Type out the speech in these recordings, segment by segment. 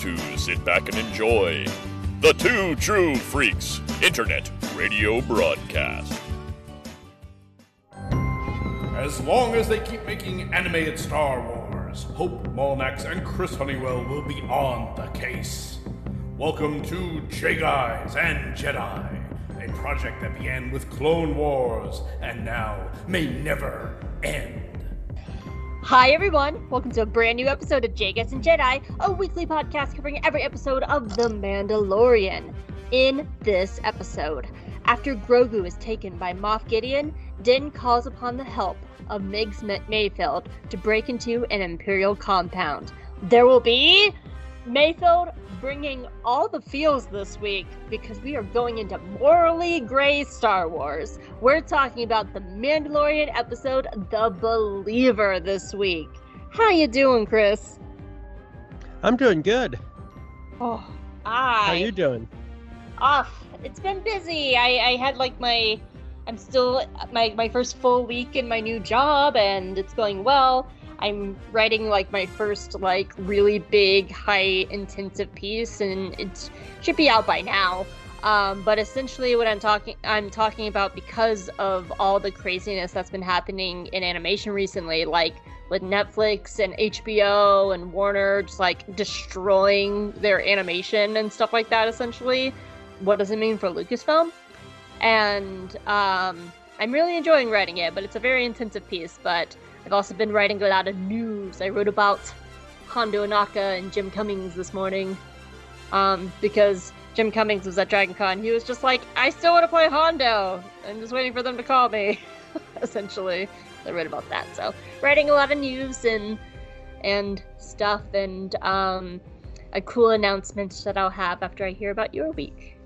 to sit back and enjoy the Two True Freaks Internet Radio Broadcast. As long as they keep making animated Star Wars, Hope Molnax and Chris Honeywell will be on the case. Welcome to J Guys and Jedi, a project that began with Clone Wars and now may never end. Hi, everyone. Welcome to a brand new episode of Jagus and Jedi, a weekly podcast covering every episode of The Mandalorian. In this episode, after Grogu is taken by Moff Gideon, Din calls upon the help of Migs Mayfield to break into an Imperial compound. There will be Mayfield bringing all the feels this week because we are going into morally gray Star Wars. We're talking about the Mandalorian episode The Believer this week. How you doing, Chris? I'm doing good. Oh, I. How you doing? Off. It's been busy. I, I had like my I'm still my my first full week in my new job and it's going well. I'm writing like my first like really big high intensive piece and it should be out by now. Um, but essentially what I'm talking I'm talking about because of all the craziness that's been happening in animation recently, like with Netflix and HBO and Warner just like destroying their animation and stuff like that essentially. What does it mean for Lucasfilm? And um, I'm really enjoying writing it, but it's a very intensive piece. But I've also been writing a lot of news. I wrote about Hondo Ohnaka and Jim Cummings this morning um, because Jim Cummings was at Dragon Con. He was just like, I still want to play Hondo. I'm just waiting for them to call me, essentially. I wrote about that. So, writing a lot of news and and stuff and um, a cool announcement that I'll have after I hear about your week.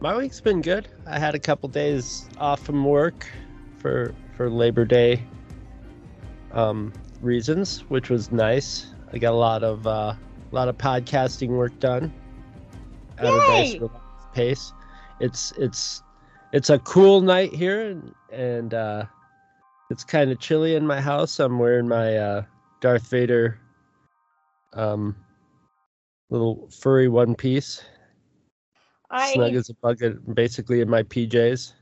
My week's been good. I had a couple days off from work for for Labor Day um, reasons, which was nice. I got a lot of uh, a lot of podcasting work done at Yay! a nice relaxed pace. It's it's it's a cool night here, and, and uh, it's kind of chilly in my house. I'm wearing my uh, Darth Vader um, little furry one piece, I snug as a bug, basically in my PJs.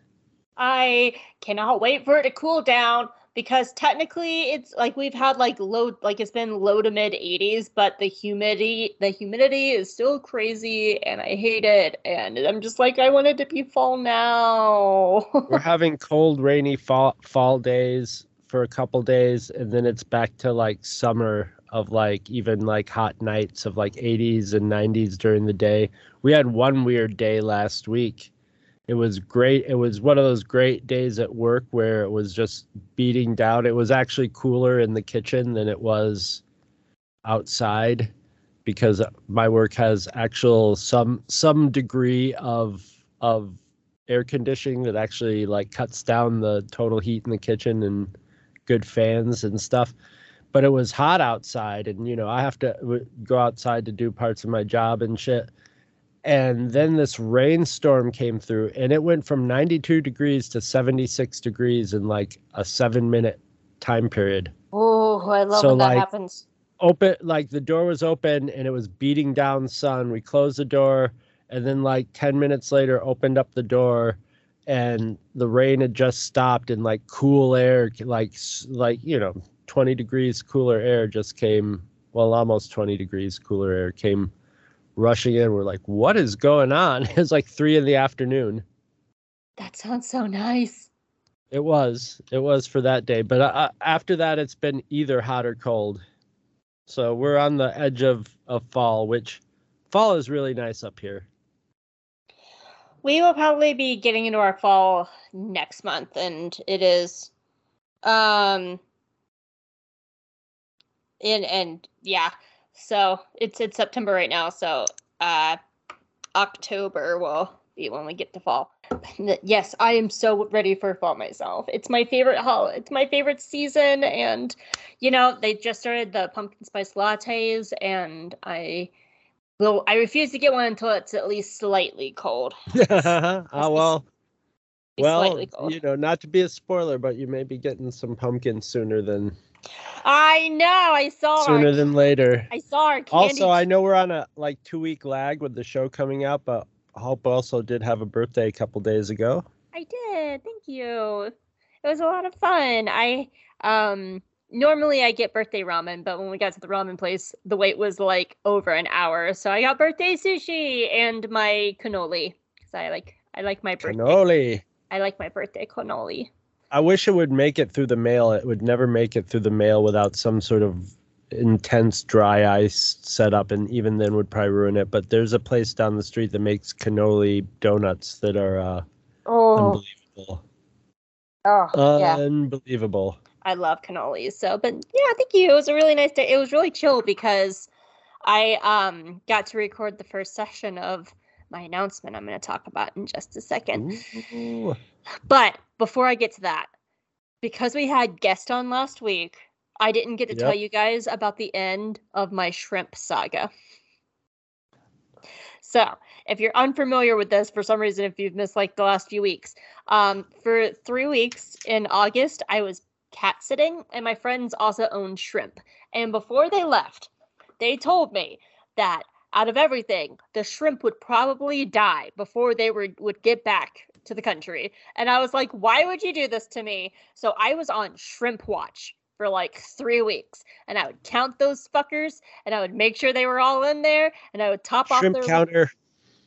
I cannot wait for it to cool down because technically it's like we've had like low like it's been low to mid 80s but the humidity the humidity is still crazy and I hate it and I'm just like I want it to be fall now. We're having cold, rainy fall fall days for a couple days, and then it's back to like summer of like even like hot nights of like 80s and 90s during the day. We had one weird day last week. It was great. It was one of those great days at work where it was just beating down. It was actually cooler in the kitchen than it was outside because my work has actual some some degree of of air conditioning that actually like cuts down the total heat in the kitchen and good fans and stuff but it was hot outside and you know i have to go outside to do parts of my job and shit and then this rainstorm came through and it went from 92 degrees to 76 degrees in like a 7 minute time period oh, I love So, when that happens. open like the door was open and it was beating down sun we closed the door and then like 10 minutes later opened up the door and the rain had just stopped and like cool air like like you know 20 degrees cooler air just came well almost 20 degrees cooler air came rushing in. We're like what is going on? It's like three in the afternoon. That sounds so nice. it was. It was for that day. But uh, after that it's been either hot or cold. So we're on the edge of of fall which fall is really nice up here. We will probably be getting into our fall next month, and it is, um, and and yeah, so it's it's September right now, so uh, October will be when we get to fall. Yes, I am so ready for fall myself. It's my favorite hol. It's my favorite season, and you know they just started the pumpkin spice lattes, and I will. I refuse to get one until it's at least slightly cold. ah well well you know not to be a spoiler but you may be getting some pumpkin sooner than I know. I saw. Sooner our, than later. I saw our candy. Also, I know we're on a like two week lag with the show coming out, but Hope also did have a birthday a couple days ago. I did. Thank you. It was a lot of fun. I um normally I get birthday ramen, but when we got to the ramen place, the wait was like over an hour. So I got birthday sushi and my cannoli because I like I like my birthday. Cannoli. I like my birthday cannoli. I wish it would make it through the mail. It would never make it through the mail without some sort of intense dry ice setup, and even then would probably ruin it. But there's a place down the street that makes cannoli donuts that are uh, Oh, unbelievable. oh yeah. Unbelievable. I love cannolis. So, but yeah, thank you. It was a really nice day. It was really chill because I um got to record the first session of my announcement I'm going to talk about in just a second. Ooh. But before I get to that, because we had guest on last week, I didn't get to tell you guys about the end of my shrimp saga. So, if you're unfamiliar with this for some reason, if you've missed like the last few weeks, um, for three weeks in August, I was cat sitting, and my friends also owned shrimp. And before they left, they told me that out of everything, the shrimp would probably die before they were would get back to the country. And I was like, why would you do this to me? So I was on shrimp watch for like three weeks, and I would count those fuckers, and I would make sure they were all in there, and I would top off Shrimp their counter.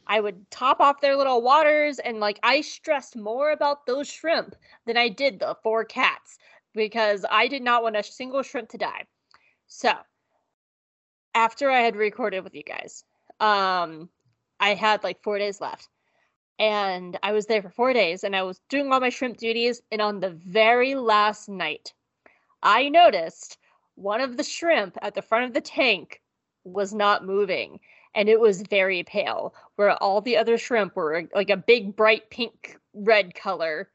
I would top off their little waters and like I stressed more about those shrimp than I did the four cats because I did not want a single shrimp to die. So, after I had recorded with you guys, um I had like 4 days left. And I was there for 4 days and I was doing all my shrimp duties and on the very last night, I noticed one of the shrimp at the front of the tank was not moving and it was very pale where all the other shrimp were like a big bright pink red color.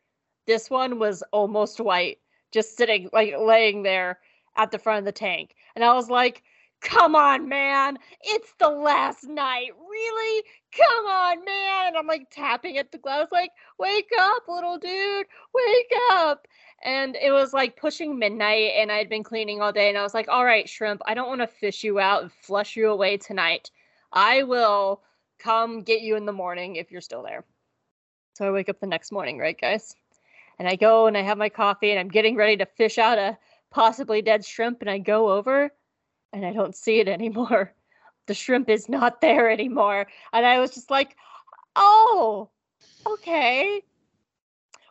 This one was almost white just sitting like laying there at the front of the tank. And i was like come on man it's the last night really come on man and i'm like tapping at the glass like wake up little dude wake up and it was like pushing midnight and i'd been cleaning all day and i was like all right shrimp i don't want to fish you out and flush you away tonight I will come get you in the morning if you're still there. So I wake up the next morning, right, guys? And I go and I have my coffee and I'm getting ready to fish out a possibly dead shrimp. And I go over and I don't see it anymore. The shrimp is not there anymore. And I was just like, oh, okay.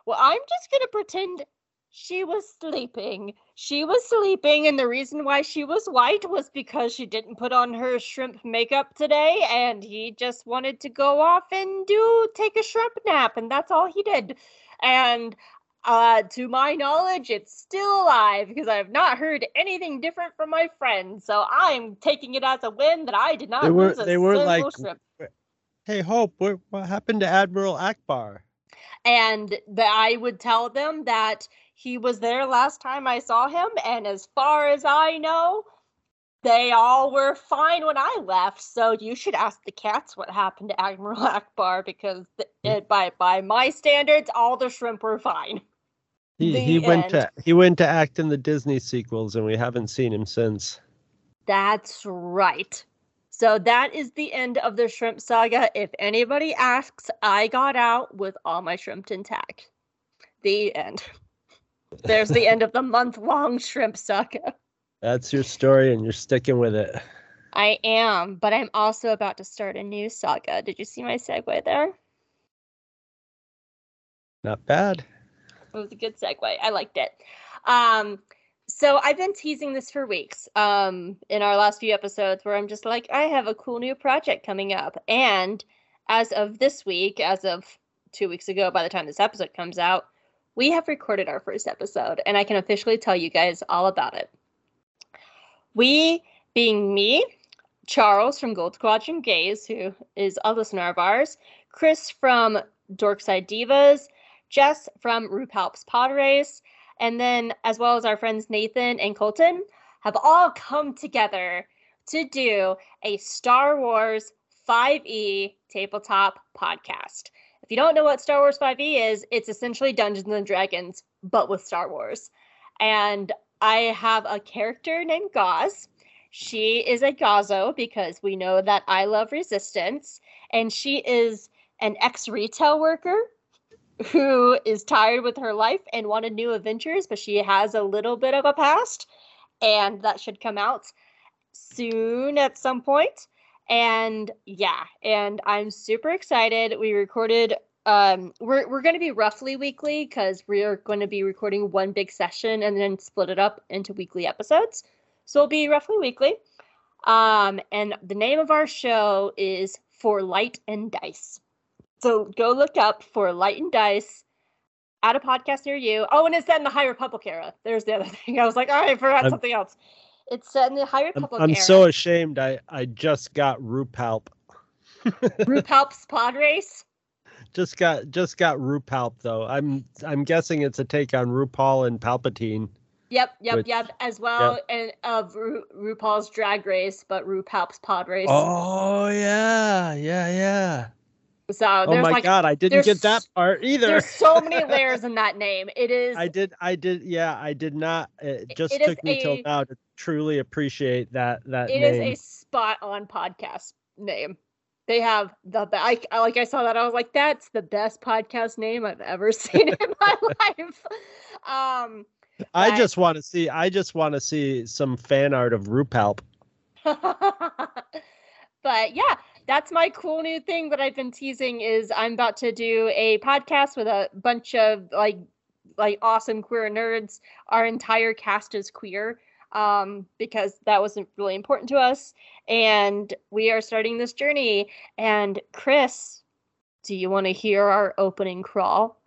Well, I'm just going to pretend she was sleeping. She was sleeping, and the reason why she was white was because she didn't put on her shrimp makeup today, and he just wanted to go off and do take a shrimp nap, and that's all he did. And uh, to my knowledge, it's still alive because I have not heard anything different from my friends. So I'm taking it as a win that I did not They were- lose a they were like-. Hey, Hope, what, what happened to Admiral Ackbar? and that I would tell them that he was there last time I saw him, and as far as I know, they all were fine when I left. So you should ask the cats what happened to Admiral Ackbar because hmm. it, by by my standards, all the shrimp were fine. He, The he went end. to he went to act in the Disney sequels, and we haven't seen him since. That's right. So that is the end of the shrimp saga. If anybody asks, I got out with all my shrimp intact. The end. There's the end of the month long shrimp saga. That's your story, and you're sticking with it. I am, but I'm also about to start a new saga. Did you see my segue there? Not bad. It was a good segue. I liked it. Um, so I've been teasing this for weeks. Um, in our last few episodes, where I'm just like, I have a cool new project coming up, and as of this week, as of two weeks ago, by the time this episode comes out, we have recorded our first episode, and I can officially tell you guys all about it. We, being me, Charles from Gold Squadron Gaze, who is a listener of ours, Chris from Dorkside Divas, Jess from RuPaul's Pod Race, and then as well as our friends Nathan and Colton have all come together to do a Star Wars 5e tabletop podcast. If you don't know what Star Wars 5e is, it's essentially Dungeons and Dragons, but with Star Wars. And I have a character named Gauze. She is a Gazo because we know that I love resistance, and she is an ex retail worker who is tired with her life and wanted new adventures, but she has a little bit of a past, and that should come out soon at some point. And yeah, and I'm super excited. We recorded um we're we're going to be roughly weekly cuz we are going to be recording one big session and then split it up into weekly episodes. So it'll be roughly weekly. Um and the name of our show is For Light and Dice. So go look up For Light and Dice at a podcast near you. Oh, and it's set in the High Republic era. There's the other thing. I was like, oh, I forgot I'm- something else. It's set in the High I'm, Republic I'm era. so ashamed. I I just got Rupalp. RuPaul's Pod Race. Just got just got Rupalp though. I'm I'm guessing it's a take on RuPaul and Palpatine. Yep, yep, Which- yep. As well, and of Ru- RuPaul's Drag Race, but RuPaul's Pod Race. Oh yeah, yeah, yeah. so Oh my like god, I didn't get that part either. there's so many layers in that name. It is I did I did yeah, I did not it just it is took me till now to truly appreciate that that it is name. a spot on podcast name. They have the be- I, I like I saw that I was like that's the best podcast name I've ever seen in my life. Um I just want to see I just want to see some fan art of Rupalp. but yeah, that's my cool new thing that I've been teasing is I'm about to do a podcast with a bunch of like like awesome queer nerds. Our entire cast is queer um because that wasn't really important to us and we are starting this journey and Chris, do you want to hear our opening crawl?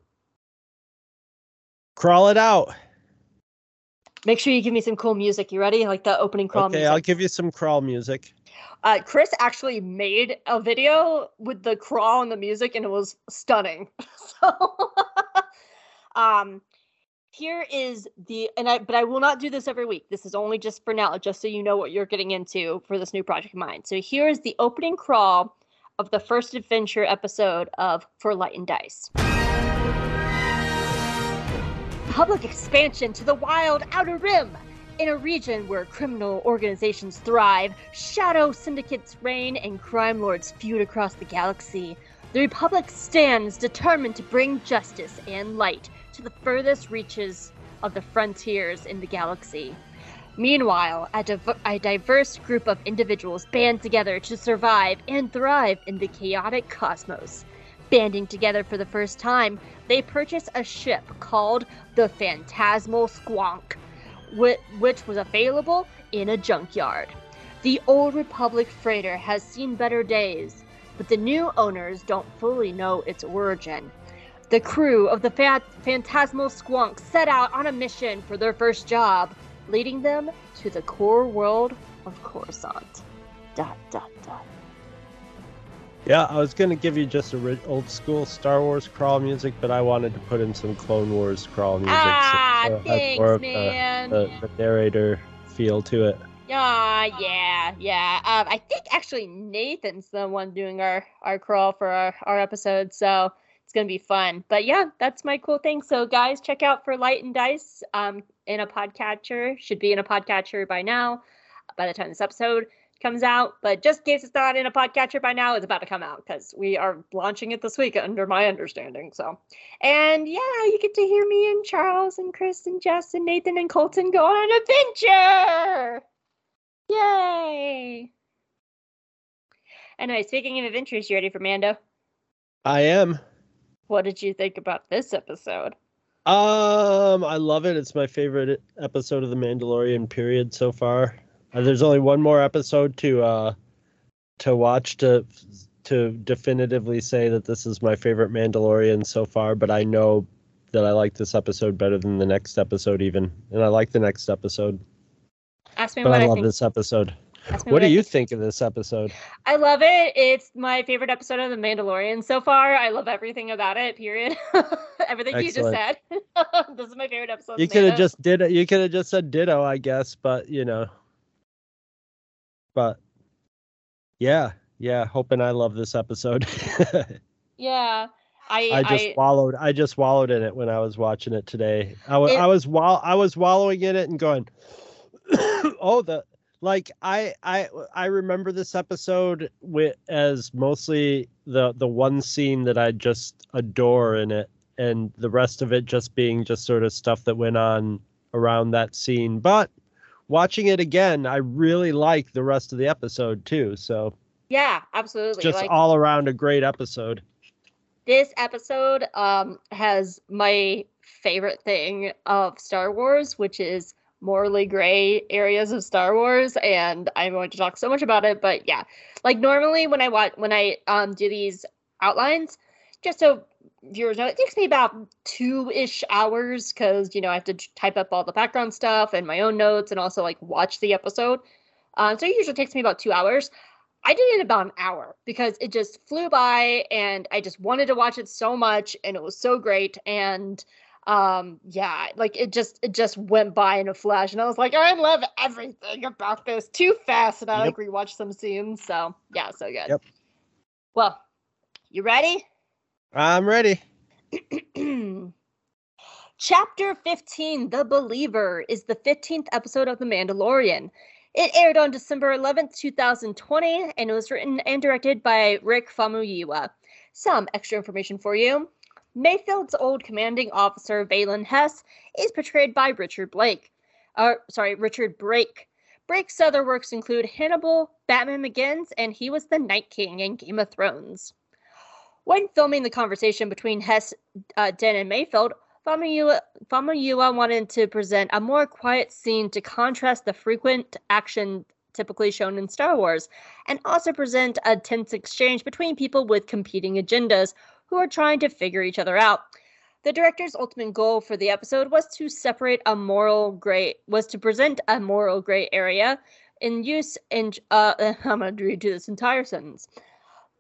Crawl it out. Make sure you give me some cool music. You ready? Like the opening crawl Okay, music. I'll give you some crawl music. Uh, Chris actually made a video with the crawl and the music, and it was stunning. So, um, here is the and I but I will not do this every week. This is only just for now, just so you know what you're getting into for this new project of mine. So here is the opening crawl of the first adventure episode of For Light and Dice. Public expansion to the wild outer rim. In a region where criminal organizations thrive, shadow syndicates reign, and crime lords feud across the galaxy, the Republic stands determined to bring justice and light to the furthest reaches of the frontiers in the galaxy. Meanwhile, a, div- a diverse group of individuals band together to survive and thrive in the chaotic cosmos. Banding together for the first time, they purchase a ship called the Phantasmal Squonk, whi- which was available in a junkyard. The Old Republic freighter has seen better days, but the new owners don't fully know its origin. The crew of the Pha- Phantasmal Squonk set out on a mission for their first job, leading them to the core world of Coruscant. Dot dot dot. Yeah, I was gonna give you just a old school Star Wars crawl music, but I wanted to put in some Clone Wars crawl music. Ah, so thanks, more of man. the, the narrator feel to it. Ah, yeah, yeah. Um, I think actually Nathan's the one doing our our crawl for our our episode, so it's gonna be fun. But yeah, that's my cool thing. So guys, check out for Light and Dice. Um, in a podcatcher should be in a podcatcher by now. By the time this episode comes out, but just in case it's not in a podcatcher by now, it's about to come out because we are launching it this week, under my understanding. So, and yeah, you get to hear me and Charles and Chris and Jess and Nathan and Colton go on an adventure. Yay! Anyway, speaking of adventures, you ready for Mando? I am. What did you think about this episode? Um, I love it. It's my favorite episode of the Mandalorian period so far. Uh, there's only one more episode to uh to watch to to definitively say that this is my favorite Mandalorian so far, but I know that I like this episode better than the next episode even. And I like the next episode. Ask me But what I I, love think. this episode. What do I you think. think of this episode? I love it. It's my favorite episode of The Mandalorian so far. I love everything about it. Period. everything you just said. this is my favorite episode. You could have just did it. You could have just said ditto, I guess, but you know. But yeah, yeah, hoping I love this episode. Yeah. I I just I, wallowed. I just wallowed in it when I was watching it today. I was It- I was wall I was wallowing in it and going, oh the like I I I remember this episode with as mostly the the one scene that I just adore in it, and the rest of it just being just sort of stuff that went on around that scene. But watching it again, I really like the rest of the episode too. So yeah, absolutely. just like all around a great episode. this episode um has my favorite thing of Star Wars, which is morally gray areas of Star Wars, and I'm going to talk so much about it. But yeah, like normally when I watch when I um do these outlines, just so viewers know, it takes me about two ish hours because you know I have to type up all the background stuff and my own notes, and also like watch the episode. Um, so it usually takes me about two hours. I did it in about an hour because it just flew by and I just wanted to watch it so much and it was so great and um yeah like it just it just went by in a flash and I was like I love everything about this too fast and I like rewatched some scenes so yeah so good. Yep. Well, you ready? I'm ready. Chapter 15, The Believer, is the 15th episode of The Mandalorian. It aired on December 11th, 2020, and it was written and directed by Rick Famuyiwa. Some extra information for you. Mayfield's old commanding officer, Valen Hess, is portrayed by Richard Blake. Uh, sorry, Richard Brake. Brake's other works include Hannibal, Batman Begins, and he was the Night King in Game of Thrones. When filming the conversation between Hess, uh, Den, and Mayfield, Famuyiwa, Famuyiwa wanted to present a more quiet scene to contrast the frequent action typically shown in Star Wars, and also present a tense exchange between people with competing agendas who are trying to figure each other out. The director's ultimate goal for the episode was to separate a moral gray was to present a moral gray area in use in uh I'm read to this entire sentence.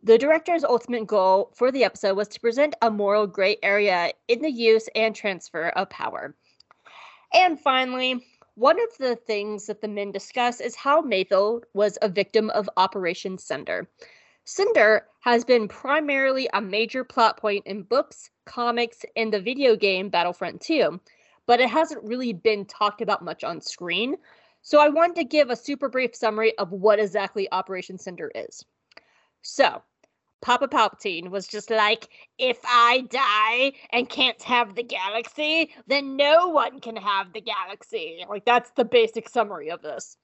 The director's ultimate goal for the episode was to present a moral gray area in the use and transfer of power. And finally, one of the things that the men discuss is how Mayfield was a victim of Operation Cinder. Cinder has been primarily a major plot point in books, comics, and the video game Battlefront 2, but it hasn't really been talked about much on screen. So I wanted to give a super brief summary of what exactly Operation Cinder is. So, Papa Palpatine was just like, if I die and can't have the galaxy, then no one can have the galaxy. Like, that's the basic summary of this.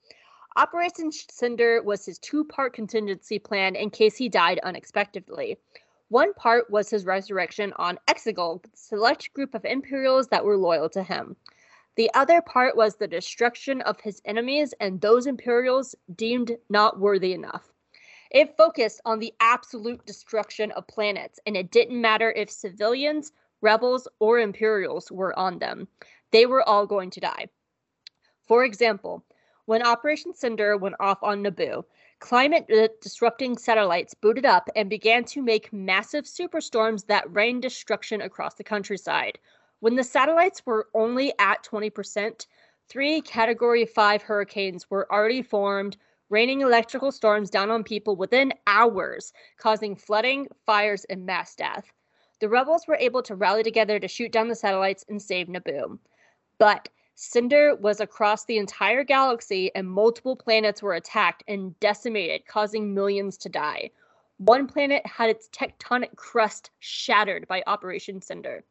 Operation Cinder was his two part contingency plan in case he died unexpectedly. One part was his resurrection on Exegol, the select group of Imperials that were loyal to him. The other part was the destruction of his enemies and those Imperials deemed not worthy enough. It focused on the absolute destruction of planets, and it didn't matter if civilians, rebels, or Imperials were on them. They were all going to die. For example, when Operation Cinder went off on Naboo, climate disrupting satellites booted up and began to make massive superstorms that rained destruction across the countryside. When the satellites were only at 20%, three Category 5 hurricanes were already formed, raining electrical storms down on people within hours, causing flooding, fires, and mass death. The rebels were able to rally together to shoot down the satellites and save Naboo. But Cinder was across the entire galaxy, and multiple planets were attacked and decimated, causing millions to die. One planet had its tectonic crust shattered by Operation Cinder.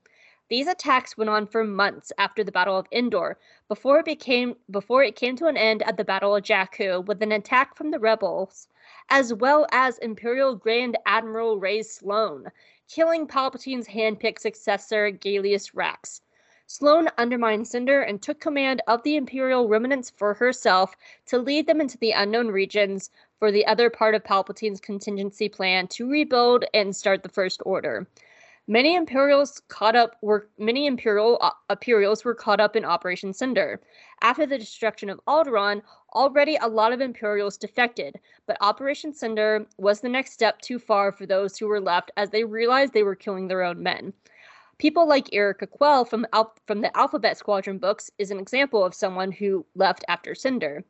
These attacks went on for months after the Battle of Endor, before it became before it came to an end at the Battle of Jakku with an attack from the rebels, as well as Imperial Grand Admiral Rae Sloane, killing Palpatine's handpicked successor Gallius Rax. Sloane undermined Cinder and took command of the Imperial remnants for herself to lead them into the unknown regions for the other part of Palpatine's contingency plan to rebuild and start the First Order. Many Imperials caught up were many Imperial uh, Imperials were caught up in Operation Cinder. After the destruction of Alderaan, already a lot of Imperials defected, but Operation Cinder was the next step too far for those who were left as they realized they were killing their own men. People like Yrica Quell from from the Alphabet Squadron books is an example of someone who left after Cinder.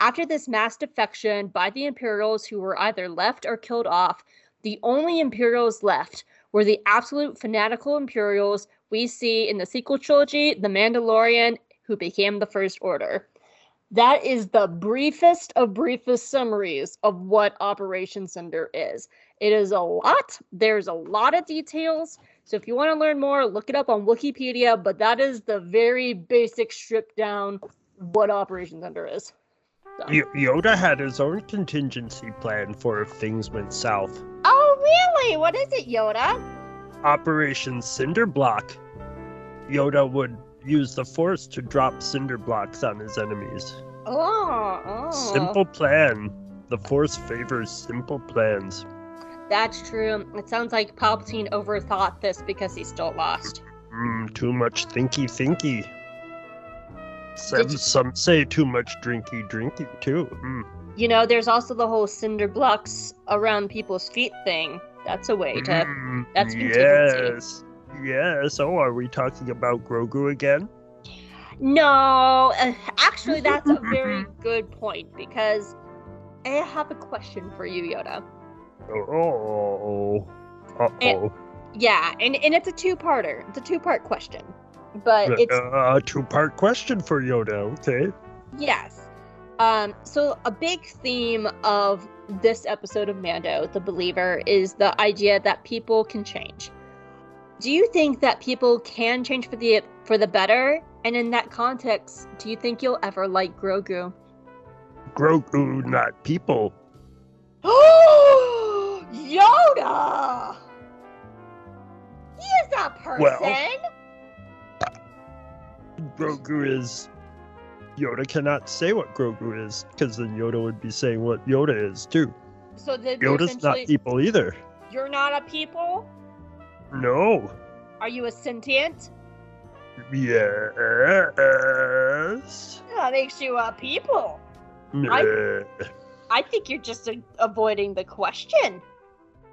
After this mass defection by the Imperials who were either left or killed off, the only Imperials left were the absolute fanatical Imperials we see in the sequel trilogy, The Mandalorian, who became the First Order. That is the briefest of briefest summaries of what Operation Cinder is. It is a lot. There's a lot of details. So if you want to learn more, look it up on Wikipedia. But that is the very basic stripped down what Operation Cinder is. So. Y- Yoda had his own contingency plan for if things went south. Oh, really? What is it, Yoda? Operation Cinderblock. Yoda would use the Force to drop cinder blocks on his enemies. Oh, oh. Simple plan. The Force favors simple plans. That's true. It sounds like Palpatine overthought this because he's still lost. Mm, too much thinky thinky. Some, you- some say too much drinky drinky too. Mm. You know, there's also the whole cinder blocks around people's feet thing. That's a way to. Mm, that's yes. Yes. Oh, are we talking about Grogu again? No, uh, actually, that's a very good point because I have a question for you, Yoda. Oh. Uh oh. Yeah, and, and it's a two parter. It's a two part question. But it's a two part question for Yoda. Okay. Yes. Um, so a big theme of this episode of Mando, The Believer, is the idea that people can change. Do you think that people can change for the for the better? And in that context, do you think you'll ever like Grogu? Grogu, not people. Yoda! He is a person! Well- Grogu is. Yoda cannot say what Grogu is, because then Yoda would be saying what Yoda is too. so Yoda's not people either. you're not a people? No. Are you a sentient? Yes. That makes you a people. Meh. I think you're just a- avoiding the question.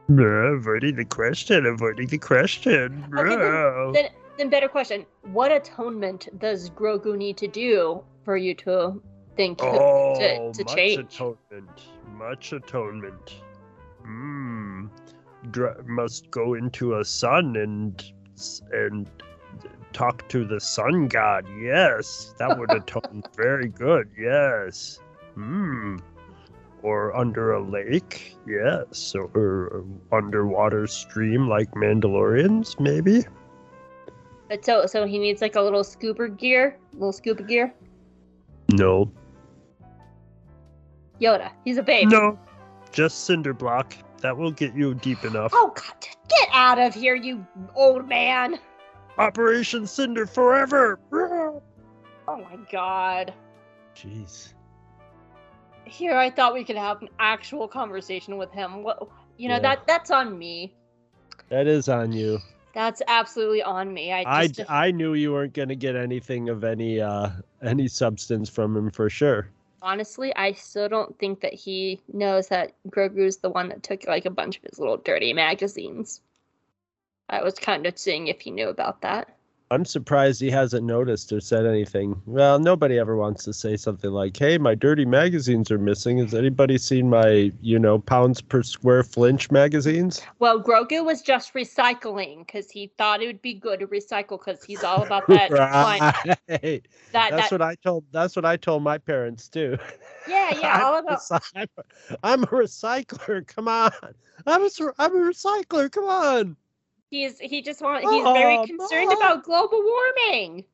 Avoiding the question, avoiding the question. Okay, Meh. Then, then better question. What atonement does Grogu need to do for you to think Oh, to, to much change? atonement. Much atonement. Hmm. Dr- must go into a sun and and talk to the sun god. Yes, that would atone very good. Yes. Hmm. Or under a lake. Yes. Or underwater stream like Mandalorians, maybe. But so so he needs like a little scuba gear, little scuba gear. No. Yoda, he's a babe. No. Just cinder block. That will get you deep enough. Oh God, get out of here, you old man! Operation Cinder forever. Oh my God. Jeez. Here, I thought we could have an actual conversation with him. What, you know Yeah. that that's on me. That is on you. That's absolutely on me. I I, I knew you weren't going to get anything of any uh any substance from him for sure. honestly, I still don't think that he knows that Grogu's the one that took like a bunch of his little dirty magazines. I was kind of seeing if he knew about that. I'm surprised he hasn't noticed or said anything. Well, nobody ever wants to say something like, "Hey, my dirty magazines are missing. Has anybody seen my, you know, pounds per square flinch magazines?" Well, Grogu was just recycling because he thought it would be good to recycle because he's all about that. right. that, That's that what I told. That's what I told my parents too. yeah, yeah, all I'm, a about. I'm a- I'm a recycler. Come on. I'm a, I'm a recycler. Come on. He's he just want he's very Oh, concerned Mom. about global warming.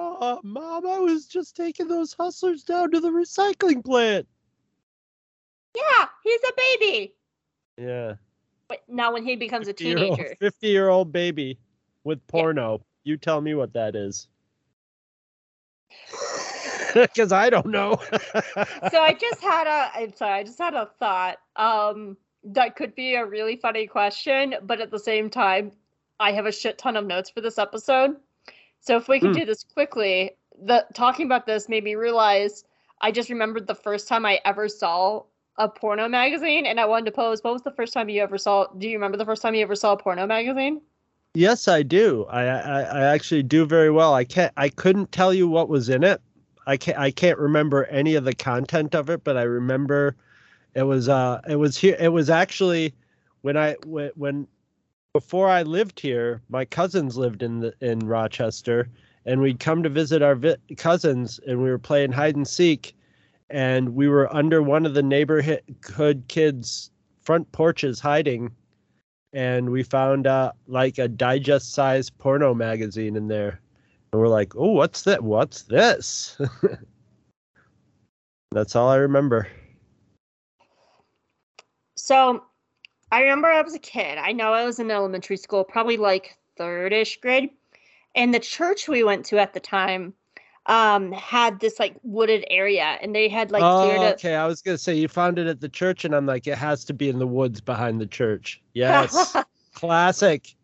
Oh, mom, I was just taking those hustlers down to the recycling plant. Yeah, he's a baby. Yeah. But now when he becomes a teenager, 50 year old baby with porno. You tell me what that is. Because I don't know. so I just had a I'm sorry, I just had a thought. Um that could be a really funny question, but at the same time, I have a shit ton of notes for this episode. So if we can Hmm. do this quickly, the talking about this made me realize I just remembered the first time I ever saw a porno magazine and I wanted to pose what was the first time you ever saw do you remember the first time you ever saw a porno magazine? yes, I do. I, I I actually do very well. I can't. I couldn't tell you what was in it. I can't. I can't remember any of the content of it, but I remember it was. Uh, it was here. It was actually when I when before I lived here, my cousins lived in the in Rochester, and we'd come to visit our vi- cousins, and we were playing hide and seek, and we were under one of the neighborhood kids' front porches hiding, and we found uh, like a digest-sized porno magazine in there, and we're like, "Oh, what's that? What's this?" That's all I remember. So I remember I was a kid. I know I was in elementary school, probably like third-ish grade. And the church we went to at the time um had this like wooded area and they had like oh, cleared a okay. I was gonna say you found it at the church, and I'm like, it has to be in the woods behind the church. Yes, classic.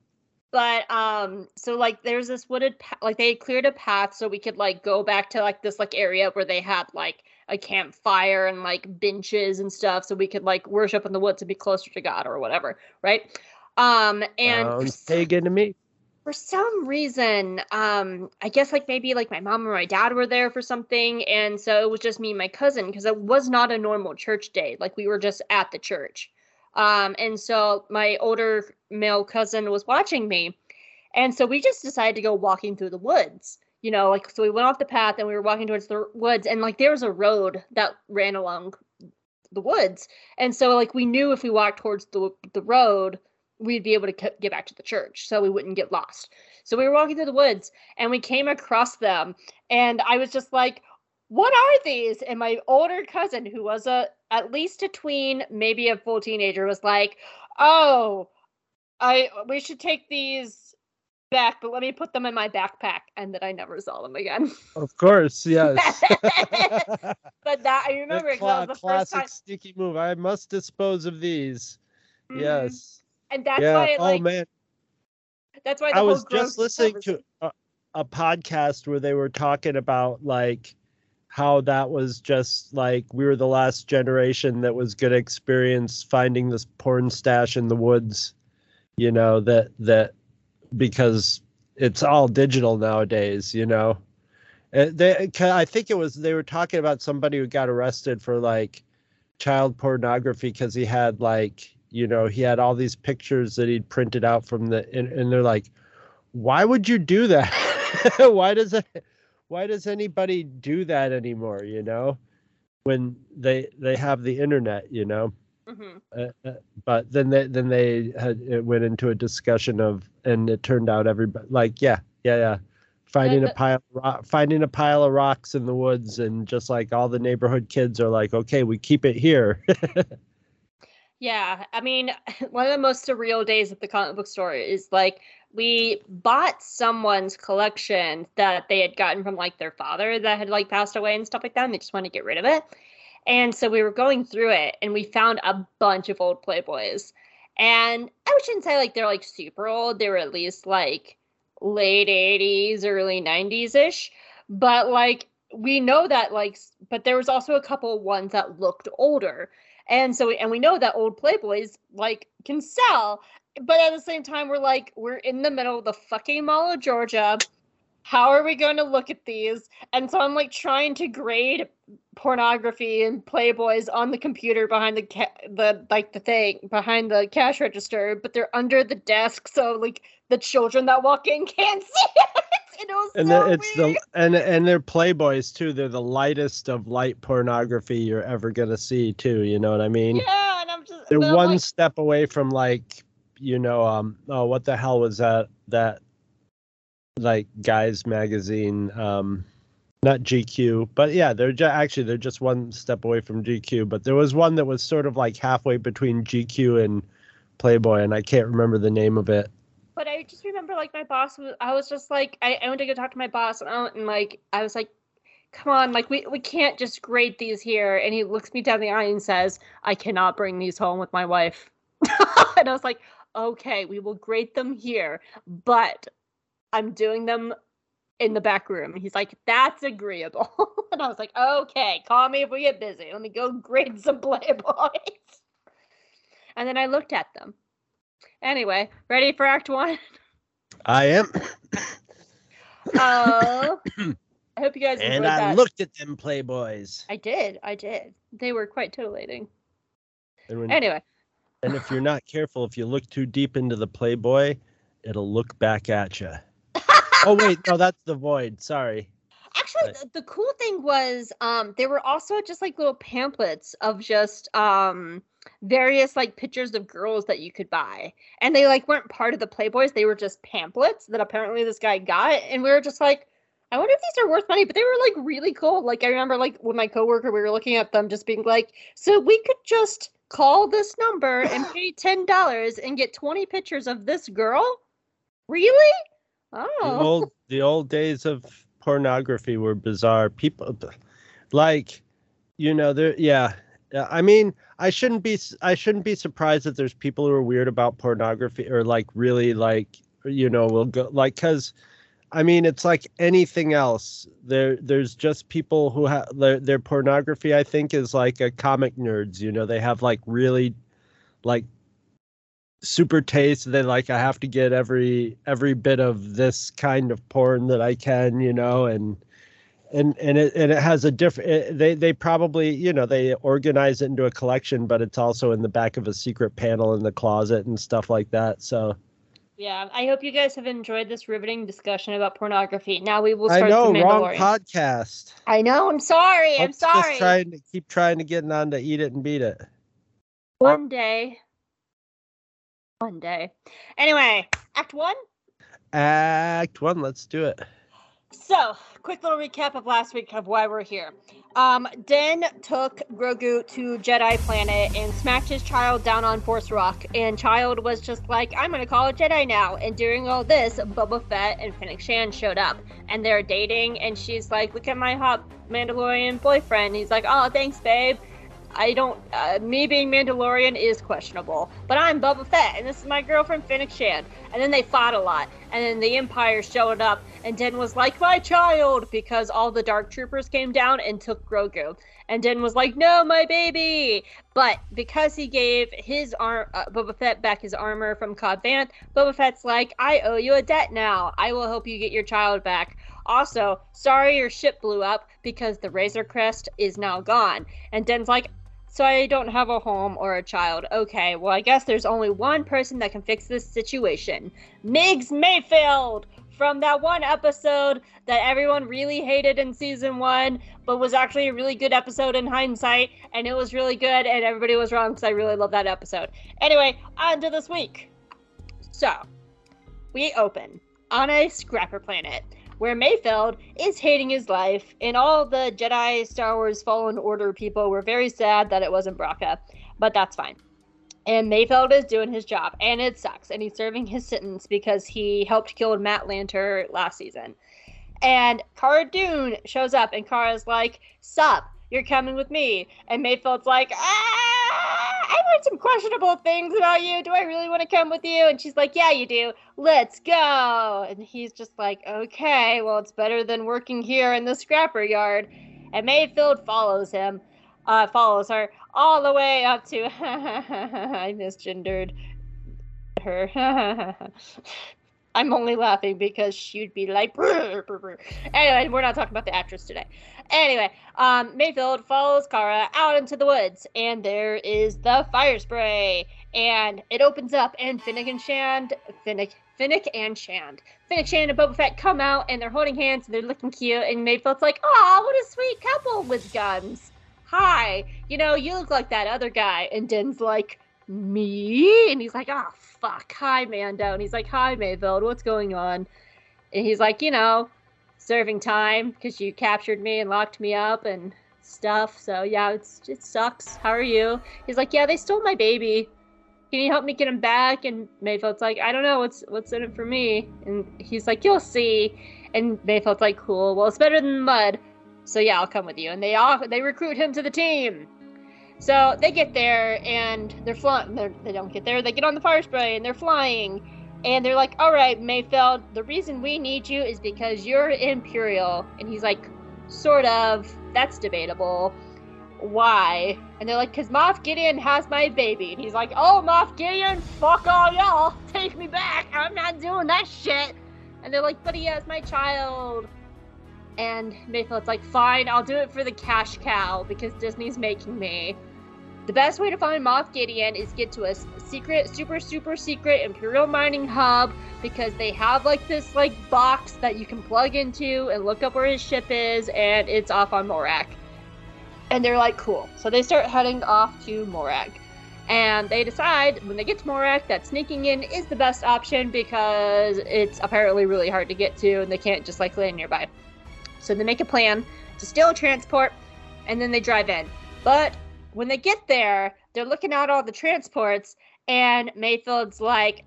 but um so like there's this wooded pa- like they cleared a path so we could like go back to like this like area where they had like a campfire and like benches and stuff so we could like worship in the woods and be closer to god or whatever right? Um and Sounds some- pagan to me. for some reason um i guess like maybe like my mom or my dad were there for something and so it was just me and my cousin because it was not a normal church day like we were just at the church. Um and so my older male cousin was watching me and so we just decided to go walking through the woods you know like so we went off the path and we were walking towards the woods and like there was a road that ran along the woods. And so like we knew if we walked towards the the road we'd be able to get back to the church so we wouldn't get lost. So we were walking through the woods and we came across them and i was just like what are these? And my older cousin who was a at least a tween maybe a full teenager was like oh i we should take these back but let me put them in my backpack and then i never saw them again Of course, yes. but that i remember The it that was the first classic time sneaky move. I must dispose of these. Mhm. Yes. and that's yeah. why it, oh like man, that's why the I was just listening is- to a, a podcast where they were talking about like how that was just like we were the last generation that was going to experience finding this porn stash in the woods. You know that that because it's all digital nowadays. You know, they, I think it was they were talking about somebody who got arrested for like child pornography because he had like you know he had all these pictures that he'd printed out from the and, and they're like why would you do that? Why does it why does anybody do that anymore? You know? When they they have the internet you know Mhm. uh, uh, but then they then they had it went into a discussion of and it turned out everybody like yeah yeah yeah finding a pile of rock, finding a pile of rocks in the woods and just like all the neighborhood kids are like okay we keep it here Yeah, I mean, one of the most surreal days at the comic book store is like we bought someone's collection that they had gotten from like their father that had like passed away and stuff like that, and they just wanted to get rid of it. And so we were going through it and we found a bunch of old Playboys. And I shouldn't say like they're like super old, they were at least like late 80s, early 90s ish. But like we know that like, but there was also a couple of ones that looked older and so we, and we know that old playboys like can sell but at the same time we're like we're in the middle of the fucking mall of georgia how are we going to look at these? And so i'm like trying to grade pornography and playboys on the computer behind the ca- the like the thing behind the cash register but they're under the desk so like the children that walk in can't see it. And it was and so the, it's weird. the and and they're playboys too. They're the lightest of light pornography you're ever gonna see too you know what i mean? Yeah and i'm just they're one like- step away from like you know um oh what the hell was that that like guys magazine um not gq but yeah they're actually they're just one step away from gq but there was one that was sort of like halfway between gq and playboy and i can't remember the name of it But I just remember like my boss was I was just like I, I went to go talk to my boss and, I, and like I was like, come on, like we, we can't just grade these here. And he looks me down the eye and says, I cannot bring these home with my wife. and I was like, okay, we will grade them here, but I'm doing them in the back room. He's like, that's agreeable. and I was like, okay, call me if we get busy. Let me go grade some Playboys. and then I looked at them. Anyway, ready for Act One? i am Oh, I hope you guys enjoyed and i that. looked at them playboys I did, I did. They were quite titillating. when, Anyway, And if you're not careful, if you look too deep into the Playboy, it'll look back at you. Oh wait, no, that's the void. Sorry. Actually, Right. the, the cool thing was um there were also just like little pamphlets of just um various like pictures of girls that you could buy. And they like weren't part of the Playboys, they were just pamphlets that apparently this guy got and we were just like I wonder if these are worth money, but they were like really cool. Like I remember like with my coworker we were looking at them just being like, "So we could just call this number and pay $10 and get 20 pictures of this girl?" Really? The Oh. old the old days of pornography were bizarre. People like you know there yeah. I mean, I shouldn't be I shouldn't be surprised that there's people who are weird about pornography or like really like you know will go like cuz I mean, it's like anything else. There, there's just people who have their, their pornography. I think is like a comic nerds. You know, they have like really, like, super taste. They like I have to get every every bit of this kind of porn that I can. You know, and and and it and it has a different. They they probably you know they organize it into a collection, but it's also in the back of a secret panel in the closet and stuff like that. So. Yeah, I hope you guys have enjoyed this riveting discussion about pornography. Now we will I start know, the wrong podcast. I know. I'm sorry. I'm Let's sorry. Just trying to keep trying to get on to eat it and beat it. One day. One day. Anyway, Act One. Act one, let's do it. So, quick little recap of last week of why we're here. Um, Den took Grogu to Jedi Planet and smacked his child down on Force Rock, and Child was just like, "I'm gonna call it Jedi now." And during all this, Boba Fett and Fennec Shand showed up, and they're dating, and she's like, "Look at my hot Mandalorian boyfriend." He's like, "Oh, thanks, babe." I don't. Uh, me being Mandalorian is questionable, but I'm Boba Fett, and this is my girlfriend Fennec Shand. And then they fought a lot, and then the Empire showed up, and Den was like, "My child," because all the Dark Troopers came down and took Grogu, and Den was like, "No, my baby." But because he gave his arm, uh, Boba Fett back his armor from Cobb Vanth, Boba Fett's like, "I owe you a debt now. I will help you get your child back." Also, sorry your ship blew up because the Razor Crest is now gone. And Den's like, so I don't have a home or a child. Okay, well, I guess there's only one person that can fix this situation Migs Mayfeld from that one episode that everyone really hated in season one, but was actually a really good episode in hindsight, and it was really good, and everybody was wrong because I really love that episode. Anyway, on to this week. So, we open on a scrapper planet where Mayfeld is hating his life, and all the Jedi Star Wars Fallen Order people were very sad that it wasn't Bracca, but that's fine. And Mayfeld is doing his job, and it sucks, and he's serving his sentence because he helped kill Matt Lanter last season. And Cara Dune shows up, and Cara's like, Sup, you're coming with me. And Mayfeld's like, ah, I heard some questionable things about you. Do I really want to come with you? And she's like, Yeah, you do. Let's go. And he's just like, Okay, well, it's better than working here in the scrapper yard. And Mayfeld follows him, uh, follows her all the way up to. I misgendered her. I'm only laughing because she'd be like. "Brr, brr, brr." Anyway, we're not talking about the actress today. Anyway, um, Mayfeld follows Cara out into the woods, and there is the fire spray, and it opens up, and Fennec and Shand, Fennec, Fennec and Shand, Fennec, Shand, and Boba Fett come out, and they're holding hands, and they're looking cute, and Mayfeld's like, "Oh, what a sweet couple with guns." Hi, you know, you look like that other guy, and Den's like, me? And he's like, oh, fuck. Hi, Mando. And he's like, hi, Mayfeld. What's going on? And he's like, you know, serving time because you captured me and locked me up and stuff. So, yeah, it's it sucks. How are you? He's like, yeah, they stole my baby. Can you help me get him back? And Mayfeld's like, I don't know. What's, what's in it for me? And he's like, you'll see. And Mayfeld's like, cool. Well, it's better than mud. So, yeah, I'll come with you. And they all, they recruit him to the team. So they get there and they're flying. They don't get there. They get on the fire spray and they're flying. And they're like, all right, Mayfeld, the reason we need you is because you're Imperial. And he's like, sort of. That's debatable. Why? And they're like, because Moff Gideon has my baby. And he's like, oh, Moff Gideon, fuck all y'all. Take me back. I'm not doing that shit. And they're like, but he has my child. And Mayfeld's like, fine, I'll do it for the cash cow because Disney's making me. The best way to find Moff Gideon is get to a secret, super, super secret Imperial mining hub because they have like this like box that you can plug into and look up where his ship is, and it's off on Morak. And they're like, cool. So they start heading off to Morak. And they decide when they get to Morak that sneaking in is the best option because it's apparently really hard to get to and they can't just like land nearby. So they make a plan to steal a transport and then they drive in. But when they get there, they're looking at all the transports, and Mayfeld's like,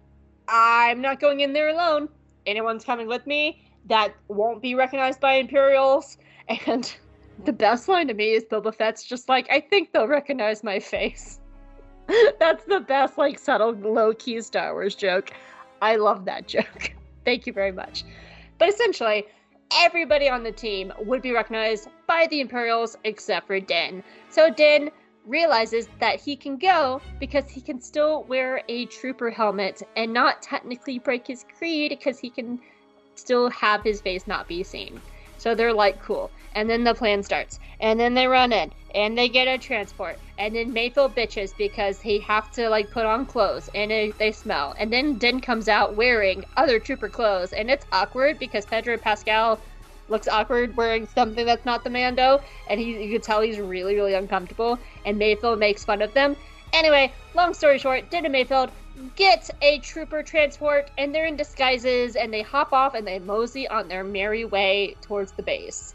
I'm not going in there alone. Anyone's coming with me that won't be recognized by Imperials. And the best line to me is Boba Fett's just like, I think they'll recognize my face. That's the best, like, subtle, low key Star Wars joke. I love that joke. Thank you very much. But essentially, everybody on the team would be recognized by the Imperials except for Din. So Din realizes that he can go because he can still wear a trooper helmet and not technically break his creed because he can still have his face not be seen. So they're like, cool. And then the plan starts. And then they run in and they get a transport. And then Mayfeld bitches because he have to like put on clothes and it, they smell. And then Din comes out wearing other trooper clothes and it's awkward because Pedro Pascal looks awkward wearing something that's not the Mando, and he you can tell he's really, really uncomfortable. And Mayfeld makes fun of them. Anyway, long story short, Din and Mayfeld get a trooper transport, and they're in disguises, and they hop off and they mosey on their merry way towards the base.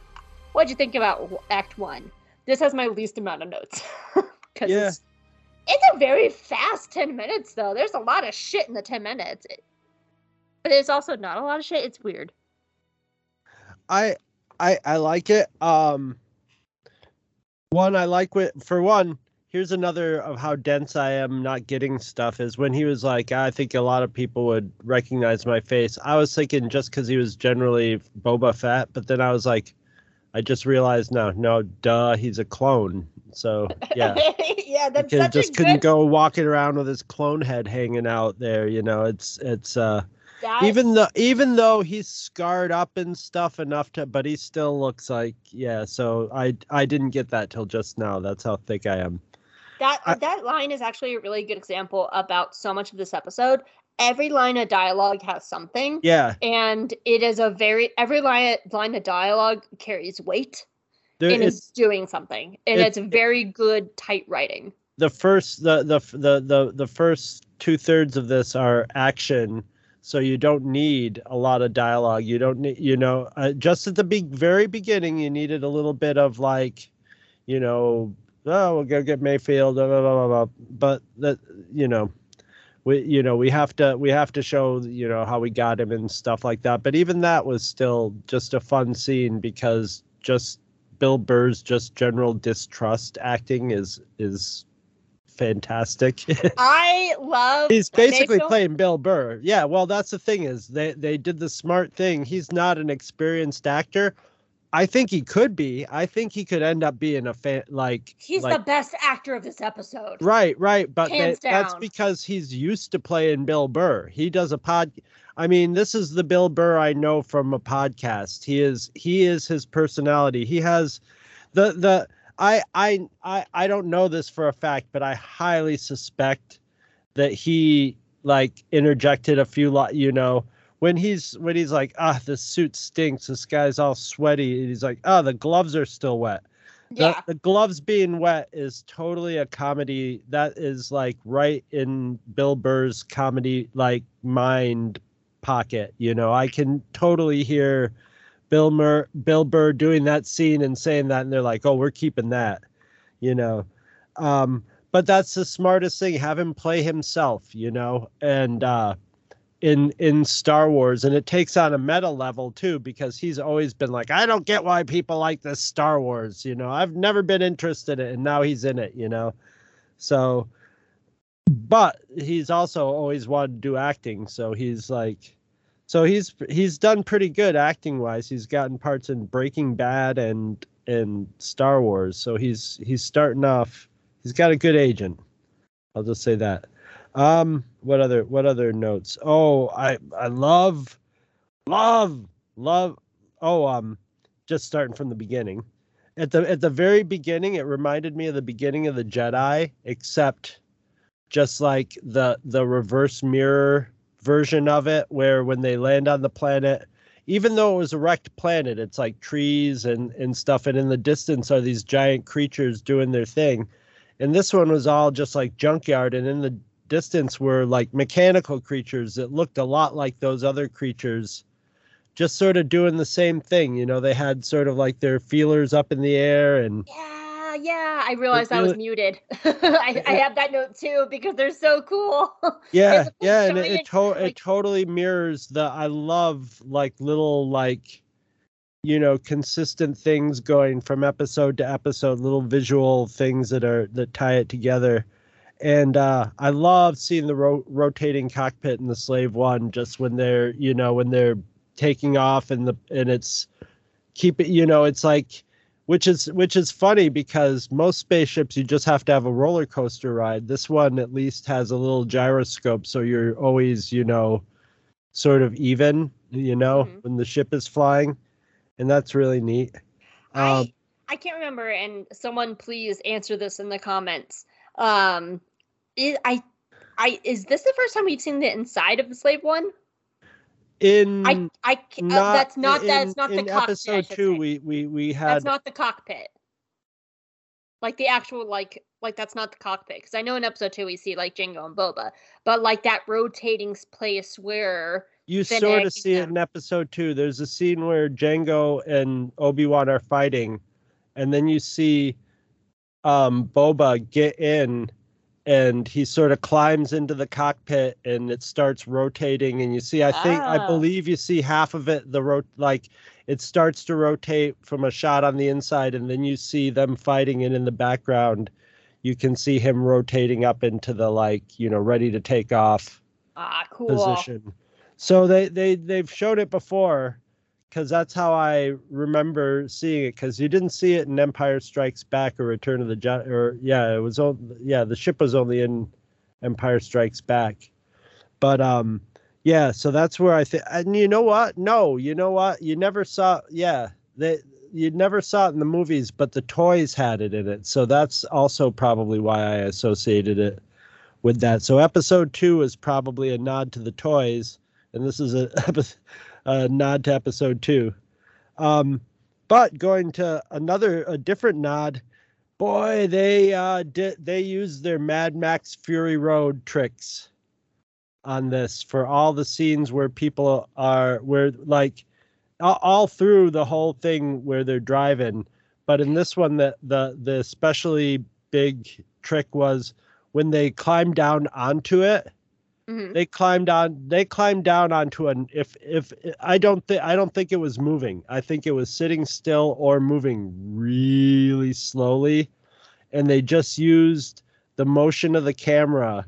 What'd you think about Act One? This has my least amount of notes because Yeah. it's, it's a very fast ten minutes, though. There's a lot of shit in the ten minutes, but there's also not a lot of shit. It's weird. I I I like it. Um one I like what for one, here's another of how dense I am not getting stuff is when he was like, I think a lot of people would recognize my face. I was thinking just because he was generally Boba Fett, but then I was like, I just realized no, no, duh, he's a clone. So yeah. yeah, that's Because such just a couldn't go walking around with his clone head hanging out there, you know. It's it's uh that- even though even though he's scarred up and stuff enough to but he still looks like yeah so i i didn't get that till just now that's how thick i am that I- that line is actually a really good example about so much of this episode. Every line of dialogue has something, yeah and it is a very every line line of dialogue carries weight there, and it's is doing something, and it's- it's, very good tight writing. the first the the the the, the first two-thirds of this are action so you don't need a lot of dialogue you don't need you know uh, just at the be- very beginning you needed a little bit of like you know oh we'll go get mayfeld blah, blah, blah, blah, but that you know we you know we have to we have to show you know how we got him and stuff like that. But even that was still just a fun scene because just bill burr's just general distrust acting is is fantastic. I love. he's basically Mayfeld- playing bill burr. Yeah well that's the thing is they they did the smart thing. He's not an experienced actor i think he could be i think he could end up being a fan like He's like, the best actor of this episode. Right, right, but that- that's because he's used to playing Bill Burr. He does a pod. I mean, this is the Bill Burr I know from a podcast. He is he is his personality. He has the the I I I I don't know this for a fact, but I highly suspect that he like interjected a few lot. You know, when he's when he's like, ah, the suit stinks. This guy's all sweaty. And he's like, ah, the gloves are still wet. The, Yeah, the gloves being wet is totally a comedy that is like right in bill burr's comedy like mind pocket you know? I can totally hear bill Mur- bill burr doing that scene and saying that and they're like oh we're keeping that you know? Um but that's the smartest thing have him play himself you know? And uh in in Star Wars and it takes on a meta level too because he's always been like I don't get why people like this Star Wars you know I've never been interested in it and now he's in it you know? So but he's also always wanted to do acting so he's like so he's he's done pretty good acting wise he's gotten parts in Breaking Bad and and Star Wars so he's he's starting off he's got a good agent I'll just say that um, what other what other notes? Oh, I I love, love, love. Oh, um, just starting from the beginning, at the at the very beginning it reminded me of the beginning of the Jedi, except just like the the reverse mirror version of it where when they land on the planet even though it was a wrecked planet it's like trees and and stuff and in the distance are these giant creatures doing their thing and this one was all just like junkyard and in the distance were like mechanical creatures that looked a lot like those other creatures just sort of doing the same thing you know they had sort of like their feelers up in the air and Yeah, yeah. I realized I was muted. I, I have that note too because they're so cool. yeah yeah and it, it, to- it totally mirrors the i love like little like you know consistent things going from episode to episode little visual things that are that tie it together and uh i love seeing the ro- rotating cockpit in the slave one just when they're you know when they're taking off and the and it's keep it you know it's like which is which is funny because most spaceships you just have to have a roller coaster ride this one at least has a little gyroscope so you're always you know sort of even you know Mhm. when the ship is flying and that's really neat um, I I can't remember, and someone please answer this in the comments. Um, is, I I is this the first time we've seen the inside of the slave one? in I I ca- uh, that's not in, that's not the cockpit. Episode two say. we we we had that's not the cockpit. Like the actual like like that's not the cockpit because I know in episode two we see like Jango and Boba, but like that rotating place where You Fennec sort of see it in episode two. There's a scene where Jango and Obi Wan are fighting, and then you see um, Boba get in, and he sort of climbs into the cockpit, and it starts rotating. And you see, I think, I Ah. believe you see half of it. The rot like it starts to rotate from a shot on the inside, and then you see them fighting, and in the background, you can see him rotating up into the like you know ready to take off ah cool. position. So they they they've showed it before because that's how I remember seeing it. Because you didn't see it in Empire Strikes Back or Return of the Jedi, or yeah, it was on yeah the ship was only in Empire Strikes Back, but um yeah, so that's where I think. And you know what? No, you know what? You never saw. Yeah, they you never saw it in the movies, but the toys had it in it. So that's also probably why I associated it with that. So episode two is probably a nod to the toys, and this is a, a nod to episode two. Um, but going to another a different nod, boy, they uh did they used their Mad Max Fury Road tricks on this for all the scenes where people are where like all, all through the whole thing where they're driving but in this one the the the especially big trick was when they climbed down onto it Mhm. they climbed on they climbed down onto an if if i don't think i don't think it was moving. I think it was sitting still or moving really slowly. And they just used the motion of the camera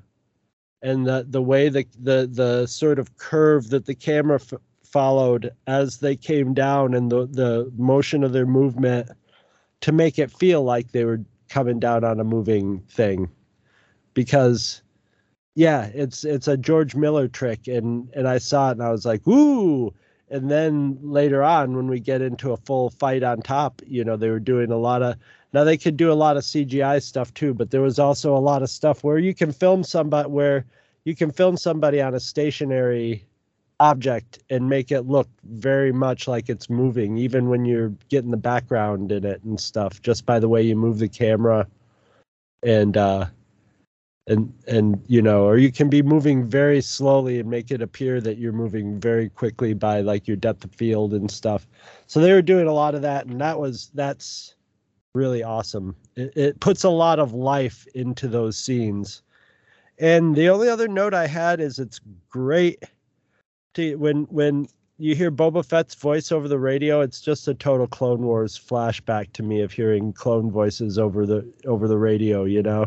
and the the way the the the sort of curve that the camera f- followed as they came down and the the motion of their movement to make it feel like they were coming down on a moving thing. Because yeah it's it's a george miller trick and and i saw it and i was like ooh. And then later on when we get into a full fight on top you know they were doing a lot of now they could do a lot of cgi stuff too but there was also a lot of stuff where you can film somebody where you can film somebody on a stationary object and make it look very much like it's moving even when you're getting the background in it and stuff just by the way you move the camera. And uh and and you know or you can be moving very slowly and make it appear that you're moving very quickly by like your depth of field and stuff. So they were doing a lot of that and that was that's really awesome. It, it puts a lot of life into those scenes. And the only other note i had is it's great to when when you hear Boba Fett's voice over the radio, it's just a total Clone Wars flashback to me of hearing clone voices over the over the radio, you know.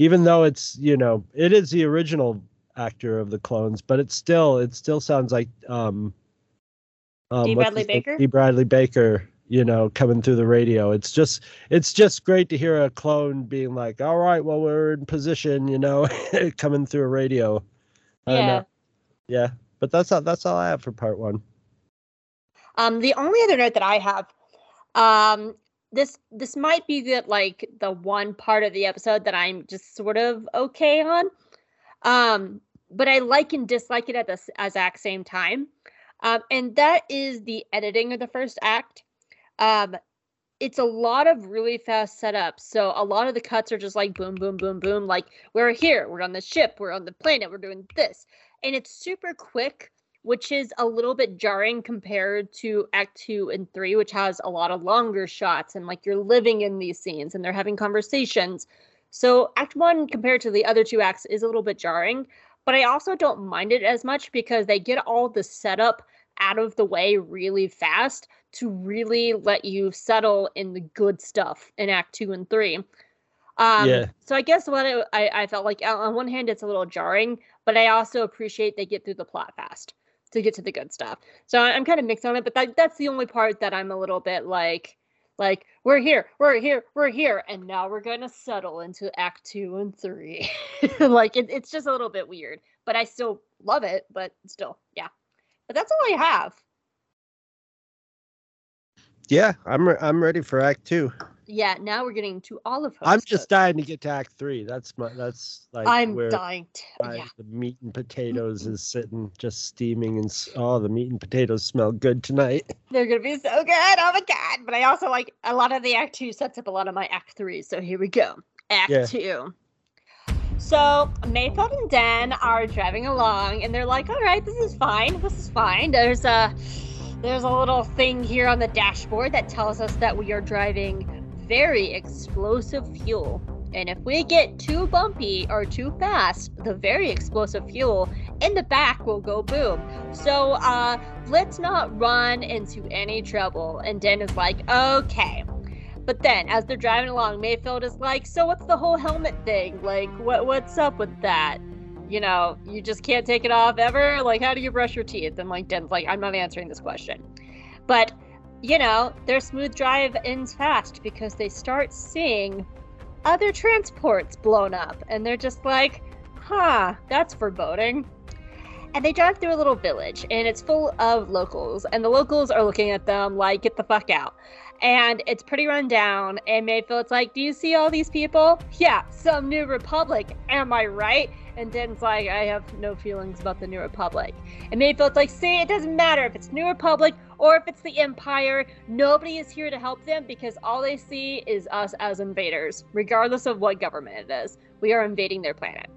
Even though it's, you know, it is the original actor of the clones, but it's still it still sounds like um um D. Bradley? Baker? D. Bradley Baker, you know, coming through the radio. It's just it's just great to hear a clone being like, "All right, well, we're in position," you know, coming through a radio. I Yeah. Yeah, but that's all. That's all I have for part one. Um, the only other note that I have, um, this this might be the like the one part of the episode that I'm just sort of okay on. Um, but I like and dislike it at the exact same time. Um, and that is the editing of the first act. Um, it's a lot of really fast setups. So a lot of the cuts are just like boom, boom, boom, boom. Like we're here, we're on the ship, we're on the planet, we're doing this. And it's super quick, which is a little bit jarring compared to Act Two and Three, which has a lot of longer shots and like you're living in these scenes and they're having conversations. So Act One compared to the other two acts is a little bit jarring, but I also don't mind it as much because they get all the setup out of the way really fast to really let you settle in the good stuff in Act Two and Three. Um, Yeah. So I guess what I, I I felt like on one hand it's a little jarring, but I also appreciate they get through the plot fast to get to the good stuff. So I'm kind of mixed on it, but that, that's the only part that I'm a little bit like like we're here, we're here, we're here, and now we're gonna settle into Act Two and Three. like it, it's just a little bit weird, but I still love it. But still, yeah. But that's all I have. Yeah, I'm re- I'm ready for Act Two. Yeah. Now we're getting to all of. I'm just dying to get to Act Three. That's my that's like I'm where dying. To, my- yeah. the meat and potatoes mm-hmm. is sitting just steaming and oh the meat and potatoes smell good tonight. They're gonna be so good. Oh my god! But I also like a lot of the Act Two sets up a lot of my Act Three. So here we go. Act Yeah. Two. So Mayfeld and Dan are driving along, and they're like, "All right, this is fine. This is fine." There's a there's a little thing here on the dashboard that tells us that we are driving very explosive fuel. And if we get too bumpy or too fast, the very explosive fuel in the back will go boom. So uh let's not run into any trouble. And Den is like, okay. But then as they're driving along, Mayfeld is like, so what's the whole helmet thing? Like what what's up with that? You know, you just can't take it off ever? Like how do you brush your teeth? And like Den's like, I'm not answering this question. But you know, their smooth drive ends fast because they start seeing other transports blown up and they're just like, huh, that's foreboding. And they drive through a little village and it's full of locals, and the locals are looking at them like, get the fuck out. And it's pretty run down, and Mayfeld's like, Do you see all these people? Yeah, some New Republic, am I right? And Den's like, I have no feelings about the New Republic. And Mayfeld's like, See, it doesn't matter if it's New Republic or if it's the Empire. Nobody is here to help them because all they see is us as invaders, regardless of what government it is. We are invading their planet.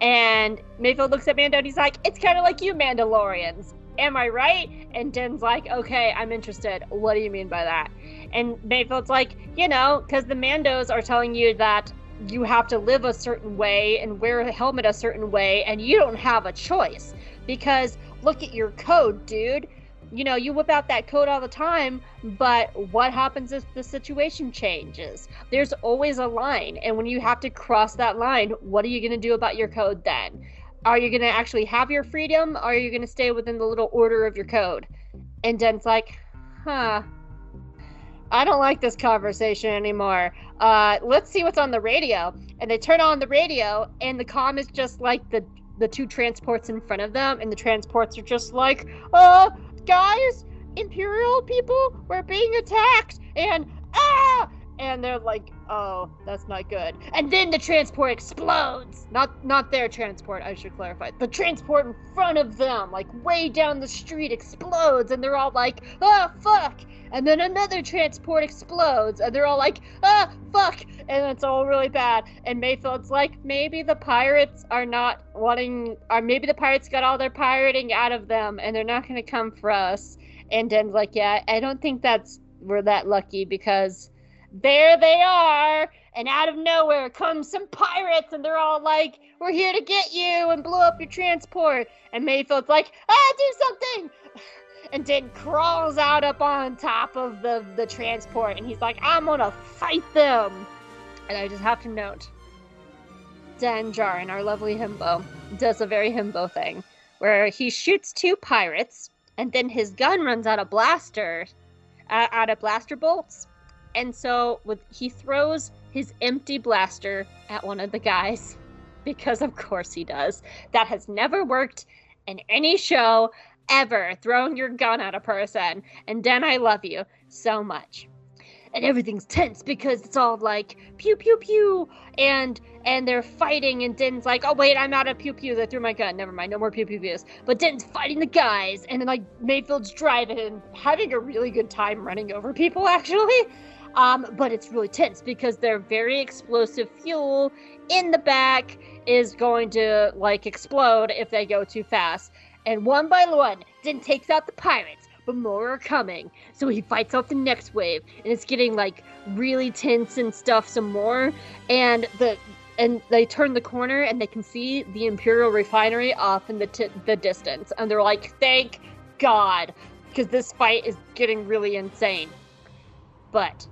And Mayfeld looks at Mando and he's like, It's kind of like you, Mandalorians. Am I right? And Den's like, Okay, I'm interested. What do you mean by that? And Mayfeld's like, You know, because the Mandos are telling you that you have to live a certain way and wear a helmet a certain way, and you don't have a choice. Because look at your code, dude. You know, you whip out that code all the time, but what happens if the situation changes? There's always a line, and when you have to cross that line, what are you going to do about your code then? Are you going to actually have your freedom, or are you going to stay within the little order of your code? And Den's like, huh. I don't like this conversation anymore. Uh, let's see what's on the radio. And they turn on the radio, and the comm is just like the the two transports in front of them, and the transports are just like, uh, guys, Imperial people, we're being attacked, and ah, and they're like, oh, that's not good. And then the transport explodes. Not not their transport, I should clarify. The transport in front of them, like way down the street, explodes, and they're all like, oh fuck. And then another transport explodes, and they're all like, ah, fuck! And it's all really bad. And Mayfeld's like, maybe the pirates are not wanting, or maybe the pirates got all their pirating out of them, and they're not gonna come for us. And Den's like, yeah, I don't think that's, we're that lucky because there they are, and out of nowhere comes some pirates, and they're all like, we're here to get you and blow up your transport. And Mayfeld's like, ah, do something! and then crawls out up on top of the, the transport and he's like, I'm gonna fight them. And I just have to note, Dan Djarin, our lovely himbo, does a very himbo thing where he shoots two pirates and then his gun runs out of blaster uh, out of blaster bolts. And so with he throws his empty blaster at one of the guys because of course he does. That has never worked in any show ever throwing your gun at a person. And Dan, I love you so much. and everything's tense because it's all like pew pew pew and and they're fighting and Din's like, oh wait, I'm out of pew pew. They threw my gun. Never mind, no more pew pew pews. But Din's fighting the guys, and then like Mayfeld's driving and having a really good time running over people actually. Um, but it's really tense because their very explosive fuel in the back is going to like explode if they go too fast. And one by one, Din takes out the pirates, but more are coming. So he fights off the next wave, and it's getting like really tense and stuff some more. And the and they turn the corner and they can see the Imperial refinery off in the t- the distance, and they're like, "Thank God," because this fight is getting really insane. But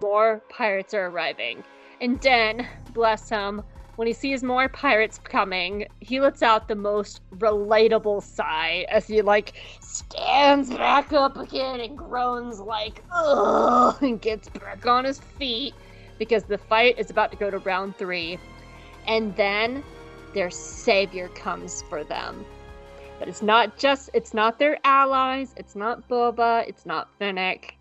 more pirates are arriving. And Den, bless him, when he sees more pirates coming, he lets out the most relatable sigh as he like stands back up again and groans like ugh and gets back on his feet because the fight is about to go to round three. And then their savior comes for them. But it's not just it's not their allies, it's not Boba, it's not Fennec.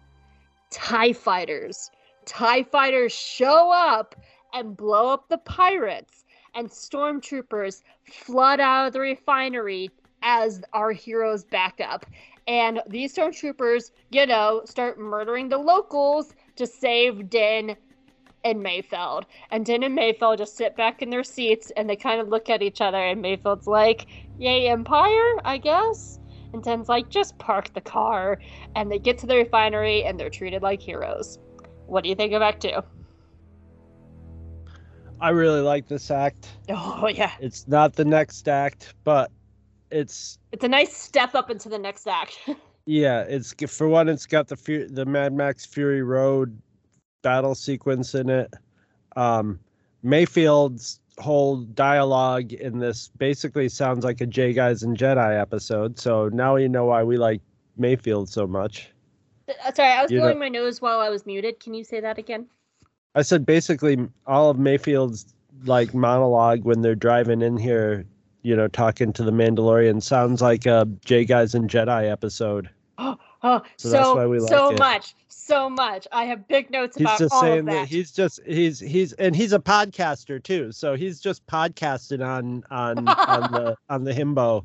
TIE fighters. TIE fighters show up and blow up the pirates, and stormtroopers flood out of the refinery as our heroes back up. And these stormtroopers, you know, start murdering the locals to save Din and Mayfeld. And Din and Mayfeld just sit back in their seats and they kind of look at each other, and Mayfeld's like, Yay, Empire, I guess? And Din's like, just park the car. And they get to the refinery and they're treated like heroes. What do you think of Act Two? I really like this act. Oh yeah, It's not the next act, but it's it's a nice step up into the next act. yeah, it's for one it's got the Fu- the Mad Max Fury Road battle sequence in it. Um Mayfeld's whole dialogue in this basically sounds like a J Guys and Jedi episode. So now you know why we like Mayfeld so much. Uh, Sorry, I was You know- blowing my nose while I was muted. Can you say that again? I said basically all of Mayfeld's like monologue when they're driving in here, you know, talking to the Mandalorian sounds like a J Guys and Jedi episode. Oh, oh So so that's why we like so it. much, so much. I have big notes He's about just all saying of that. that. he's just he's he's and he's a podcaster too. So he's just podcasting on on on the on the himbo.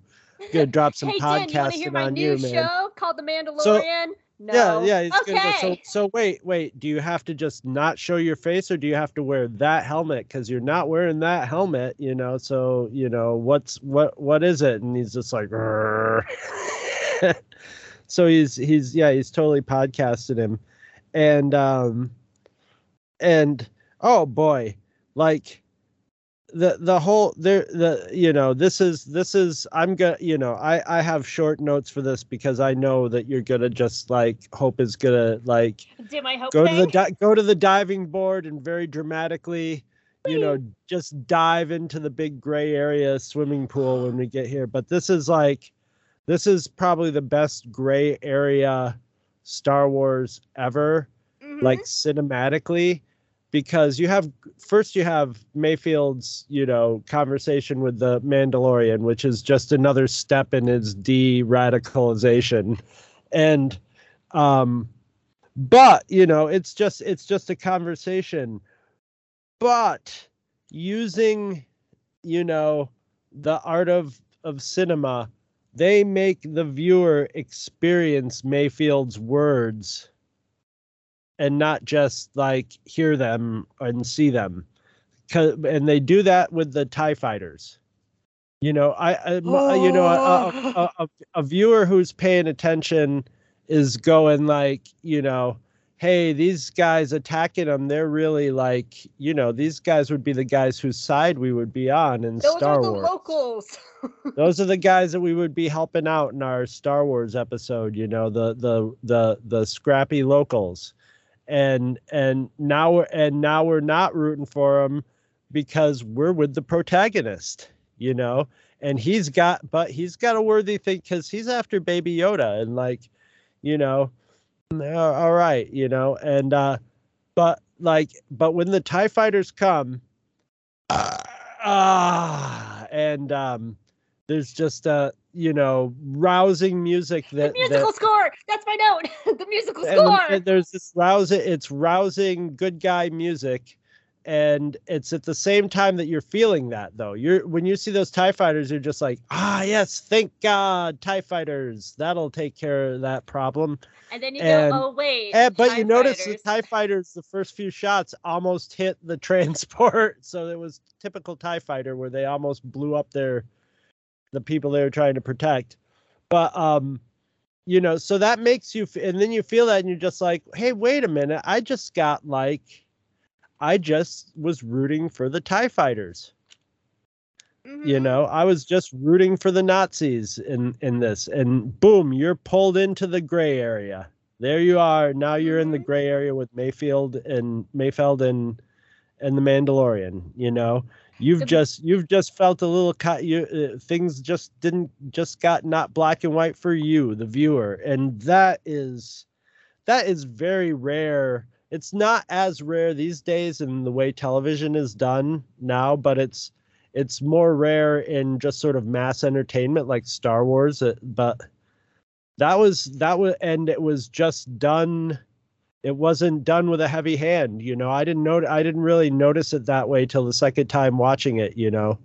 Gonna drop some hey, Dan, you hear podcasting my on new you, man. show called The Mandalorian? No. Yeah, yeah, okay. go. So, so wait, wait. Do you have to just not show your face, or do you have to wear that helmet? Because you're not wearing that helmet, you know. So, you know, what's what what is it? And he's just like, so he's he's yeah, he's totally podcasted him, and um, and oh boy, like the the whole there the you know this is this is i'm gonna you know i i have short notes for this because i know that you're gonna just like hope is gonna like Do my hope go to the di- go to the diving board and very dramatically you know just dive into the big gray area swimming pool when we get here. But this is like this is probably the best gray area star wars ever Mhm. like cinematically because you have first you have Mayfeld's you know conversation with the Mandalorian which is just another step in his de-radicalization. And um but you know it's just it's just a conversation. But using you know the art of of cinema they make the viewer experience Mayfeld's words and not just like hear them and see them. 'Cause- And they do that with the Tie Fighters. You know, I, I m- you know, a, a, a, a viewer who's paying attention is going like, you know, hey, these guys attacking them, they're really like, you know, these guys would be the guys whose side we would be on in Those Star are the Wars. locals. Those are the guys that we would be helping out in our Star Wars episode, you know, the the the the scrappy locals. And and now we're and now we're not rooting for him because we're with the protagonist, you know. And he's got but he's got a worthy thing cuz he's after baby Yoda and like, you know, uh, all right, you know, and uh but like but when the tie fighters come ah and um there's just uh you know rousing music that the musical that, score. That's my note. the musical and, score. and there's this rousing it's rousing good guy music and it's at the same time that you're feeling that though you're when you see those tie fighters you're just like ah yes thank god tie fighters that'll take care of that problem and then you and- go, oh wait. and, but TIE you notice fighters. the tie fighters the first few shots almost hit the transport so it was typical tie fighter where they almost blew up their the people they were trying to protect. But um you know so that makes you and then you feel that and you're just like hey wait a minute. I just got like i just was rooting for the tie fighters. You Mhm. know i was just rooting for the nazis in in this and boom you're pulled into the gray area. There you are. Now you're in the Mhm. gray area with mayfeld and mayfeld and and the mandalorian you know you've just you've just felt a little cut you uh, things just didn't just got not black and white for you the viewer and that is that is very rare it's not as rare these days in the way television is done now but it's it's more rare in just sort of mass entertainment like Star Wars. uh, But that was that was and it was just done. It wasn't done with a heavy hand, you know. I didn't know. I didn't really notice it that way till the second time watching it, you know.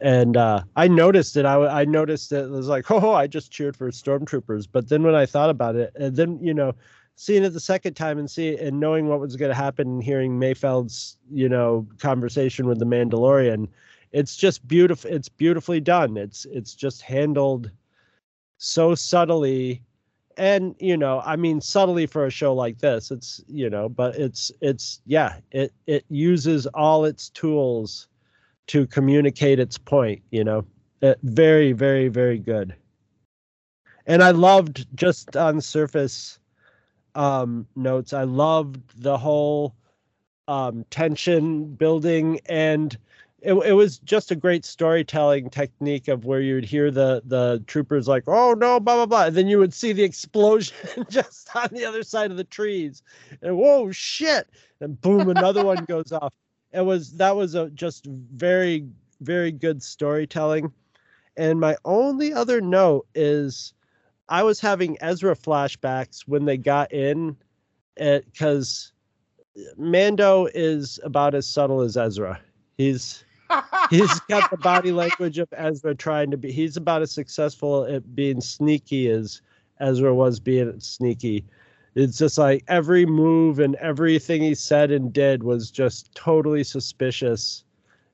And uh, I noticed it. I, I noticed it. It was like, oh, I just cheered for stormtroopers. But then when I thought about it, and then you know, seeing it the second time and see and knowing what was going to happen and hearing Mayfeld's you know conversation with the Mandalorian, it's just beautiful it's beautifully done it's it's just handled so subtly and you know i mean subtly for a show like this it's you know but it's it's yeah it it uses all its tools to communicate its point you know. It, very very very good. And i loved just on surface um notes i loved the whole um tension building and it, it was just a great storytelling technique of where you'd hear the the troopers like oh no blah blah blah. And then you would see the explosion just on the other side of the trees. And whoa shit. And boom another one goes off. It was that was a just very very good storytelling. And my only other note is i was having ezra flashbacks when they got in eh, because mando is about as subtle as ezra. He's he's got the body language of Ezra trying to be. He's about as successful at being sneaky as Ezra was being sneaky. It's just like every move and everything he said and did was just totally suspicious,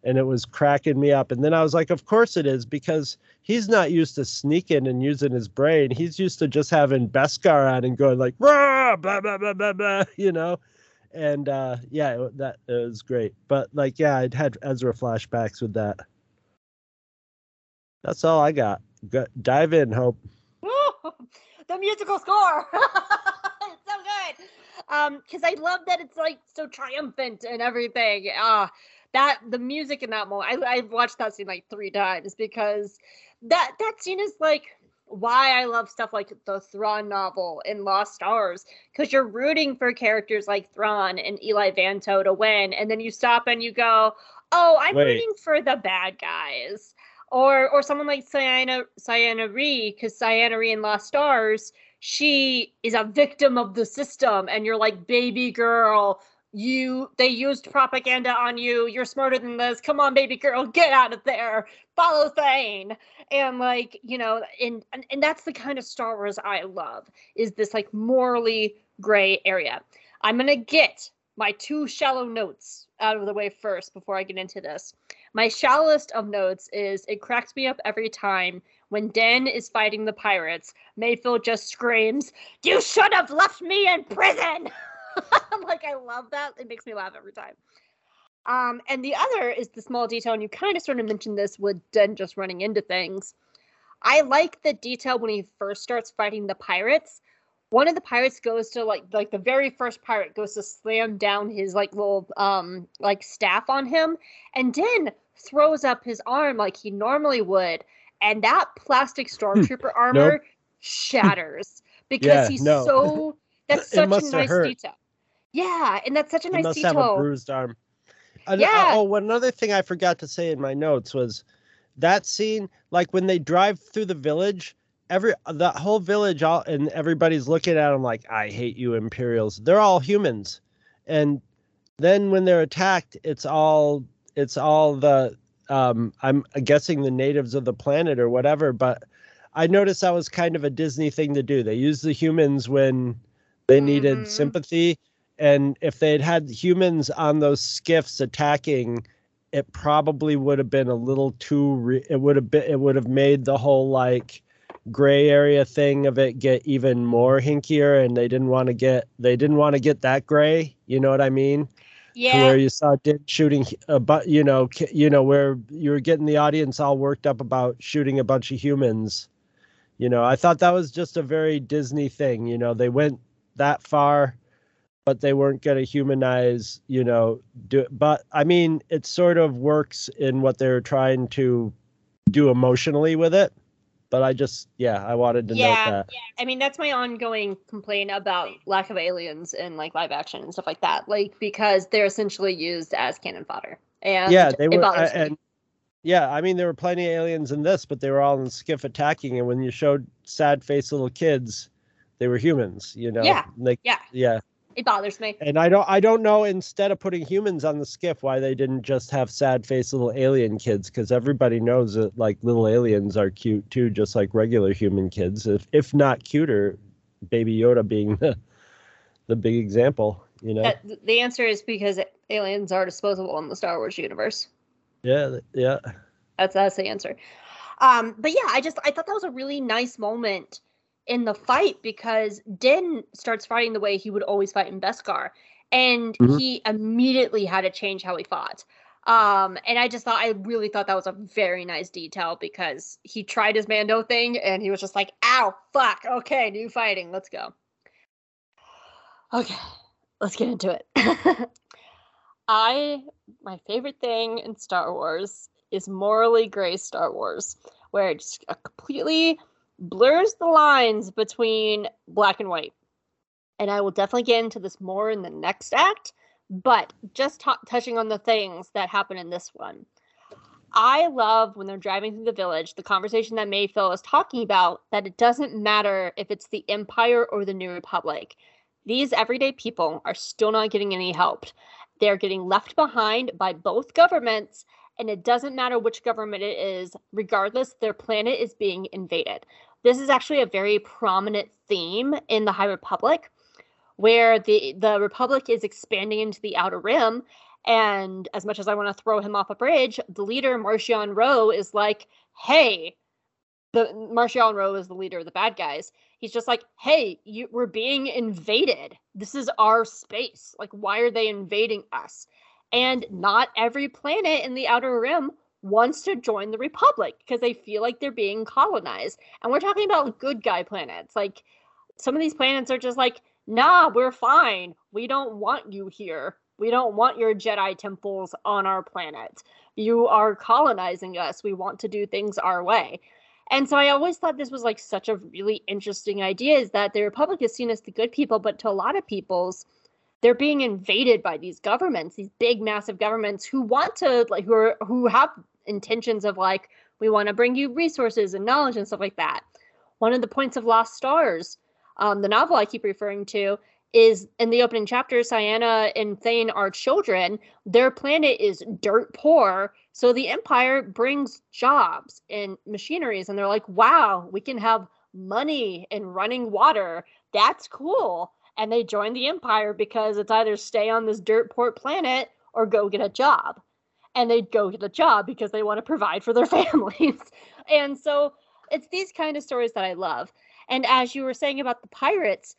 and it was cracking me up. And then I was like, of course it is because he's not used to sneaking and using his brain. He's used to just having Beskar on and going like, Rah! blah blah blah blah blah, you know and uh yeah that was great but like yeah i'd had ezra flashbacks with that that's all i got Go, dive in hope Woo! the musical score. it's so good. Um, because I love that it's like so triumphant and everything. Ah, that the music in that moment. I I've watched that scene like three times because that that scene is like why I love stuff like the Thrawn novel in Lost Stars because you're rooting for characters like Thrawn and Eli Vanto to win, and then you stop and you go, "Oh, I'm Wait. rooting for the bad guys." Or, or someone like Ciena Ciena Ree, because Ciena Ree in Lost Stars, she is a victim of the system, and you're like, baby girl, you they used propaganda on you. You're smarter than this. Come on, baby girl, get out of there. Follow Thane and like you know and, and and that's the kind of star wars i love is this like morally gray area i'm gonna get my two shallow notes out of the way first before i get into this my shallowest of notes is it cracks me up every time when den is fighting the pirates mayfeld just screams you should have left me in prison like i love that it makes me laugh every time um, and the other is the small detail, and you kind of sort of mentioned this with Den just running into things. I like the detail when he first starts fighting the pirates. One of the pirates goes to like like the very first pirate goes to slam down his like little um like staff on him, and Den throws up his arm like he normally would, and that plastic stormtrooper armor shatters because Yeah, he's no. so that's such a nice detail. Yeah, and that's such a he nice must have a bruised arm And, uh, Yeah. oh, one other thing I forgot to say in my notes was that scene, like when they drive through the village, every the whole village all and everybody's looking at them like, I hate you, Imperials. They're all humans. And then when they're attacked, it's all it's all the um I'm guessing the natives of the planet or whatever, but I noticed that was kind of a Disney thing to do. They used the humans when they needed Mhm. sympathy. And if they had had humans on those skiffs attacking, it probably would have been a little too. Re- it would have been. It would have made the whole like gray area thing of it get even more hinkier. And they didn't want to get. They didn't want to get that gray. You know what I mean? Yeah. where you saw Din shooting a but you know you know where you were getting the audience all worked up about shooting a bunch of humans. You know, I thought that was just a very Disney thing. You know, they went that far, but they weren't going to humanize. You know, do. But I mean, it sort of works in what they're trying to do emotionally with it. But I just, yeah, I wanted to Yeah, note that. Yeah, I mean, that's my ongoing complaint about lack of aliens in like live action and stuff like that. Like because they're essentially used as cannon fodder. And yeah, they were, uh, and yeah, I mean, there were plenty of aliens in this, but they were all in skiff attacking, and when you showed sad-faced little kids, they were humans. You know, Yeah, like yeah. yeah. It bothers me. And I don't, I don't know. Instead of putting humans on the skiff, why they didn't just have sad-faced little alien kids? Because everybody knows that like little aliens are cute too, just like regular human kids. If if not cuter, Baby Yoda being the the big example. You know. That, the answer is because aliens are disposable in the Star Wars universe. yeah. Yeah. That's that's the answer. Um, but yeah, I just I thought that was a really nice moment in the fight because Din starts fighting the way he would always fight in Beskar, and Mhm. he immediately had to change how he fought. Um, and I just thought I really thought that was a very nice detail because he tried his Mando thing and he was just like, "Ow, fuck, okay, new fighting, let's go." Okay, let's get into it. I my favorite thing in Star Wars is morally gray Star Wars, where it just uh, completely blurs the lines between black and white. And I will definitely get into this more in the next act, but just t- touching on the things that happen in this one. I love when they're driving through the village, the conversation that Mayfeld is talking about, that it doesn't matter if it's the Empire or the New Republic. These everyday people are still not getting any help. They're getting left behind by both governments, and it doesn't matter which government it is, regardless, their planet is being invaded. This is actually a very prominent theme in the High Republic, where the, the Republic is expanding into the Outer Rim. And as much as I want to throw him off a bridge, the leader, Marchion Ro, is like, hey, the Marchion Ro is the leader of the bad guys. He's just like, hey, you, we're being invaded. This is our space. Like, why are they invading us? And not every planet in the Outer Rim wants to join the Republic because they feel like they're being colonized. And we're talking about good guy planets. Like, some of these planets are just like, nah, we're fine. We don't want you here. We don't want your Jedi temples on our planet. You are colonizing us. We want to do things our way. And so I always thought this was like such a really interesting idea is that the Republic is seen as the good people, but to a lot of people's, they're being invaded by these governments, these big, massive governments who want to like who are who have intentions of like, we want to bring you resources and knowledge and stuff like that. One of the points of Lost Stars, um, the novel I keep referring to, is in the opening chapter, Ciena and Thane are children. Their planet is dirt poor. So the Empire brings jobs and machineries, and they're like, wow, we can have money and running water. That's cool. And they join the Empire because it's either stay on this dirt poor planet or go get a job. And they go get a job because they want to provide for their families. and so it's these kind of stories that I love. And as you were saying about the pirates,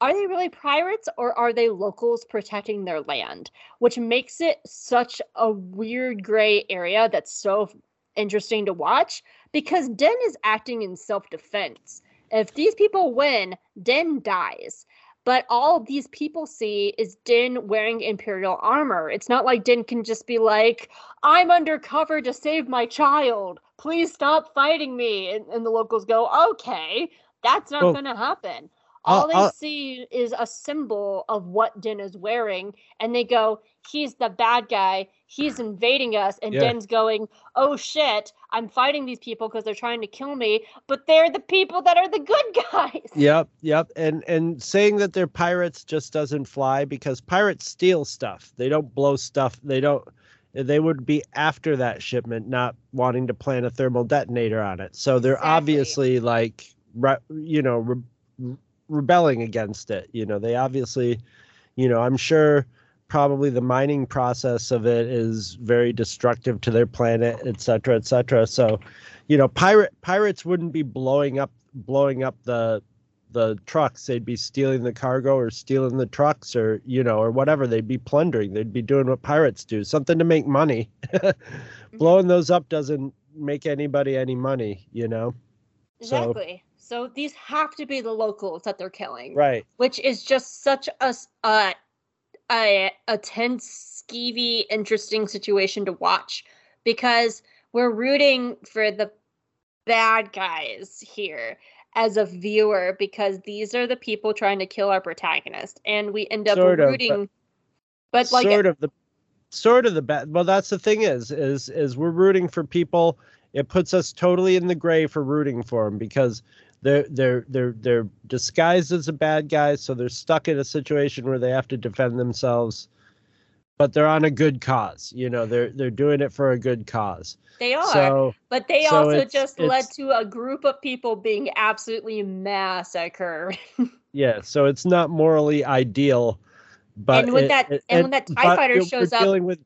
are they really pirates or are they locals protecting their land? Which makes it such a weird gray area that's so interesting to watch because Din is acting in self defense. If these people win, Din dies. But all these people see is Din wearing Imperial armor. It's not like Din can just be like, I'm undercover to save my child. Please stop fighting me. And, and the locals go, okay, that's not Well, going to happen I'll- all they I'll- see is a symbol of what Din is wearing, and they go, "He's the bad guy. He's invading us." And Yeah. Din's going, "Oh shit! I'm fighting these people because they're trying to kill me, but they're the people that are the good guys. Yep, yep. And and saying that they're pirates just doesn't fly because pirates steal stuff. They don't blow stuff. They don't they would be after that shipment, not wanting to plant a thermal detonator on it. So they're Exactly. obviously like, re, you know, re, rebelling against it. You know, they obviously, you know, I'm sure probably the mining process of it is very destructive to their planet, et cetera, et cetera. So, you know, pirate pirates wouldn't be blowing up blowing up the the trucks. They'd be stealing the cargo or stealing the trucks or you know or whatever. They'd be plundering. They'd be doing what pirates do. Something to make money. Mm-hmm. Blowing those up doesn't make anybody any money you know? Exactly. So, these have to be the locals that they're killing, right. which is just such a s- a a, tense, skeevy, interesting situation to watch because we're rooting for the bad guys here as a viewer because these are the people trying to kill our protagonist, and we end up Sort of, but- rooting. But, like, sort of the sort of the bad well that's the thing is is is we're rooting for people it puts us totally in the gray for rooting for them because they're they're they're they're disguised as a bad guy so they're stuck in a situation where they have to defend themselves but they're on a good cause you know they're they're doing it for a good cause they are. so But they So also it's- just led to a group of people being absolutely massacred. yeah so it's not morally ideal but And when it- that- it- and when that TIE fighter shows up- dealing with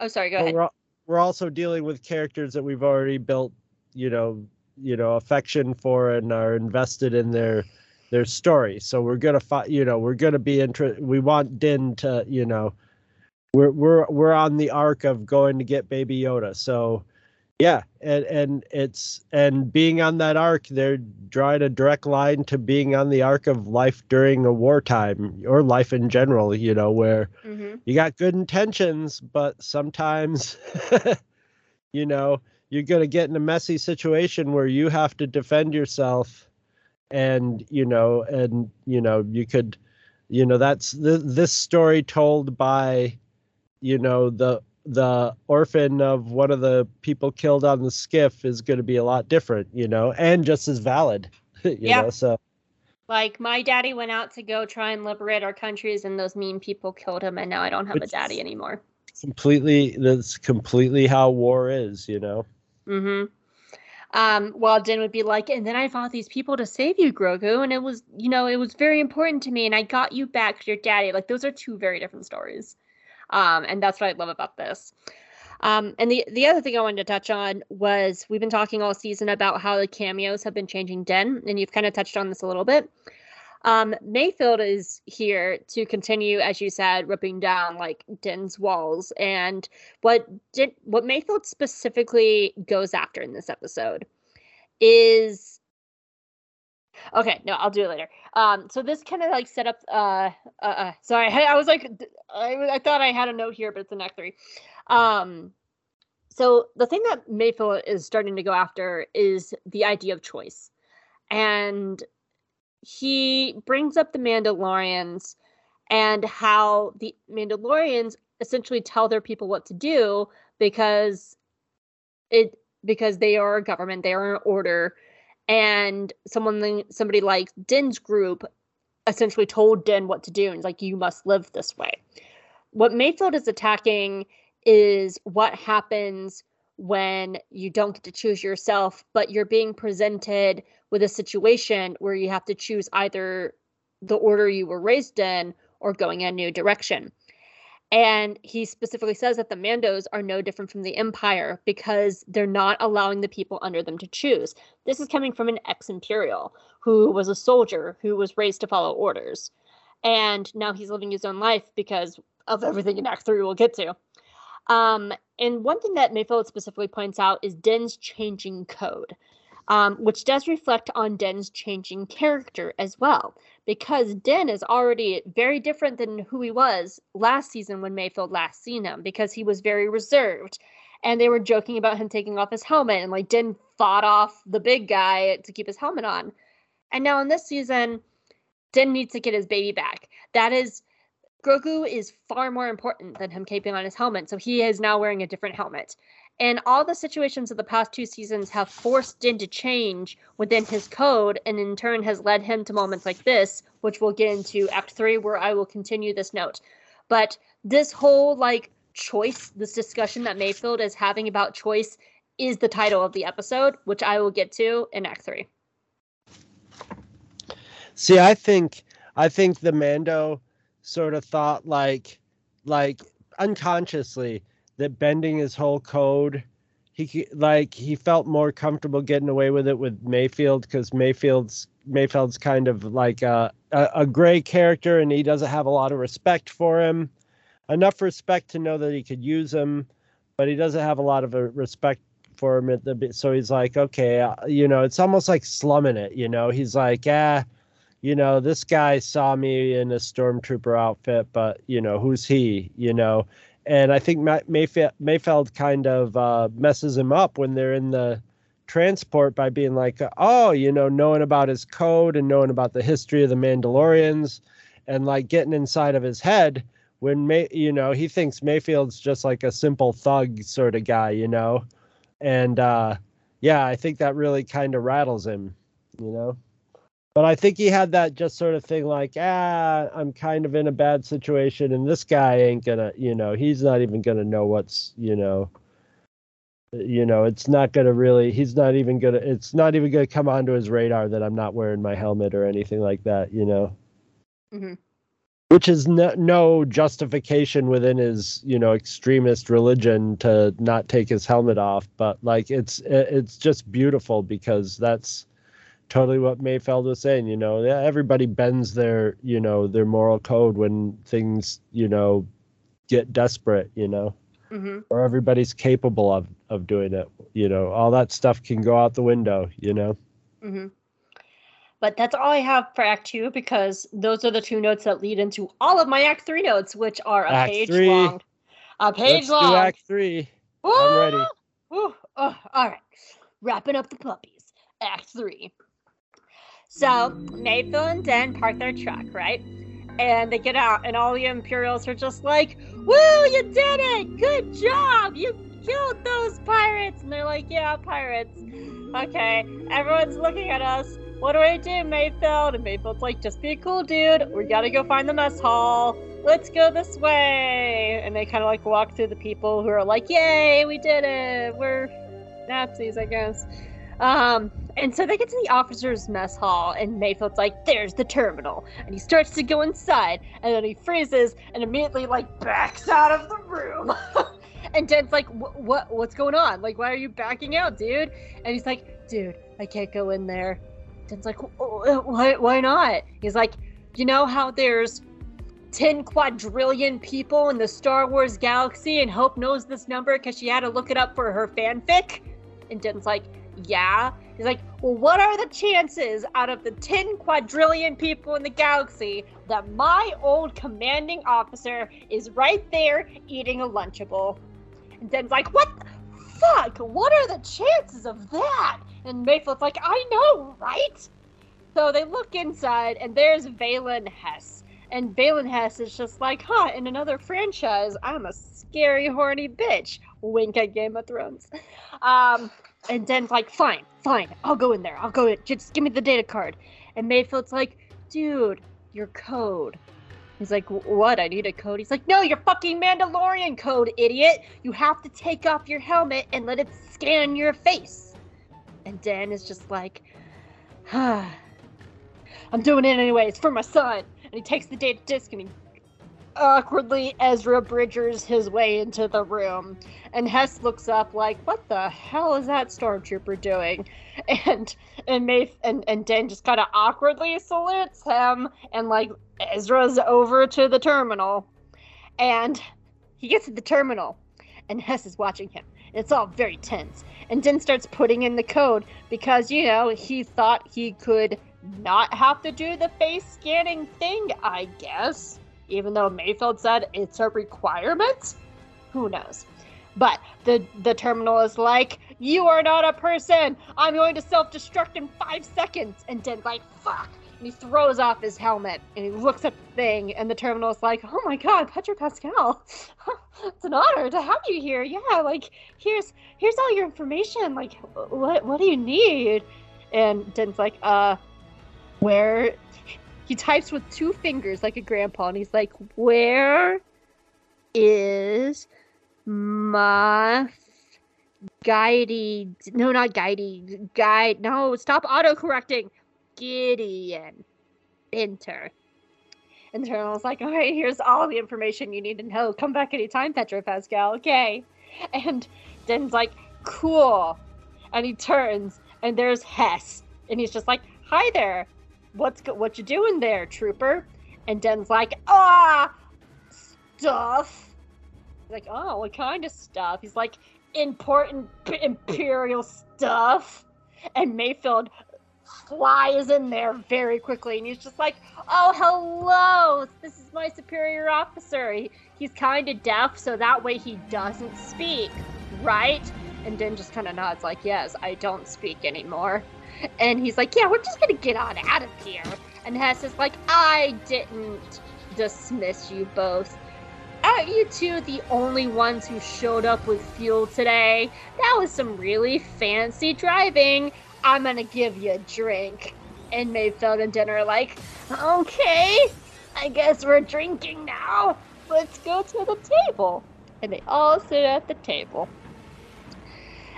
oh, sorry. Go ahead. We're, we're also dealing with characters that we've already built, you know, you know, affection for and are invested in their their story. So we're gonna fight. You know, we're gonna be interested. We want Din to, you know, we're we're we're on the arc of going to get Baby Yoda. So yeah, and and it's and being on that arc, they're drawing a direct line to being on the arc of life during a wartime or life in general. You know, where hmm you got good intentions, but sometimes, you know, you're going to get in a messy situation where you have to defend yourself. And, you know, and, you know, you could, you know, that's th- this story told by, you know, the, the orphan of one of the people killed on the skiff is going to be a lot different, you know, and just as valid, you Yeah. know, so Like my daddy went out to go try and liberate our countries, and those mean people killed him, and now I don't have a daddy anymore. completely, that's completely how war is, you know. Hmm Um, while Din would be like, and then I fought these people to save you, Grogu, and it was, you know, it was very important to me, and I got you back to your daddy. Like those are two very different stories, um, and that's what I love about this. Um, and the the other thing I wanted to touch on was we've been talking all season about how the cameos have been changing Din, and you've kind of touched on this a little bit. Um, Mayfeld is here to continue, as you said, ripping down like Din's walls. And what Din, what Mayfeld specifically goes after in this episode is okay. No, I'll do it later. Um, so this kind of like set up. Uh, uh, uh sorry, I, I was like, I, I thought I had a note here, but it's in Act Three. Um, so the thing that Mayfeld is starting to go after is the idea of choice, and he brings up the Mandalorians and how the Mandalorians essentially tell their people what to do because it because they are a government, they are an order, and someone somebody like Din's group essentially told Din what to do and like you must live this way. What Mayfeld is attacking is what happens when you don't get to choose yourself, but you're being presented with a situation where you have to choose either the order you were raised in or going a new direction. And he specifically says that the Mandos are no different from the Empire because they're not allowing the people under them to choose. This is coming from an ex Imperial who was a soldier who was raised to follow orders. And now he's living his own life because of everything in Act 3 we'll get to. Um, and one thing that Mayfeld specifically points out is Din's changing code, um, which does reflect on Din's changing character as well because Din is already very different than who he was last season when Mayfeld last seen him because he was very reserved. And they were joking about him taking off his helmet and like Din fought off the big guy to keep his helmet on. And now in this season, Din needs to get his baby back. That is Grogu is far more important than him keeping on his helmet, so he is now wearing a different helmet. And all the situations of the past two seasons have forced Din to change within his code, and in turn has led him to moments like this, which we'll get into Act Three, where I will continue this note. But this whole like choice, this discussion that Mayfeld is having about choice, is the title of the episode, which I will get to in Act Three. See, I think I think the Mando sort of thought like like unconsciously that bending his whole code he like he felt more comfortable getting away with it with Mayfeld because Mayfeld's Mayfeld's kind of like a, a, a gray character and he doesn't have a lot of respect for him. Enough respect to know that he could use him but he doesn't have a lot of a respect for him at the so he's like okay uh, you know it's almost like slumming it you know? He's like ah you know, this guy saw me in a stormtrooper outfit, but you know, who's he? You know, and I think Mayfeld, Mayfeld kind of uh, messes him up when they're in the transport by being like, oh, you know, knowing about his code and knowing about the history of the Mandalorians, and like getting inside of his head when May, you know, he thinks Mayfeld's just like a simple thug sort of guy, you know, and uh, yeah, I think that really kind of rattles him, you know. But I think he had that just sort of thing like, ah, I'm kind of in a bad situation, and this guy ain't gonna, you know, he's not even gonna know what's, you know, you know, it's not gonna really, he's not even gonna, it's not even gonna come onto his radar that I'm not wearing my helmet or anything like that, you know. Mm-hmm. Which is no, no justification within his, you know, extremist religion to not take his helmet off, but like it's it's just beautiful because that's totally what Mayfeld was saying. You know, everybody bends their, you know, their moral code when things, you know, get desperate. You know, mm-hmm. or everybody's capable of of doing it. You know, all that stuff can go out the window. You know. Mm-hmm. But that's all I have for Act Two because those are the two notes that lead into all of my Act Three notes, which are a act page three. long. A page Let's long. Do act three. Woo! I'm ready. Woo! Oh, all right. Wrapping up the puppies. Act three. So Mayfeld and Din park their truck, right? And they get out, and all the Imperials are just like, Woo, you did it! Good job! You killed those pirates! And they're like, Yeah, pirates. Okay, everyone's looking at us. What do I do, Mayfeld? And Mayfeld's like, Just be a cool dude. We gotta go find the mess hall. Let's go this way. And they kind of like walk through the people who are like, Yay, we did it! We're Nazis, I guess. Um, and so they get to the officers' mess hall, and Mayfeld's like, "There's the terminal," and he starts to go inside, and then he freezes and immediately like backs out of the room. and Din's like, "What? What's going on? Like, why are you backing out, dude?" And he's like, "Dude, I can't go in there." Din's like, "Why? Why not?" He's like, "You know how there's 10 quadrillion people in the Star Wars galaxy, and Hope knows this number because she had to look it up for her fanfic?" And Din's like, yeah. He's like, well, what are the chances out of the 10 quadrillion people in the galaxy that my old commanding officer is right there eating a Lunchable? And Din's like, what the fuck? What are the chances of that? And Mayfeld's like, I know, right? So they look inside, and there's Valin Hess. And Valin Hess is just like, huh, in another franchise, I'm a scary, horny bitch. Wink at Game of Thrones. Um, and Din's like, fine, fine, I'll go in there. I'll go in. Just give me the data card. And Mayfeld's like, dude, your code. He's like, what? I need a code. He's like, no, your fucking Mandalorian code, idiot. You have to take off your helmet and let it scan your face. And Dan is just like, ah, I'm doing it anyways for my son. And he takes the data disk and he awkwardly Ezra Bridgers his way into the room. And Hess looks up like, what the hell is that stormtrooper doing? And and Maeve and, and Din just kinda awkwardly salutes him and like Ezra's over to the terminal. And he gets to the terminal and Hess is watching him. It's all very tense. And Din starts putting in the code because, you know, he thought he could not have to do the face scanning thing, I guess even though Mayfeld said it's a requirement. Who knows? But the the terminal is like, you are not a person. I'm going to self-destruct in five seconds. And Din's like, fuck. and he throws off his helmet and he looks at the thing and the terminal is like oh my god Pedro Pascal it's an honor to have you here yeah like here's here's all your information like what what do you need and Din's like uh where he types with two fingers like a grandpa and he's like where is my guidey no not guidey guide no stop auto correcting Gideon. Enter. Terminal's like, all right, here's all the information you need to know. Come back anytime, Pedro Pascal. Okay. And Din's like, cool. And he turns, and there's Hess. And he's just like, hi there. What's what you doing there, trooper? And Din's like, ah, stuff. He's like, oh, what kind of stuff? He's like, important imperial stuff. And Mayfeld flies in there very quickly and he's just like, Oh, hello! This is my superior officer. He, he's kind of deaf, so that way he doesn't speak, right? And Din just kind of nods, like, Yes, I don't speak anymore. And he's like, Yeah, we're just gonna get on out of here. And Hess is like, I didn't dismiss you both. Aren't you two the only ones who showed up with fuel today? That was some really fancy driving. I'm gonna give you a drink. And Mayfeld and Din are like, okay, I guess we're drinking now. Let's go to the table. And they all sit at the table.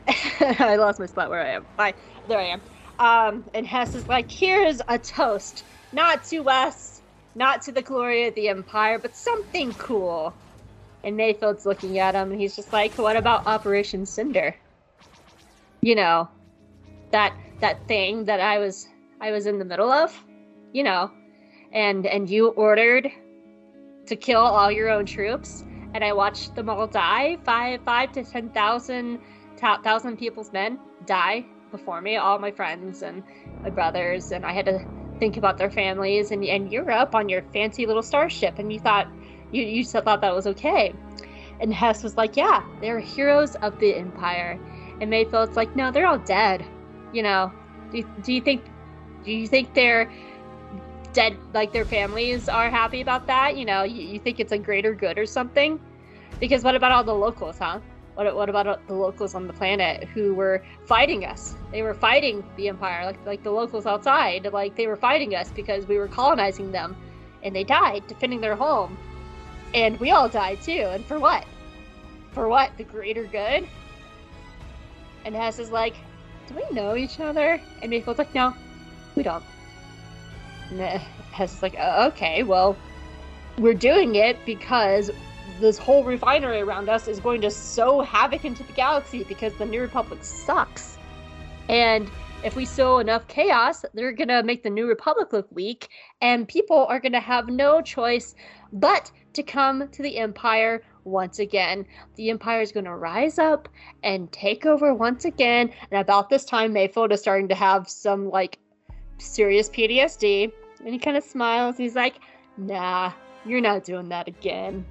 I lost my spot where I am. Bye. There I am. Um, and Hess is like, here's a toast. Not to us, not to the glory of the Empire, but something cool. And Mayfeld's looking at him and he's just like, what about Operation Cinder? You know, that that thing that I was I was in the middle of, you know, and and you ordered to kill all your own troops, and I watched them all die. Five five to ten thousand thousand people's men die before me, all my friends and my brothers, and I had to think about their families. And and you're up on your fancy little starship, and you thought you you thought that was okay. And Hess was like, yeah, they're heroes of the Empire. And Mayfeld's like, no, they're all dead you know, do you, do you think do you think they're dead like their families are happy about that? You know, you, you think it's a greater good or something? Because what about all the locals, huh? What, what about the locals on the planet who were fighting us? They were fighting the Empire, like like the locals outside. Like they were fighting us because we were colonizing them, and they died defending their home, and we all died too. And for what? For what? The greater good? And Hess is like, do we know each other? And Mayfeld's like, no, we don't. And Hess is like, oh, okay, well, we're doing it because this whole refinery around us is going to sow havoc into the galaxy because the New Republic sucks. And if we sow enough chaos, they're going to make the New Republic look weak, and people are going to have no choice but to come to the Empire once again. The Empire is going to rise up and take over once again. And about this time, Mayfeld is starting to have some like serious PTSD. And he kind of smiles. He's like, nah, you're not doing that again.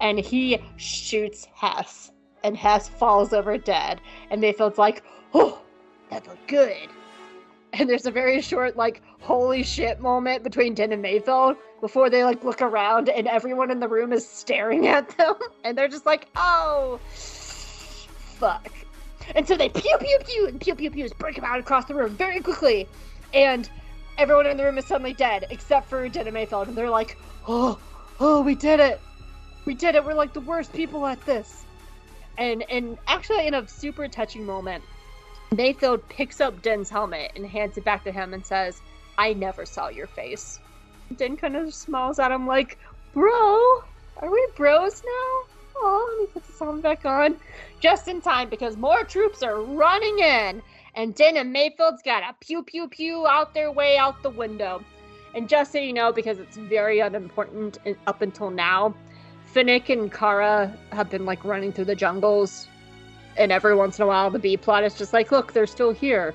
And he shoots Hess. And Hess falls over dead. And Mayfeld's like, oh, that felt good. And there's a very short, like, holy shit moment between Din and Mayfeld before they like look around and everyone in the room is staring at them and they're just like, oh, fuck. And so they pew pew pew and pew pew pews break out across the room very quickly, and everyone in the room is suddenly dead except for Jenna Mayfeld, and they're like, oh, oh, we did it, we did it. We're like the worst people at this. And and actually, in a super touching moment, Mayfeld picks up Din's helmet and hands it back to him and says, "I never saw your face." Din kind of smiles at him like, Bro, are we bros now? Oh, let me put the song back on. Just in time because more troops are running in. And Din and Mayfeld's got a pew pew pew out their way out the window. And just so you know, because it's very unimportant up until now, Fennec and Cara have been like running through the jungles. And every once in a while, the B plot is just like, look, they're still here,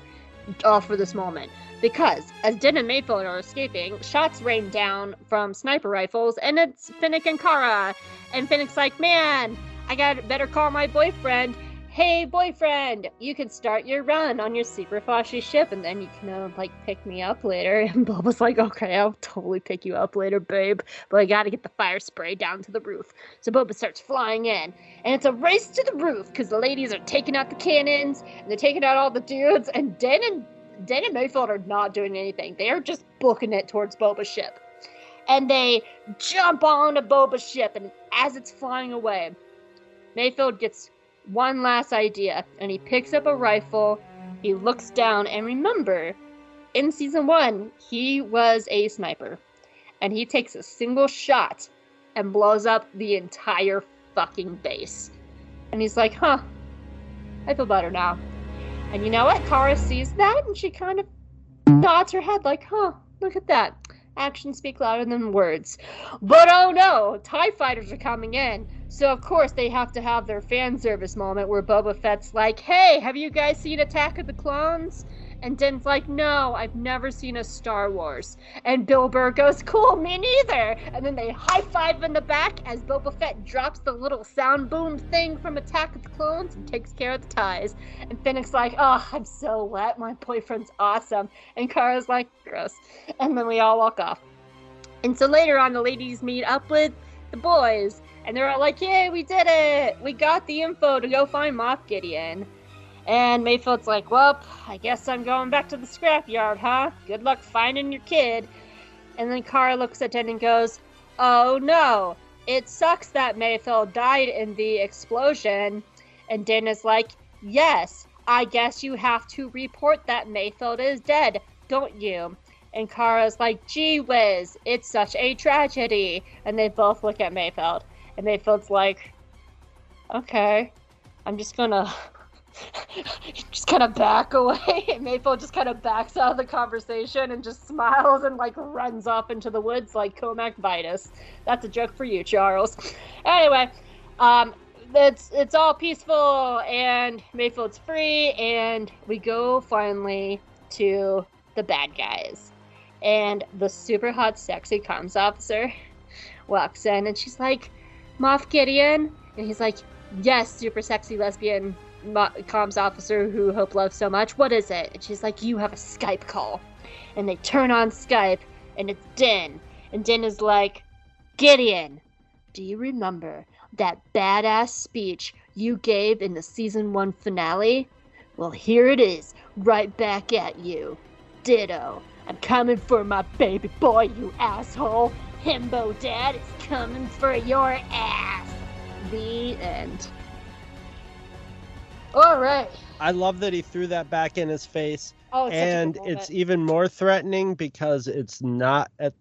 all for this moment because as Din and Mayfeld are escaping, shots rain down from sniper rifles, and it's Fennec and Cara. And Fennec's like, man, I got better call my boyfriend. "Hey, boyfriend, you can start your run on your super flashy ship, and then you can uh, like pick me up later." And Boba's like, "Okay, I'll totally pick you up later, babe, but I gotta get the fire spray down to the roof." So Boba starts flying in, and it's a race to the roof because the ladies are taking out the cannons and they're taking out all the dudes, and Din and Din and Mayfeld are not doing anything. They are just booking it towards Boba's ship. And they jump onto Boba's ship, and as it's flying away, Mayfeld gets one last idea, and he picks up a rifle. He looks down, and remember, in season one, he was a sniper. And he takes a single shot and blows up the entire fucking base. And he's like, huh, I feel better now. And you know what? Cara sees that and she kind of nods her head, like, huh, look at that. Actions speak louder than words. But oh no, TIE fighters are coming in. So of course they have to have their fan service moment where Boba Fett's like, hey, have you guys seen Attack of the Clones? And Din's like, no, I've never seen a Star Wars. And Bill Burr goes, cool, me neither. And then they high five in the back as Boba Fett drops the little sound boom thing from Attack of the Clones and takes care of the ties. And Fennec's like, oh, I'm so wet. My boyfriend's awesome. And Cara's like, gross. And then we all walk off. And so later on, the ladies meet up with the boys. And they're all like, yay, we did it. We got the info to go find Moff Gideon. And Mayfeld's like, well, I guess I'm going back to the scrapyard, huh? Good luck finding your kid. And then Cara looks at Din and goes, oh no, it sucks that Mayfeld died in the explosion. And Din is like, yes, I guess you have to report that Mayfeld is dead, don't you? And Cara's like, gee whiz, it's such a tragedy. And they both look at Mayfeld. And Mayfeld's like, okay, I'm just gonna just kind of back away. And Mayfeld just kind of backs out of the conversation and just smiles and like runs off into the woods like Comac Vitus. That's a joke for you, Charles. Anyway, um, it's it's all peaceful and Mayfeld's free, and we go finally to the bad guys. And the super hot, sexy comms officer walks in, and she's like, "Moff Gideon," and he's like, "Yes, super sexy lesbian comms officer who Hope loves so much. What is it? And she's like, You have a Skype call. And they turn on Skype, and it's Din. And Din is like, Gideon, do you remember that badass speech you gave in the season one finale? Well, here it is, right back at you. Ditto. I'm coming for my baby boy, you asshole. Himbo Dad is coming for your ass. The end. All right. I love that he threw that back in his face. Oh, it's and such a good it's even more threatening because it's not at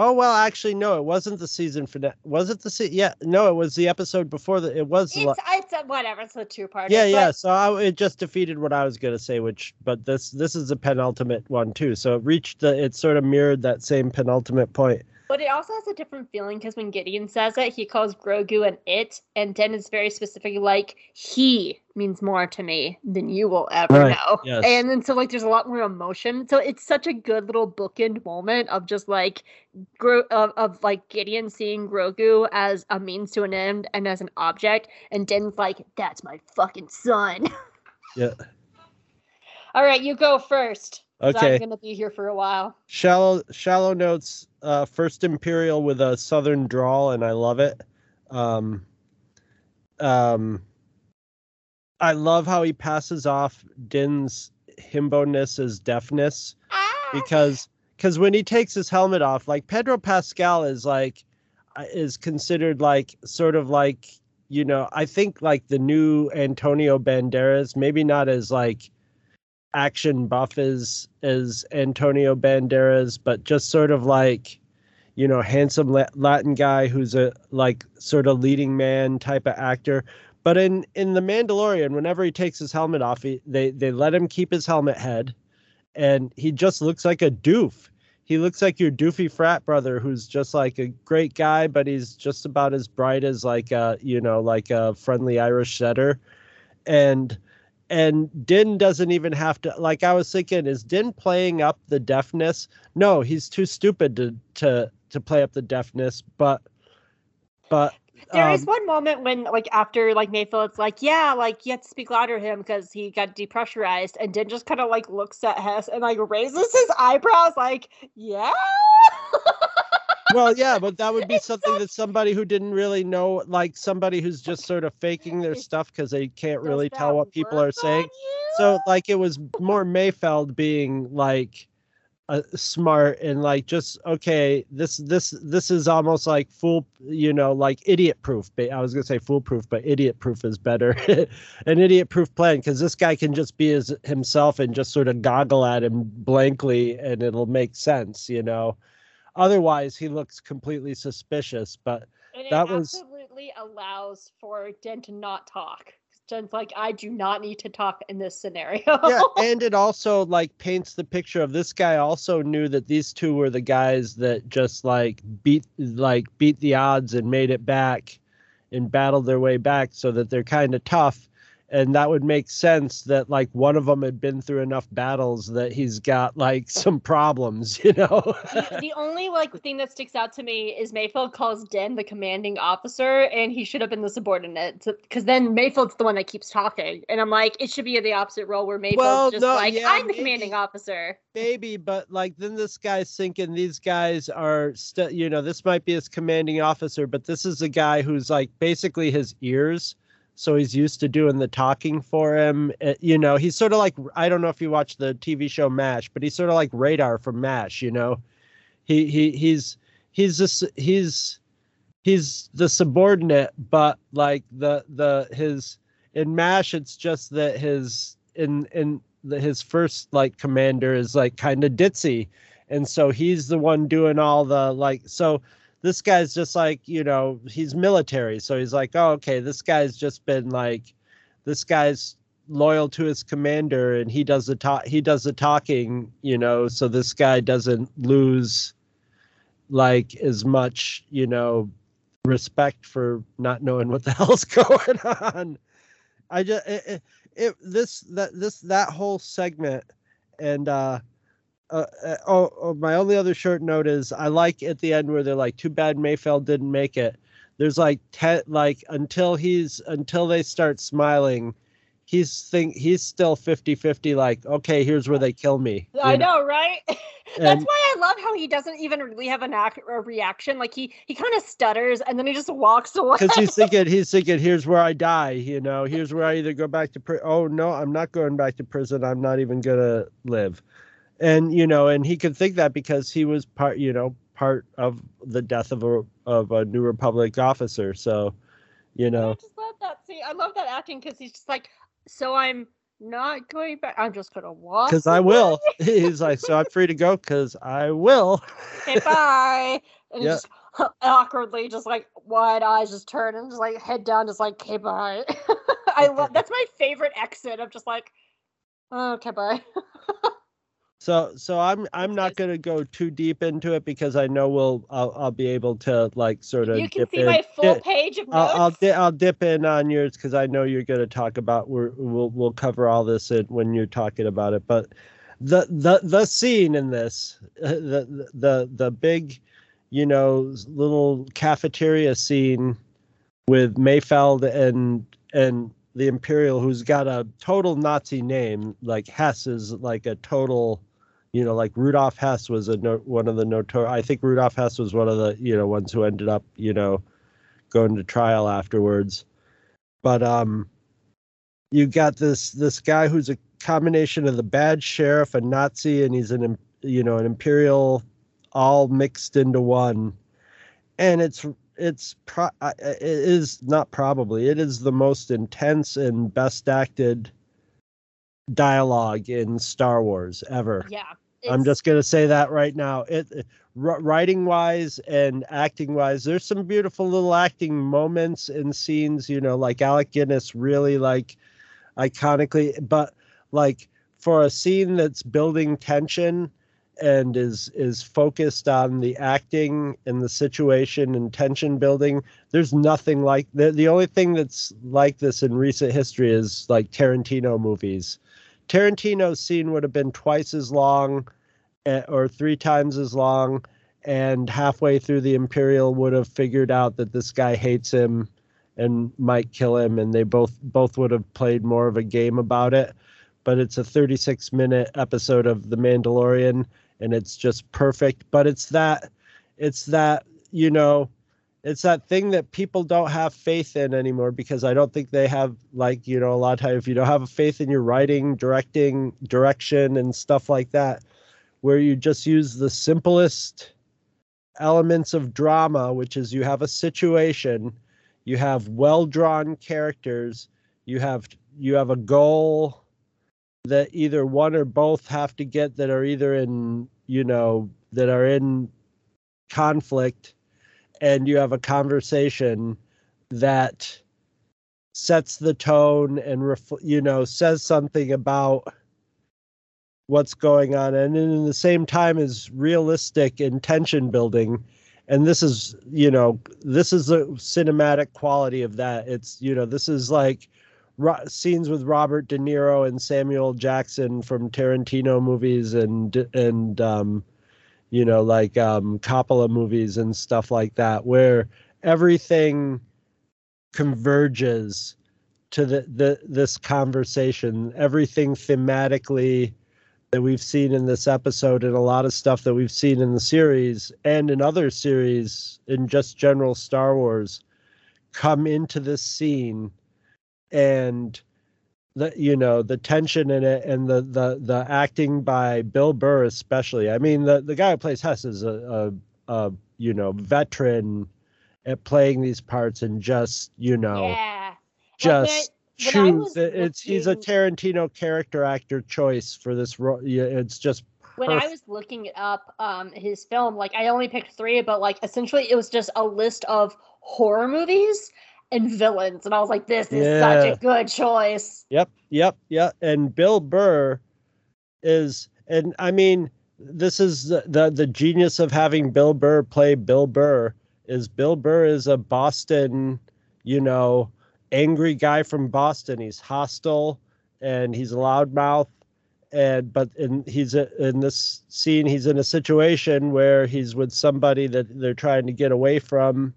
Oh well, actually no, it wasn't the season finale. Was it the se- Yeah, no, it was the episode before the. It was. the la- It's, it's a, whatever. It's a two-part. yeah, yeah. So I, it just defeated what I was gonna say, which but this this is the penultimate one too. So it reached the. It sort of mirrored that same penultimate point. But it also has a different feeling because when Gideon says it, he calls Grogu an it, and Din is very specifically like, he means more to me than you will ever Right, know. yes. And then so like there's a lot more emotion. So it's such a good little bookend moment of just like Gro- of, of like Gideon seeing Grogu as a means to an end and as an object, and Din's like, that's my fucking son. Yeah. All right, you go first. 'Cause Okay. I'm gonna be here for a while. Shallow shallow notes. Uh, first Imperial with a southern drawl, and I love it. Um, um, I love how he passes off Din's himbo-ness as deafness Ah! because because when he takes his helmet off, like Pedro Pascal is like uh, is considered like sort of like you know I think like the new Antonio Banderas, maybe not as like action buff as as Antonio Banderas, but just sort of like you know handsome Latin guy who's a like sort of leading man type of actor. But in in the Mandalorian, whenever he takes his helmet off, he, they they let him keep his helmet head, and he just looks like a doof. He looks like your doofy frat brother who's just like a great guy, but he's just about as bright as like a you know like a friendly Irish setter, and and Din doesn't even have to like I was thinking is Din playing up the deafness? No, he's too stupid to to to play up the deafness, but but There is um, one moment when, like, after like Mayfeld's like, yeah, like you have to speak louder to him because he got depressurized, and Din just kind of like looks at Hess and like raises his eyebrows, like, yeah. well, yeah, but that would be something so- that somebody who didn't really know, like somebody who's just sort of faking their stuff because they can't Does really tell what people are saying. So, like, it was more Mayfeld being like uh, smart and like just okay. This this this is almost like fool, you know, like idiot proof. I was gonna say foolproof, but idiot proof is better. An idiot proof plan because this guy can just be his himself and just sort of goggle at him blankly, and it'll make sense, you know. Otherwise, he looks completely suspicious. But And that was- absolutely allows for Din to not talk. Jen's like, I do not need to talk in this scenario. yeah, and it also like paints the picture of this guy also knew that these two were the guys that just like beat like beat the odds and made it back and battled their way back so that they're kind of tough and that would make sense that like one of them had been through enough battles that he's got like some problems you know the, the only like thing that sticks out to me is Mayfeld calls Din the commanding officer, and he should have been the subordinate. Because then Mayfeld's the one that keeps talking, and I'm like, it should be the opposite role where Mayfeld's Well, just no, like, yeah, I'm the maybe. commanding officer. maybe but like then this guy's thinking these guys are st- you know this might be his commanding officer but this is a guy who's like basically his ears so he's used to doing the talking for him. Uh, you know he's sort of like i don't know if you watch the tv show mash but he's sort of like radar from mash you know? He he he's he's this he's he's the subordinate but like the the his in mash it's just that his in in the, his first like commander is like kind of ditzy. And so he's the one doing all the like so this guy's just like you know he's military. So he's like oh okay this guy's just been like this guy's loyal to his commander and he does the talk he does the talking you know so this guy doesn't lose like as much you know respect for not knowing what the hell's going on. I just it, it, it this that this that whole segment and uh uh, uh, oh, oh, my only other short note is I like at the end where they're like, "Too bad Mayfeld didn't make it." There's like ten, like until he's until they start smiling, he's think he's still 50-50 Like, okay, here's where they kill me. I know, right? That's And- why I love how he doesn't even really have an act a reaction. Like he he kind of stutters and then he just walks away. because he's thinking he's thinking here's where i die you know here's where i either go back to prison oh no i'm not going back to prison i'm not even gonna live and you know and he could think that because he was part you know part of the death of a of a new republic officer so you know, I just love that. See, I love that acting because he's just like, so I'm not going back. I'm just gonna walk. because i will he's like so i'm free to go because i will Okay, bye. And Yeah. just awkwardly, just like wide eyes, just turn and just like head down, just like, okay, bye. I love that's my favorite exit. I'm just like, oh, okay, bye. So so i'm i'm not going to go too deep into it because i know we'll i'll, I'll be able to like sort of you can dip see in. my full Yeah, page of notes. I'll I'll, di- I'll dip in on yours because I know you're going to talk about. We're, we'll we'll cover all this in, when you're talking about it. But the the the scene in this, the the the big, you know, little cafeteria scene with Mayfeld and and the Imperial, who's got a total Nazi name. Like Hess is like a total. You know, like Rudolf Hess was a no, one of the notor. I think Rudolf Hess was one of the you know ones who ended up you know going to trial afterwards. But um you got this this guy who's a combination of the bad sheriff, a Nazi, and he's an you know an imperial, all mixed into one, and it's it's pro- it is not probably it is the most intense and best acted dialogue in Star Wars ever. yeah. I'm just gonna say that right now. It wr- writing wise and acting wise, there's some beautiful little acting moments and scenes. You know, like Alec Guinness really like iconically, but like for a scene that's building tension and is is focused on the acting and the situation and tension building there's nothing like the, the only thing that's like this in recent history is like tarantino movies tarantino's scene would have been twice as long eh, or three times as long and halfway through the Imperial would have figured out that this guy hates him and might kill him, and they both both would have played more of a game about it. But it's a 36 minute episode of The Mandalorian, and it's just perfect. But it's that, it's that you know, it's that thing that people don't have faith in anymore because I don't think they have like you know a lot of times if you don't have a faith in your writing, directing, direction, and stuff like that, where you just use the simplest elements of drama, which is you have a situation, you have well drawn characters, you have you have a goal that either one or both have to get that are either in you know that are in conflict and you have a conversation that sets the tone and you know says something about what's going on. And in the same time is realistic and tension building. And this is you know this is the cinematic quality of that. It's you know this is like ro- scenes with robert de niro and samuel jackson from tarantino movies and and um you know like um coppola movies and stuff like that where everything converges to the, the this conversation. Everything thematically that we've seen in this episode and a lot of stuff that we've seen in the series and in other series in just general Star Wars come into this scene and the you know the tension in it and the the the acting by Bill Burr especially. I mean the the guy who plays Hess is a, a, a you know veteran at playing these parts and just you know Yeah. just choose it's he's a Tarantino character actor choice for this role. Yeah, it's just when I was looking up um his film, like I only picked three, but like essentially it was just a list of horror movies and villains, and I was like, this is such a good choice. Yep, yep, yep. And Bill Burr is, and I mean, this is the, the the genius of having Bill Burr play Bill Burr. Is Bill Burr is a Boston, you know, angry guy from Boston. He's hostile and he's a loudmouth. And but in he's a, in this scene, he's in a situation where he's with somebody that they're trying to get away from,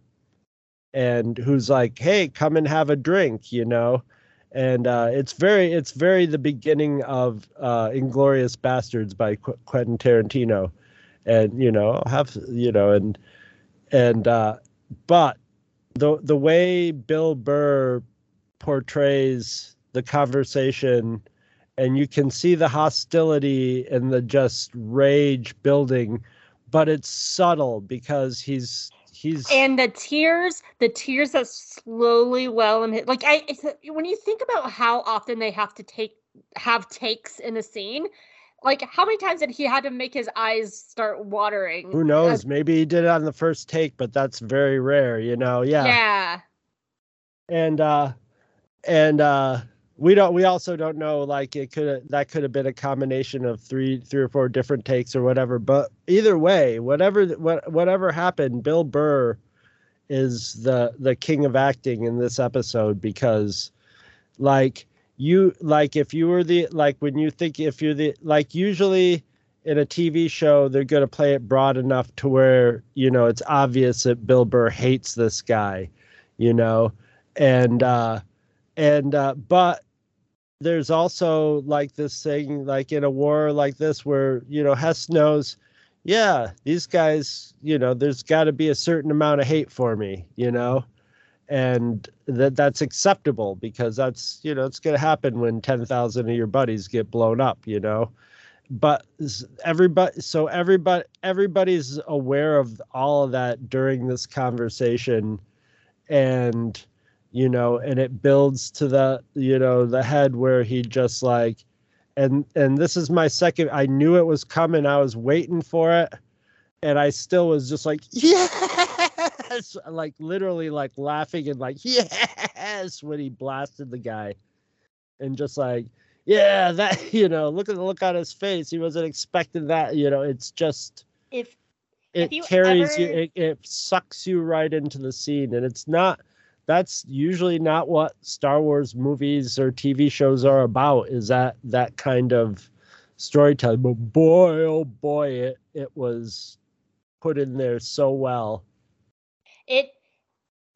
and who's like, "Hey, come and have a drink," you know? And uh, it's very it's very the beginning of uh, Inglourious Basterds by Qu- Quentin Tarantino, and you know have you know and and uh, but the the way Bill Burr portrays the conversation, and you can see the hostility and the just rage building, but it's subtle because he's he's And the tears, the tears that slowly well him, like I, when you think about how often they have to take have takes in a scene, like how many times did he had to make his eyes start watering? who knows maybe he did it on the first take, but that's very rare, you know. Yeah. yeah. and uh and uh we don't we also don't know like it could that could have been a combination of three three or four different takes or whatever but either way whatever what whatever happened bill burr is the the king of acting in this episode because like you like if you were the like when you think if you're the like usually in a TV show they're going to play it broad enough to where you know it's obvious that Bill Burr hates this guy you know? And uh and uh but there's also like this thing like in a war like this where you know hess knows yeah these guys you know there's got to be a certain amount of hate for me you know? And that that's acceptable because that's you know it's going to happen when 10,000 of your buddies get blown up you know? But everybody so everybody everybody's aware of all of that during this conversation. And you know and it builds to the you know the head where he just like and and this is my second i knew it was coming. I was waiting for it. And i still was just like yes! Like literally like laughing and like yes! When he blasted the guy. And just like yeah that you know look at the look on his face. He wasn't expecting that you know it's just If it Have you carries you it, it sucks you right into the scene. And it's not that's usually not what star wars movies or tv shows are about is that that kind of storytelling but boy oh boy it it was put in there so well. It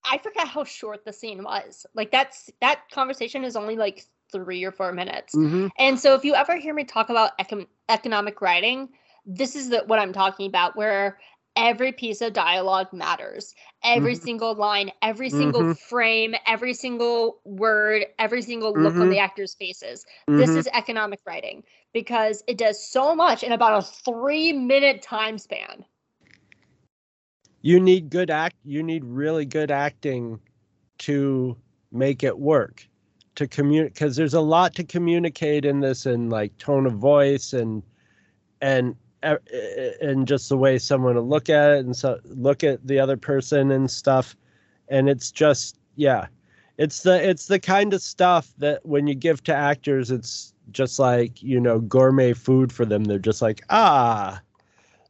I forgot how short the scene was. Like that's that conversation is only like three or four minutes. Mm-hmm. And so if you ever hear me talk about econ- economic writing, this is the, what I'm talking about, where every piece of dialogue matters. Every Mhm. single line, every single Mhm. frame, every single word, every single look on Mhm. the actors' faces. This Mhm. is economic writing because it does so much in about a three minute time span. you need good act you need really good acting to make it work to communicate because there's a lot to communicate in this and like tone of voice and and and just the way someone will look at it and so look at the other person and stuff. And it's just yeah it's the it's the kind of stuff that when you give to actors it's just like you know gourmet food for them. They're just like ah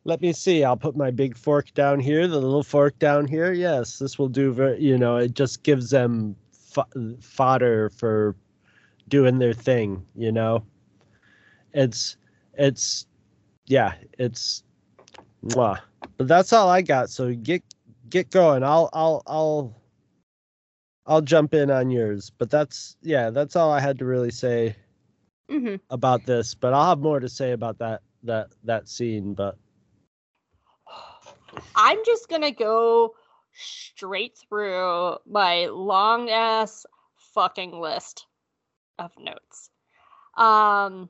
let me see. I'll put my big fork down here the little fork down here. Yes this will do very you know it just gives them fo- fodder for doing their thing you know? It's it's yeah it's mwah. but that's all i got so get get going i'll i'll i'll i'll jump in on yours but that's yeah that's all i had to really say hmm about this but i'll have more to say about that that that scene but I'm just gonna go straight through my long ass fucking list of notes. Um,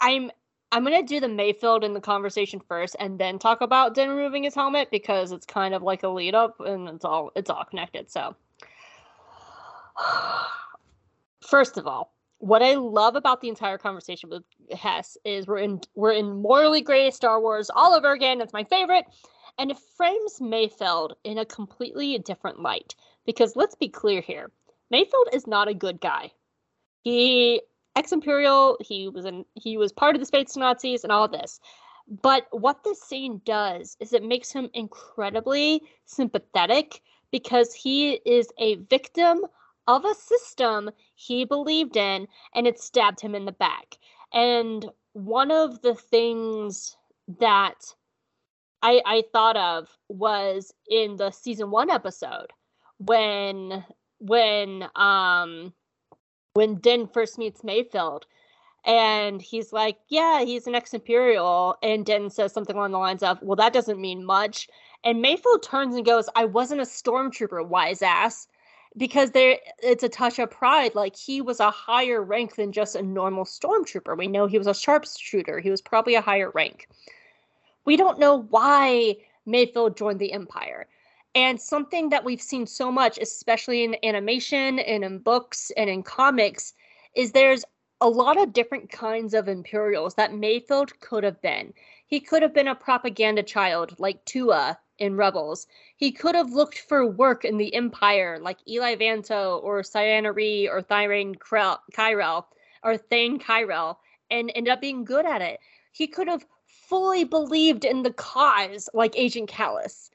I'm I'm gonna do the Mayfeld in the conversation first, and then talk about Din removing his helmet because it's kind of like a lead up, and it's all it's all connected. So, first of all, what I love about the entire conversation with Hess is we're in we're in morally gray Star Wars all over again. It's my favorite and it frames Mayfeld in a completely different light. Because let's be clear here, Mayfeld is not a good guy. He ex-imperial, he was in he was part of the space Nazis and all this. But what this scene does is it makes him incredibly sympathetic because he is a victim of a system he believed in and it stabbed him in the back. And one of the things that I, I thought of was in the season one episode when when um when Din first meets Mayfeld and he's like, Yeah, he's an ex Imperial and Din says something along the lines of, Well, that doesn't mean much. And Mayfeld turns and goes, I wasn't a stormtrooper, wise ass. Because there it's a touch of pride. Like he was a higher rank than just a normal stormtrooper. We know he was a sharpshooter. He was probably a higher rank we don't know why Mayfeld joined the Empire. And something that we've seen so much, especially in animation and in books and in comics, is there's a lot of different kinds of Imperials that Mayfeld could have been. He could have been a propaganda child like Tua in Rebels. He could have looked for work in the Empire like Eli Vanto or Ciena Ree or Thyrane Kyrell or Thane Kyrell and ended up being good at it. He could have fully believed in the cause like Agent Kallus.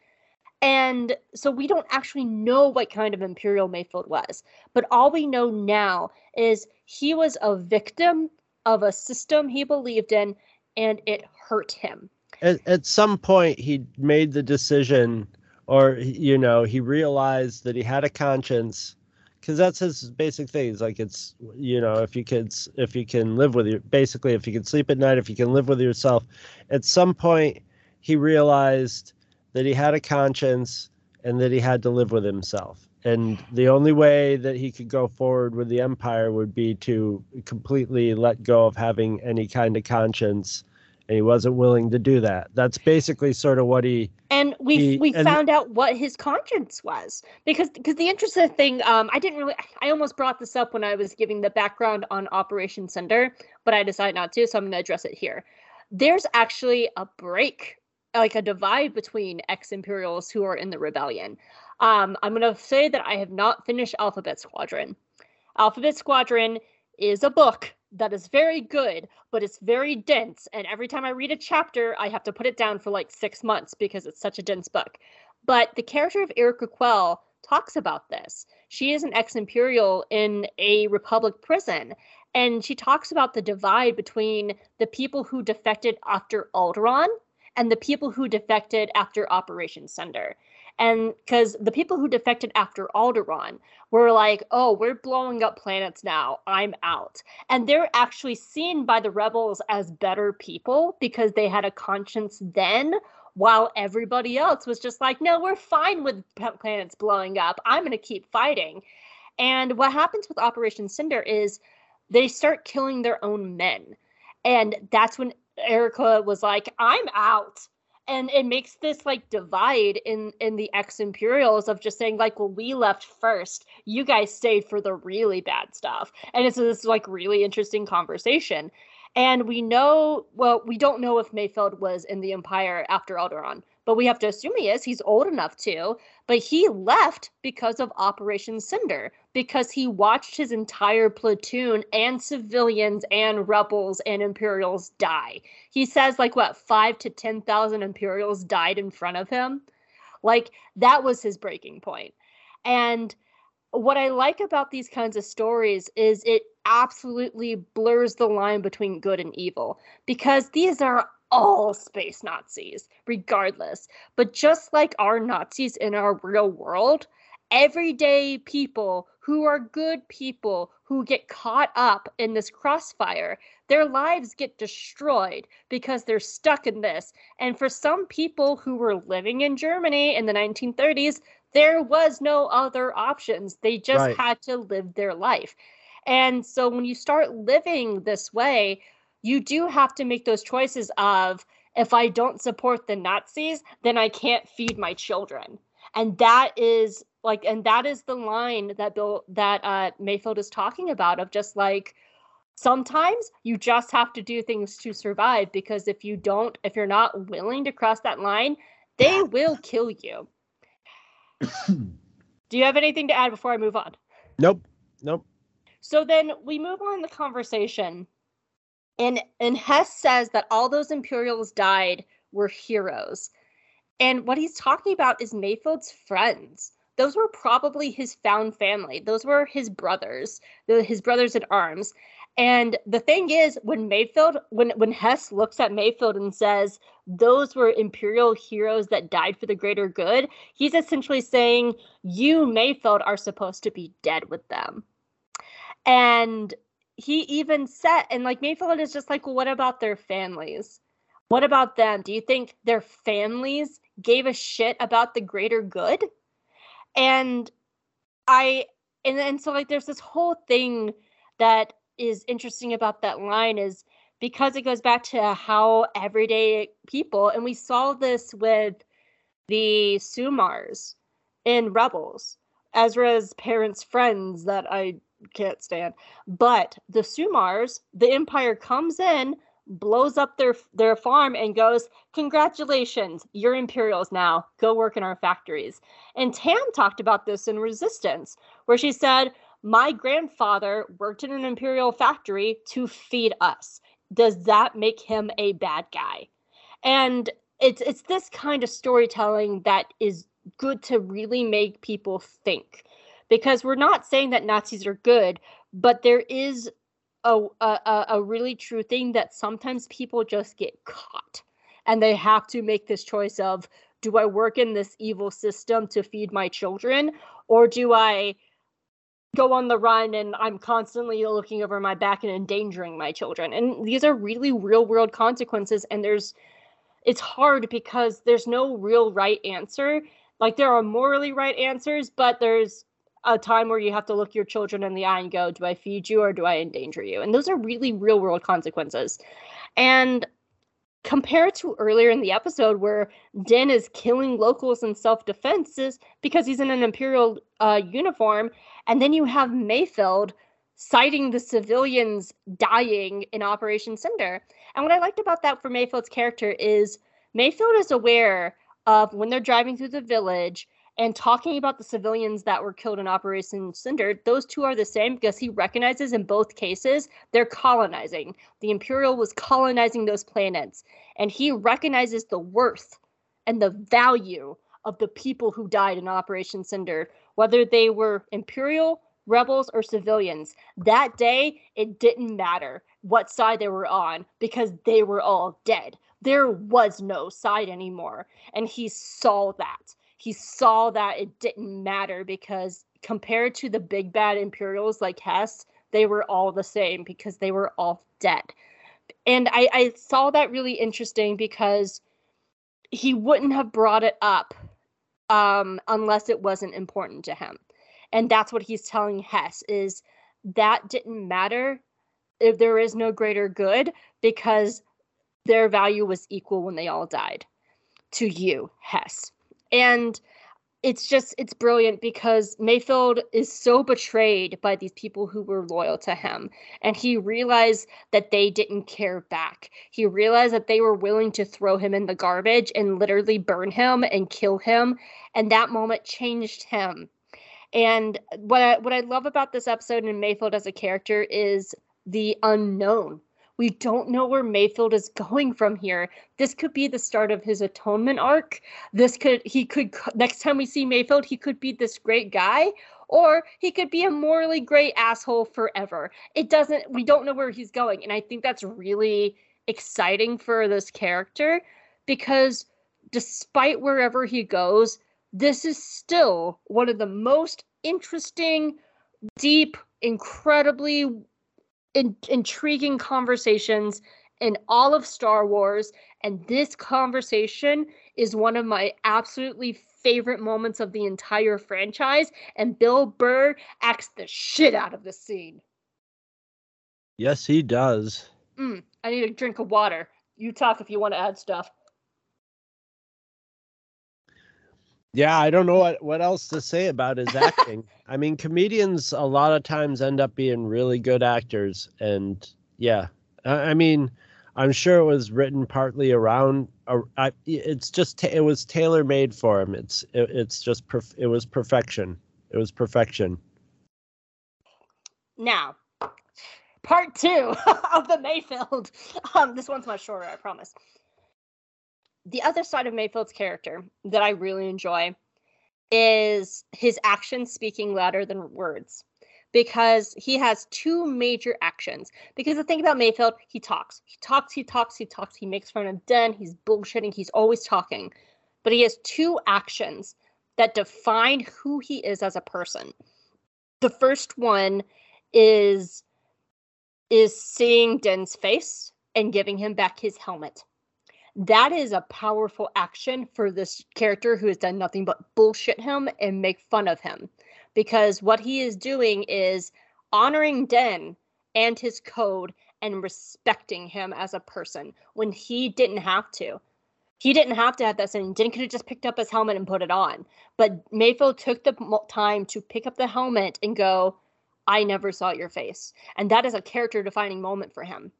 And so we don't actually know what kind of Imperial Mayfeld was. But all we know now is he was a victim of a system he believed in and it hurt him. at, at some point he made the decision or you know he realized that he had a conscience because that's his basic thing it's like it's you know if you could if you can live with your, basically if you can sleep at night if you can live with yourself at some point he realized that he had a conscience and that he had to live with himself and the only way that he could go forward with the empire would be to completely let go of having any kind of conscience and he wasn't willing to do that that's basically sort of what he and we He- we and- found out what his conscience was because because the interesting thing um I didn't really I almost brought this up when I was giving the background on Operation Cinder but I decided not to so I'm going to address it here. There's actually a break like a divide between ex-imperials who are in the rebellion. Um I'm going to say that I have not finished Alphabet Squadron. Alphabet Squadron is a book that is very good, but it's very dense. And every time I read a chapter, I have to put it down for like six months because it's such a dense book. But the character of Yrica Quell talks about this. She is an ex Imperial in a Republic prison. And she talks about the divide between the people who defected after Alderaan and the people who defected after Operation Cinder. And because the people who defected after Alderaan were like, oh, we're blowing up planets now. I'm out. And they're actually seen by the rebels as better people because they had a conscience then, while everybody else was just like, no, we're fine with planets blowing up. I'm going to keep fighting. And what happens with Operation Cinder is they start killing their own men. And that's when Yrica was like, I'm out. And it makes this like divide in in the ex imperials of just saying like well we left first. You guys stayed for the really bad stuff. And it's this like really interesting conversation. And we know well we don't know if mayfeld was in the empire after alderaan but we have to assume he is. He's old enough to. But he left because of Operation Cinder, because he watched his entire platoon and civilians and rebels and Imperials die. He says, like, what, five to 10,000 Imperials died in front of him? Like, that was his breaking point. And what I like about these kinds of stories is it absolutely blurs the line between good and evil because these are all space Nazis, regardless. But just like our Nazis in our real world, everyday people who are good people who get caught up in this crossfire, their lives get destroyed because they're stuck in this. And for some people who were living in Germany in the 1930s, there was no other options. They just right. had to live their life. And so when you start living this way, you do have to make those choices of if I don't support the Nazis, then I can't feed my children. And that is like and that is the line that Bill that uh Mayfeld is talking about of just like sometimes you just have to do things to survive because if you don't if you're not willing to cross that line, they will kill you. do you have anything to add before I move on? Nope. Nope. So then we move on the conversation and and Hess says that all those Imperials died were heroes. And what he's talking about is Mayfeld's friends. Those were probably his found family. Those were his brothers, his brothers in arms. And the thing is, when Mayfeld, when when Hess looks at Mayfeld and says those were imperial heroes that died for the greater good, he's essentially saying you Mayfeld, are supposed to be dead with them. And he even said, and like Mayfeld is just like, well, what about their families? What about them? Do you think their families gave a shit about the greater good? And I, and then so like there's this whole thing that is interesting about that line is because it goes back to how everyday people, and we saw this with the Sumars in Rebels, Ezra's parents' friends that I can't stand. But the Sumars, the Empire comes in, blows up their their farm, and goes, "Congratulations, you're Imperials now. Go work in our factories." And Tam talked about this in Resistance, where she said, "My grandfather worked in an Imperial factory to feed us. Does that make him a bad guy?" And it's it's this kind of storytelling that is good to really make people think because we're not saying that Nazis are good, but there is a, a, a really true thing that sometimes people just get caught and they have to make this choice of do I work in this evil system to feed my children or do I go on the run and I'm constantly looking over my back and endangering my children. And these are really real world consequences and there's it's hard because there's no real right answer. Like there are morally right answers, but there's a time where you have to look your children in the eye and go, do I feed you or do I endanger you? And those are really real world consequences. And compared to earlier in the episode where Din is killing locals in self defense is because he's in an Imperial uh, uniform. And then you have Mayfeld citing the civilians dying in Operation Cinder. And what I liked about that for Mayfeld's character is Mayfeld is aware of when they're driving through the village and talking about the civilians that were killed in Operation Cinder, those two are the same because he recognizes in both cases they're colonizing. The Imperial was colonizing those planets, and he recognizes the worth and the value of the people who died in Operation Cinder, whether they were Imperial, rebels, or civilians. That day, it didn't matter what side they were on because they were all dead there was no side anymore. And he saw that. He saw that it didn't matter because compared to the big bad Imperials like Hess, they were all the same because they were all dead. And I, I saw that really interesting because he wouldn't have brought it up um, unless it wasn't important to him. And that's what he's telling Hess is that didn't matter if there is no greater good because their value was equal when they all died to you, Hess. And it's just it's brilliant because Mayfeld is so betrayed by these people who were loyal to him and he realized that they didn't care back. He realized that they were willing to throw him in the garbage and literally burn him and kill him and that moment changed him. And what I, what I love about this episode and Mayfeld as a character is the unknown we don't know where Mayfeld is going from here. This could be the start of his atonement arc. This could he could next time we see Mayfeld, he could be this great guy or he could be a morally great asshole forever. It doesn't we don't know where he's going and I think that's really exciting for this character because despite wherever he goes, this is still one of the most interesting, deep, incredibly in, intriguing conversations in all of Star Wars. And this conversation is one of my absolutely favorite moments of the entire franchise. And Bill Burr acts the shit out of the scene. Yes, he does. Mm, I need a drink of water. You talk if you want to add stuff. Yeah, I don't know what, what else to say about his acting. I mean, comedians a lot of times end up being really good actors, and yeah, I, I mean, I'm sure it was written partly around. Uh, I, it's just it was tailor made for him. It's it, it's just perf- it was perfection. It was perfection. Now, part two of the Mayfeld. Um, this one's much shorter, I promise the other side of Mayfeld's character that I really enjoy is his actions speaking louder than words because he has two major actions. Because the thing about Mayfeld, he talks, he talks, he talks, he talks, he makes fun of Din, he's bullshitting, he's always talking. But he has two actions that define who he is as a person. The first one is is seeing Din's face and giving him back his helmet that is a powerful action for this character who has done nothing but bullshit him and make fun of him. Because what he is doing is honoring Din and his code and respecting him as a person when he didn't have to. He didn't have to have that saying. Din could have just picked up his helmet and put it on. But Mayfeld took the time to pick up the helmet and go, I never saw your face. And that is a character defining moment for him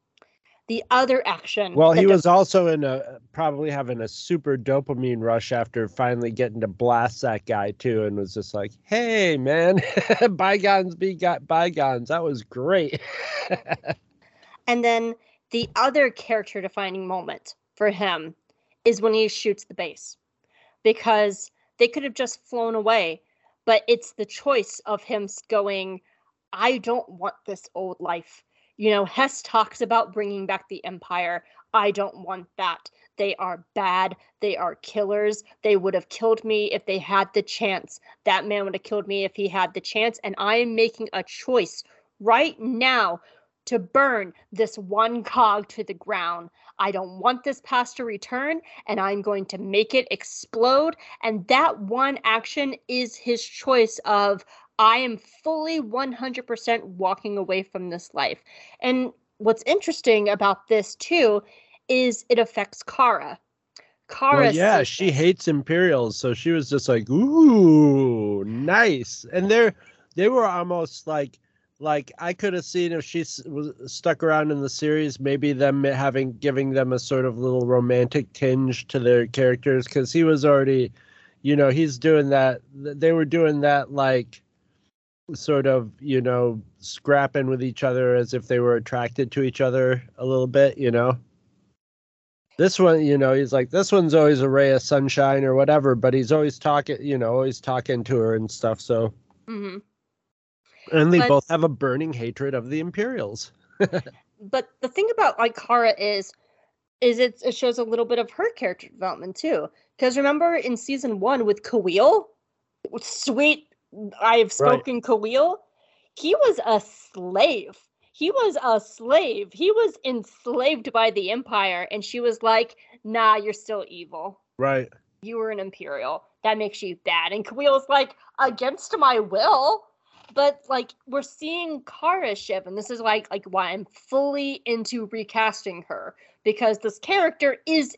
the other action. Well, he was also in a probably having a super dopamine rush after finally getting to blast that guy too, and was just like, "Hey, man, bygones be got bygones." That was great. and then the other character defining moment for him is when he shoots the base, because they could have just flown away, but it's the choice of him going, "I don't want this old life." You know, Hess talks about bringing back the Empire. I don't want that. They are bad. They are killers. They would have killed me if they had the chance. That man would have killed me if he had the chance. And I am making a choice right now to burn this one cog to the ground. I don't want this past to return, and I'm going to make it explode. And that one action is his choice of I am fully 100% walking away from this life. And what's interesting about this too is it affects Cara. Cara. well, yeah, she hates Imperials, so she was just like, "Ooh, nice." And they're they were almost like like I could have seen if she was stuck around in the series, maybe them having giving them a sort of little romantic tinge to their characters because he was already, you know, he's doing that. They were doing that like sort of you know scrapping with each other as if they were attracted to each other a little bit you know this one you know he's like this one's always a ray of sunshine or whatever but he's always talking you know always talking to her and stuff so mm-hmm. and they but, both have a burning hatred of the imperials but the thing about like Cara is is it, it shows a little bit of her character development too. Because remember in season one with Kuiil, sweet, I have spoken right. Kuiil, he was a slave. He was a slave. He was enslaved by the Empire, and she was like, "Nah, you're still evil." Right. You were an Imperial. That makes you bad. And Kuiil's like, "Against my will." but like we're seeing Cara shift, and this is like like why I'm fully into recasting her because this character is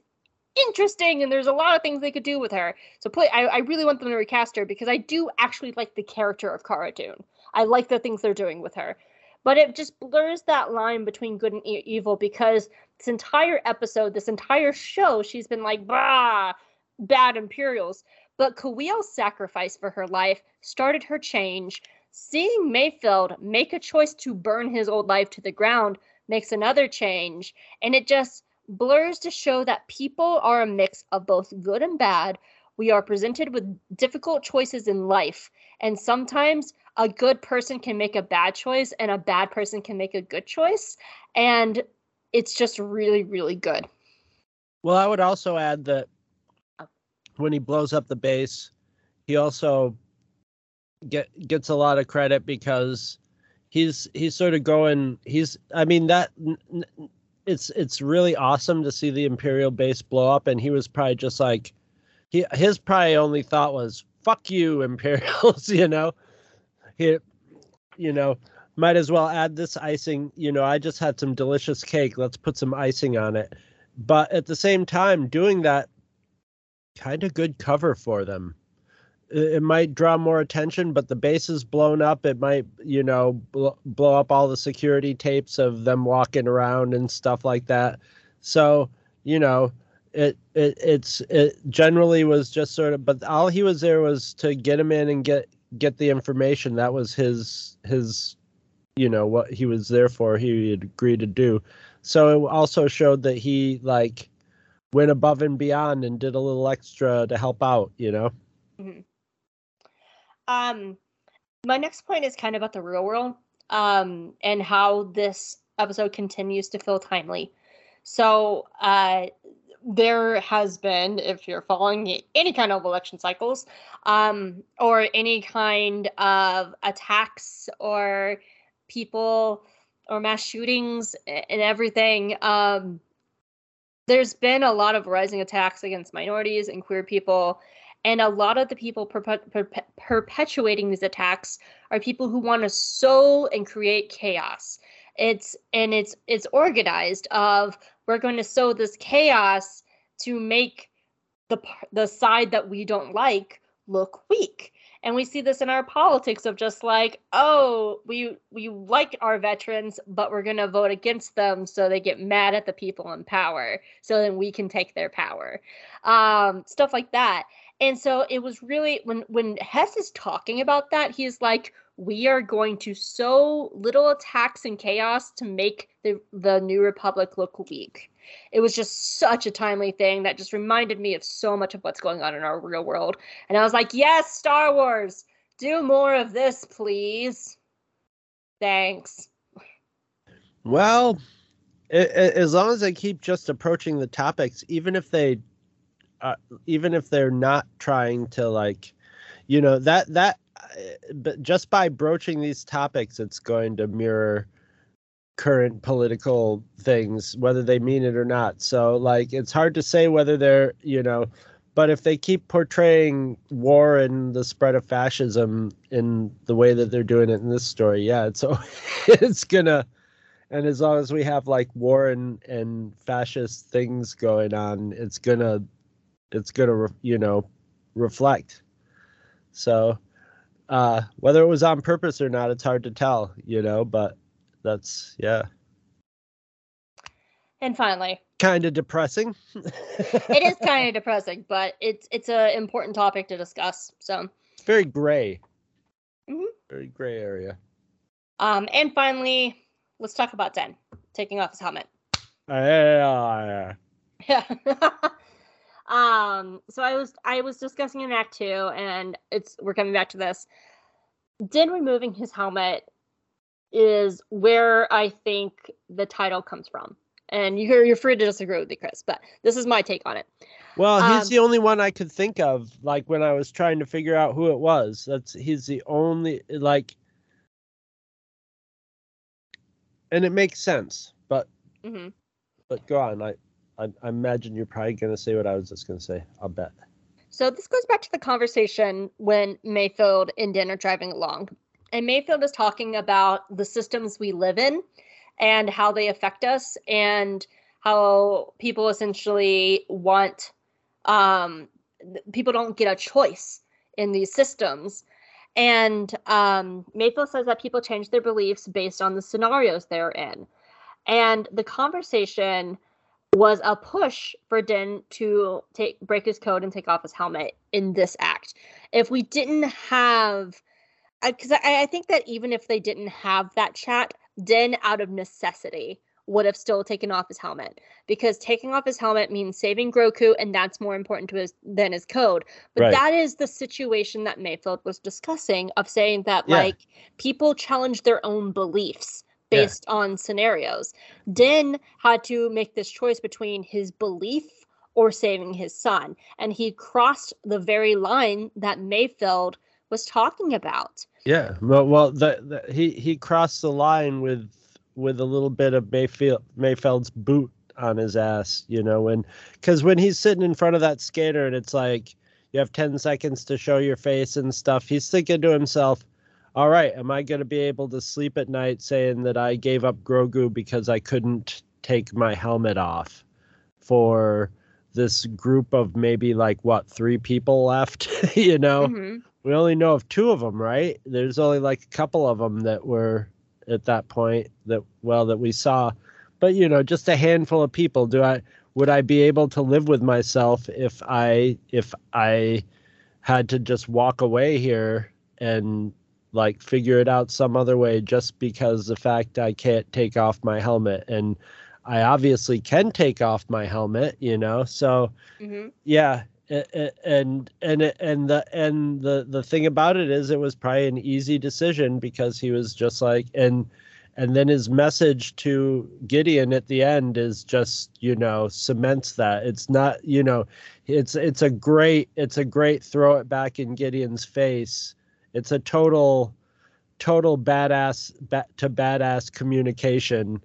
interesting and there's a lot of things they could do with her. So play I, I really want them to recast her because I do actually like the character of Cara Dune. I like the things they're doing with her. But it just blurs that line between good and e- evil because this entire episode, this entire show, she's been like, bah, bad Imperials. But Kuiil's sacrifice for her life started her change Seeing Mayfeld make a choice to burn his old life to the ground makes another change, and it just blurs to show that people are a mix of both good and bad. We are presented with difficult choices in life, and sometimes a good person can make a bad choice, and a bad person can make a good choice, and it's just really, really good. Well, I would also add that when he blows up the base, he also get gets a lot of credit because he's he's sort of going he's i mean that it's it's really awesome to see the imperial base blow up and he was probably just like he his probably only thought was fuck you imperials you know? He you know might as well add this icing you know i just had some delicious cake let's put some icing on it. But at the same time doing that kind of good cover for them it might draw more attention, but the base is blown up. It might, you know, bl- blow up all the security tapes of them walking around and stuff like that. So, you know, it it it's it generally was just sort of, but all he was there was to get him in and get get the information. That was his his, you know, what he was there for. He had agreed to do. So it also showed that he like went above and beyond and did a little extra to help out. You know. Mm-hmm. Um, my next point is kind of about the real world, um, and how this episode continues to feel timely. So, uh, there has been, if you're following any kind of election cycles, um, or any kind of attacks or people or mass shootings and everything, um, there's been a lot of rising attacks against minorities and queer people and a lot of the people perpetuating these attacks are people who want to sow and create chaos. It's and it's it's organized of we're going to sow this chaos to make the the side that we don't like look weak. And we see this in our politics of just like, oh, we we like our veterans, but we're gonna vote against them so they get mad at the people in power, so then we can take their power. Um, stuff like that. And so it was really when when Hess is talking about that, he's like, we are going to sow little attacks and chaos to make the the new republic look weak. It was just such a timely thing that just reminded me of so much of what's going on in our real world. And I was like, yes, Star Wars, do more of this, please. Thanks. Well, as long as they keep just approaching the topics, even if they uh, even if they're not trying to like you know that that uh, but just by broaching these topics it's going to mirror current political things whether they mean it or not. So like it's hard to say whether they're you know but if they keep portraying war and the spread of fascism in the way that they're doing it in this story yeah it's it's gonna and as long as we have like war and and fascist things going on it's gonna it's going to you know reflect. So uh whether it was on purpose or not it's hard to tell you know but that's yeah. And finally. Kind of depressing. It is kind of depressing but it's it's an important topic to discuss so. It's very gray. Mm-hmm. very gray area. Um and finally let's talk about din taking off his helmet. Uh, yeah Um, so I was I was discussing in Act Two, and it's we're coming back to this. Din removing his helmet is where I think the title comes from. And you're you're free to disagree with me, Chris, but this is my take on it. Well, he's Um, the only one I could think of. Like when I was trying to figure out who it was. That's he's the only like, and it makes sense. But mm-hmm. but go on. I I, I imagine you're probably gonna say what I was just gonna say. I'll bet. So this goes back to the conversation when Mayfeld and Din are driving along. And Mayfeld is talking about the systems we live in and how they affect us and how people essentially want um people don't get a choice in these systems. And um, Mayfeld says that people change their beliefs based on the scenarios they're in. And the conversation was a push for Din to take break his code and take off his helmet in this act. If we didn't have, because I, I think that even if they didn't have that chat, Din out of necessity would have still taken off his helmet because taking off his helmet means saving Grogu, and that's more important to his than his code. But Right. that is the situation that Mayfeld was discussing of saying that Yeah. like people challenge their own beliefs Yeah. based on scenarios. Din had to make this choice between his belief or saving his son, and he crossed the very line that Mayfeld was talking about. Yeah. Well, well, the, the he he crossed the line with with a little bit of Mayfeld Mayfeld's boot on his ass, you know, when because when he's sitting in front of that skater and it's like you have ten seconds to show your face and stuff, he's thinking to himself, "All right, am I going to be able to sleep at night saying that I gave up Grogu because I couldn't take my helmet off for?" this group of maybe like what three people left you know Mhm. we only know of two of them, right? There's only like a couple of them that were at that point that well that we saw, but you know, just a handful of people. Do I would I be able to live with myself if I if I had to just walk away here and like figure it out some other way just because the fact I can't take off my helmet and I obviously can take off my helmet, you know. So Mhm. yeah and and and the and the the thing about it is it was probably an easy decision because he was just like and and then his message to Gideon at the end is just you know cements that it's not you know it's it's a great it's a great throw it back in Gideon's face it's a total total badass ba- to badass communication.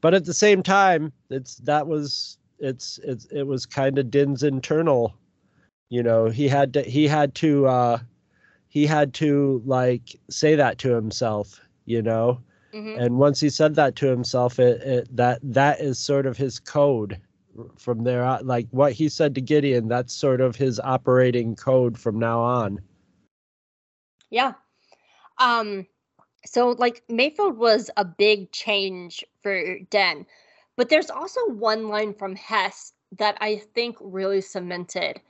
But at the same time it's that was it's it's it was kind of Din's internal. You know he had to he had to uh he had to like say that to himself you know? Mhm. and once he said that to himself it, it that that is sort of his code from there on like what he said to gideon that's sort of his operating code from now on Yeah. Um so like Mayfeld was a big change for Din. But there's also one line from Hess that I think really cemented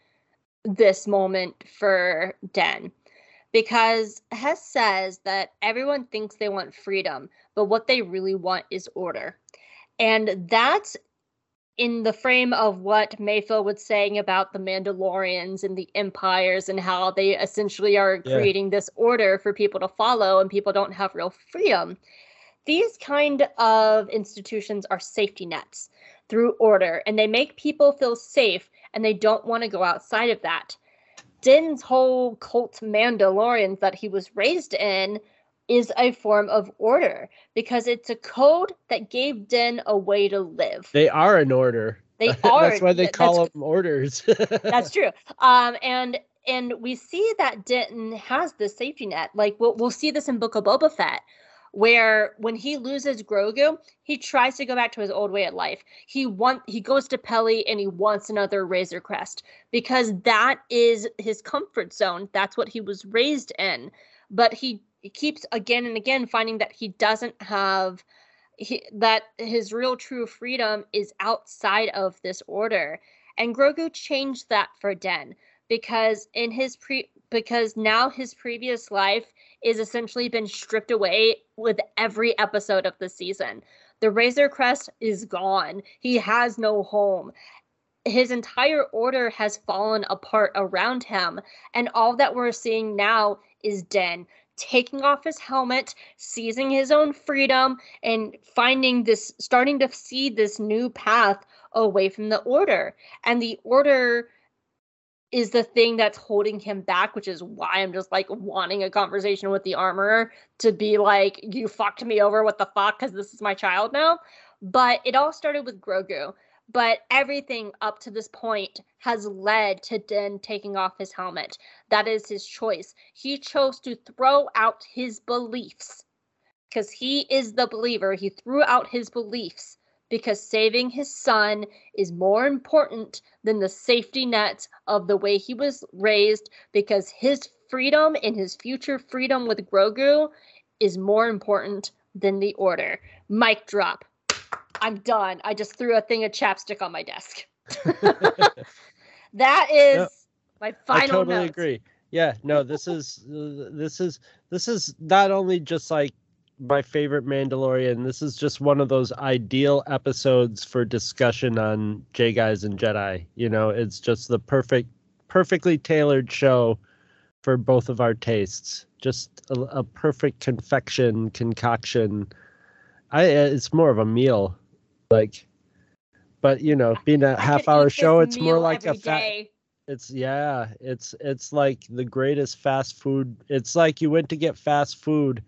this moment for Din. Because Hess says that everyone thinks they want freedom, but what they really want is order. And that's in the frame of what Mayfeld was saying about the Mandalorians and the empires and how they essentially are Yeah. creating this order for people to follow and people don't have real freedom. These kind of institutions are safety nets through order and they make people feel safe and they don't want to go outside of that. Din's whole cult Mandalorians that he was raised in is a form of order because it's a code that gave Din a way to live. they are in order They are. that's why they call them orders That's true. Um, and and we see that Denton has this safety net. Like we'll we'll see this in Book of Boba Fett, where when he loses Grogu, he tries to go back to his old way of life. He want he goes to Peli and he wants another Razor Crest because that is his comfort zone. That's what he was raised in. But he, he keeps again and again finding that he doesn't have he, that his real true freedom is outside of this order. And Grogu changed that for Din because in his pre because now his previous life is essentially been stripped away with every episode of the season. The Razor Crest is gone. He has no home. His entire order has fallen apart around him, and all that we're seeing now is Din taking off his helmet, seizing his own freedom, and finding this, starting to see this new path away from the order. And the order is the thing that's holding him back, which is why I'm just like wanting a conversation with the armorer to be like, you fucked me over, what the fuck? Because this is my child now. But it all started with Grogu. But everything up to this point has led to Din taking off his helmet. That is his choice. He chose to throw out his beliefs because he is the believer. He threw out his beliefs because saving his son is more important than the safety net of the way he was raised because his freedom and his future freedom with Grogu is more important than the order. Mic drop. I'm done. I just threw a thing of chapstick on my desk. that is yep. my final I totally notes. agree. Yeah, no, this is this is this is not only just like my favorite Mandalorian. This is just one of those ideal episodes for discussion on J guys and Jedi. You know, it's just the perfect, perfectly tailored show for both of our tastes. Just a, a perfect confection concoction. I it's more of a meal, like, but you know, being a half hour show, it's more like a fat. It's yeah, it's it's like the greatest fast food. It's like you went to get fast food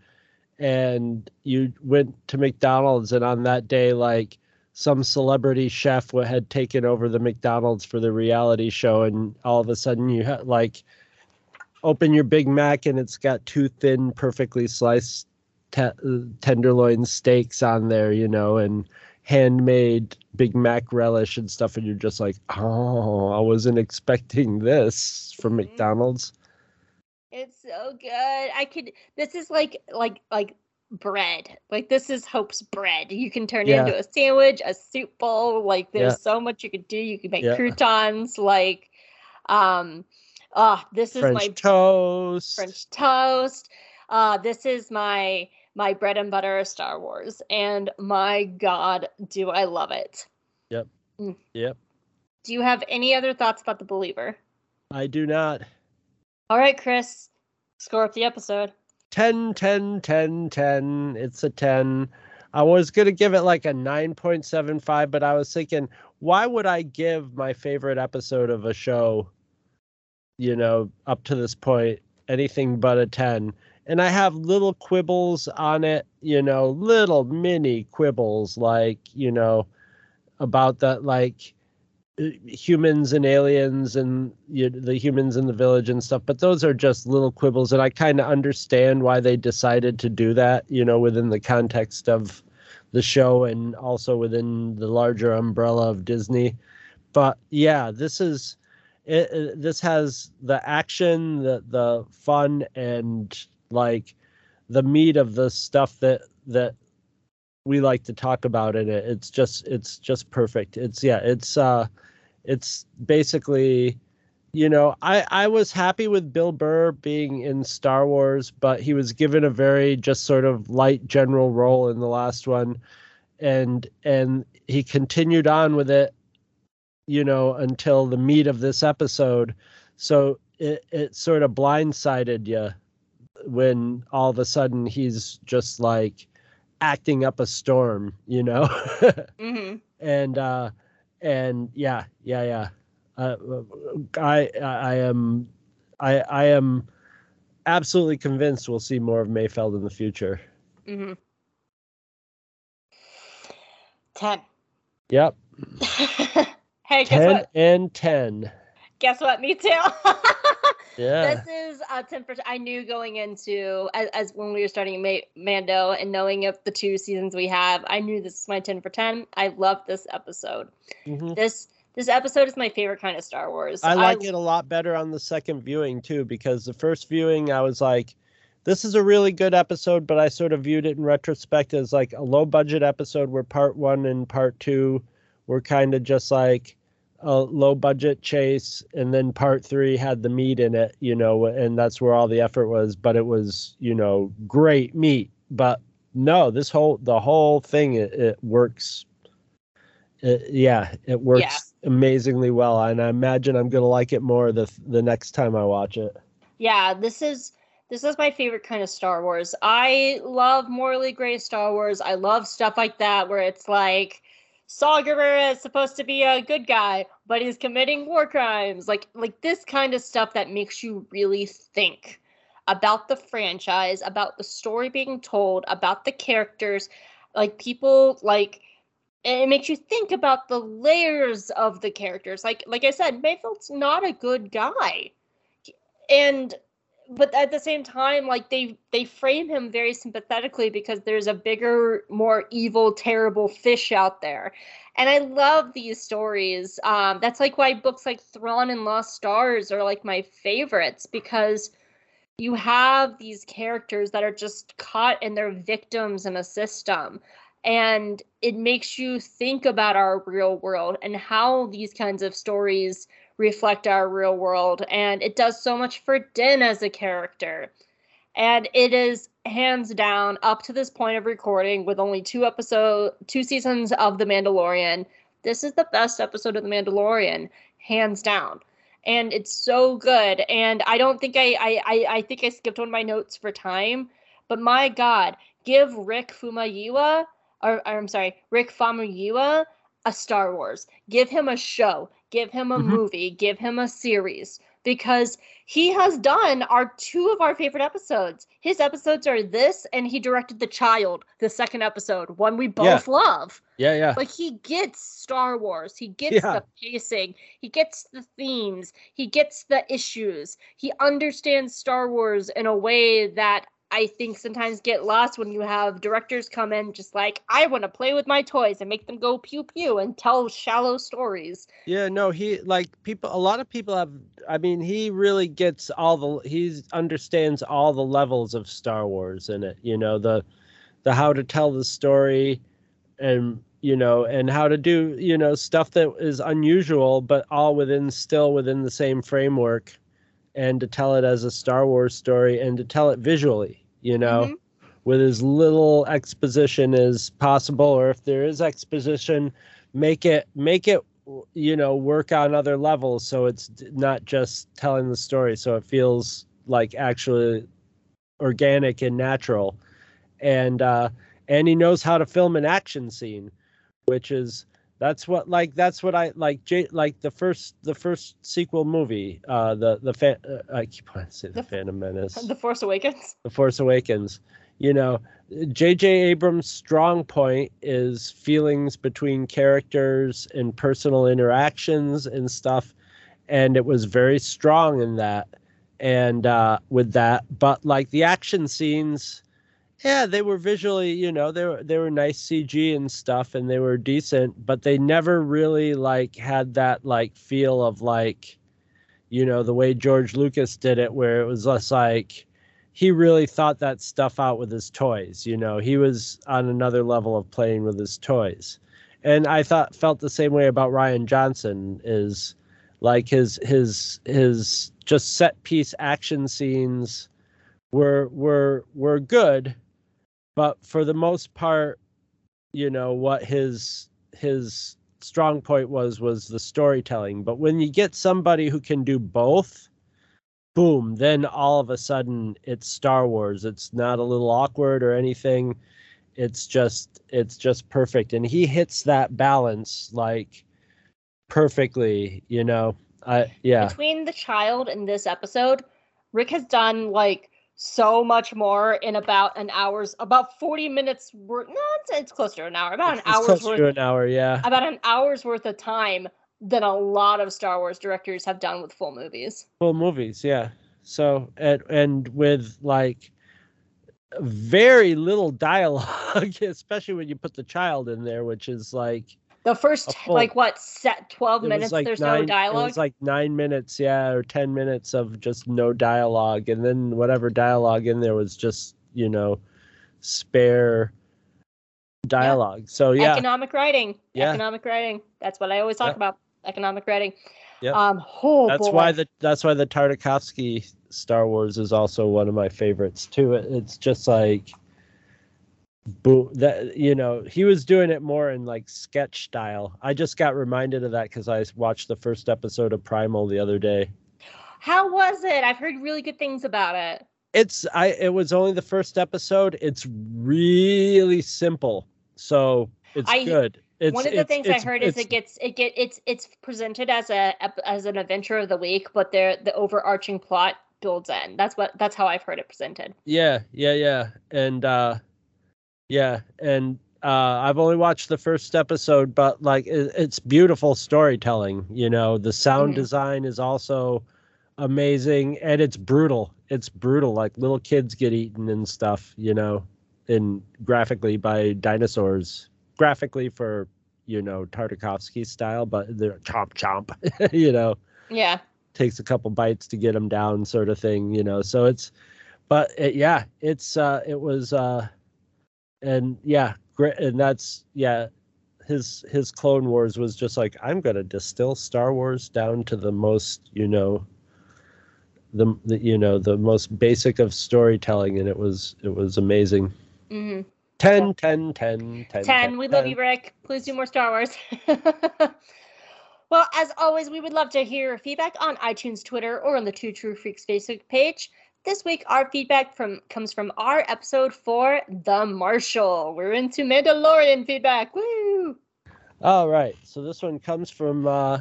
and you went to McDonald's and on that day like some celebrity chef had taken over the McDonald's for the reality show and all of a sudden you had like open your Big Mac and it's got two thin perfectly sliced te- tenderloin steaks on there, you know, and handmade Big Mac relish and stuff and you're just like, "Oh, I wasn't expecting this from mm-hmm. McDonald's." It's so good. I could. This is like like like bread. Like this is Hope's bread. You can turn yeah. it into a sandwich, a soup bowl. Like there's yeah. so much you could do. You can make yeah. croutons. Like, um, ah, oh, this is French my toast. French toast. Uh, this is my my bread and butter of Star Wars, and my God, do I love it. Yep. Mm. Yep. Do you have any other thoughts about the Believer? I do not. All right, Chris, score up the episode. 10, 10, 10, 10. It's a 10. I was going to give it like a 9.75, but I was thinking, why would I give my favorite episode of a show, you know, up to this point, anything but a 10? And I have little quibbles on it, you know, little mini quibbles, like, you know, about that, like, uh, humans and aliens and you know, the humans in the village and stuff but those are just little quibbles and i kind of understand why they decided to do that you know within the context of the show and also within the larger umbrella of disney. But yeah this is it, it, this has the action the the fun and like the meat of the stuff that that we like to talk about in it. It's just it's just perfect. It's yeah it's uh it's basically you know i i was happy with bill burr being in star wars but he was given a very just sort of light general role in the last one and and he continued on with it you know until the meat of this episode. So it it sort of blindsided you when all of a sudden he's just like acting up a storm you know mm-hmm. and uh and yeah, yeah, yeah. Uh, I I am I I am absolutely convinced we'll see more of Mayfeld in the future. Mm-hmm. Ten. Yep. hey, ten what? and ten. Guess what? Me too. Yeah. This is a 10. I knew going into, as, as when we were starting Ma- Mando and knowing of the two seasons we have, I knew this is my 10 for 10. I love this episode. Mm-hmm. This this episode is my favorite kind of Star Wars. I like I, it a lot better on the second viewing too, because the first viewing I was like, this is a really good episode, but I sort of viewed it in retrospect as like a low budget episode where part one and part two were kind of just like a low budget chase and then part three had the meat in it you know and that's where all the effort was but it was you know great meat but no this whole the whole thing it, it works it, yeah it works yeah. amazingly well and i imagine i'm gonna like it more the the next time i watch it yeah this is This is my favorite kind of Star Wars. I love morally gray Star Wars. I love stuff like that where it's like Saw Gerrera is supposed to be a good guy, but he's committing war crimes. Like like this kind of stuff that makes you really think about the franchise, about the story being told, about the characters. Like people like it makes you think about the layers of the characters. Like like I said, Mayfeld's not a good guy. And but at the same time like they they frame him very sympathetically because there's a bigger more evil terrible fish out there. And i love these stories. Um, that's like why books like thrawn and lost stars are like my favorites because you have these characters that are just caught and they're victims in a system. And it makes you think about our real world and how these kinds of stories reflect our real world. And it does so much for Din as a character. And it is hands down up to this point of recording with only two episode two seasons of The Mandalorian. This is the best episode of The Mandalorian, hands down. And it's so good. And I don't think I I I, I think I skipped one of my notes for time. But my God, give Rick Fumayiwa or, or I'm sorry, Rick Famuyiwa a Star Wars. Give him a show give him a mm-hmm. movie, give him a series because he has done our two of our favorite episodes. His episodes are this and he directed The Child, the second episode, one we both yeah. love. Yeah, yeah. Like he gets Star Wars, he gets yeah. the pacing, he gets the themes, he gets the issues. He understands Star Wars in a way that I think sometimes get lost when you have directors come in just like I want to play with my toys and make them go pew pew and tell shallow stories. Yeah, no, he like people a lot of people have I mean, he really gets all the he understands all the levels of Star Wars in it, you know, the the how to tell the story and you know, and how to do, you know, stuff that is unusual but all within still within the same framework and to tell it as a Star Wars story and to tell it visually, you know, mm-hmm. with as little exposition as possible. Or if there is exposition, make it make it you know work on other levels so it's not just telling the story so it feels like actually organic and natural and uh and he knows how to film an action scene which is that's what like that's what I like. J, like the first the first sequel movie, uh, the the fan, uh, I keep wanting to say the, the Phantom Menace, The Force Awakens, The Force Awakens. You know, J.J. Abrams' strong point is feelings between characters and personal interactions and stuff, and it was very strong in that and uh, with that. But like the action scenes yeah, they were visually, you know, they were they were nice CG and stuff, and they were decent, but they never really like had that like feel of like, you know, the way George Lucas did it, where it was less like he really thought that stuff out with his toys. You know, he was on another level of playing with his toys, and I thought felt the same way about Rian Johnson. Is like his his his just set piece action scenes were were were good but for the most part you know what his his strong point was was the storytelling. But when you get somebody who can do both boom then all of a sudden it's star wars. It's not a little awkward or anything. It's just it's just perfect. And he hits that balance like perfectly you know? I yeah. Between the child and this episode rick has done like so much more in about an hour's about 40 minutes worth no it's, it's closer to an hour about an hour's worth to an hour yeah. about an hour's worth of time than a lot of star wars directors have done with full movies. Full movies yeah. So and and with like very little dialogue especially when you put the child in there which is like the first full, like what set 12 minutes like there's nine, no dialogue it was like nine minutes yeah or 10 minutes of just no dialogue and then whatever dialogue in there was just you know spare dialogue yeah. so yeah economic writing yeah. economic writing that's what i always talk yeah. about economic writing yeah um oh, that's boy. why the that's why the tartakovsky star wars is also one of my favorites too it, it's just like boom that you know he was doing it more in like sketch style i just got reminded of that because i watched the first episode of primal the other day how was it i've heard really good things about it It's I. It was only the first episode. It's really simple, so it's I- good. It's, One of the things I heard is it gets it get it's it's presented as a as an adventure of the week, but there the overarching plot builds in. That's what that's how I've heard it presented. Yeah, yeah, yeah. And uh yeah, and uh I've only watched the first episode, but like it, it's beautiful storytelling, you know. The sound Mhm. design is also amazing and it's brutal. It's brutal like little kids get eaten and stuff, you know, in graphically by dinosaurs. Graphically for, you know, Tartakovsky style, but they're chomp chomp, you know Yeah. takes a couple bites to get them down sort of thing you know so it's but it, yeah it's uh it was uh and yeah great and that's yeah his his clone wars was just like i'm gonna distill star wars down to the most you know the, the you know the most basic of storytelling and it was it was amazing hmm 10 10 10 10 10. We love you, Rick. Please do more Star Wars. well, as always, we would love to hear feedback on iTunes, Twitter, or on the Two True Freaks Facebook page. This week, our feedback from comes from our episode for The Marshal. We're into Mandalorian feedback. Woo! all right so this one comes from uh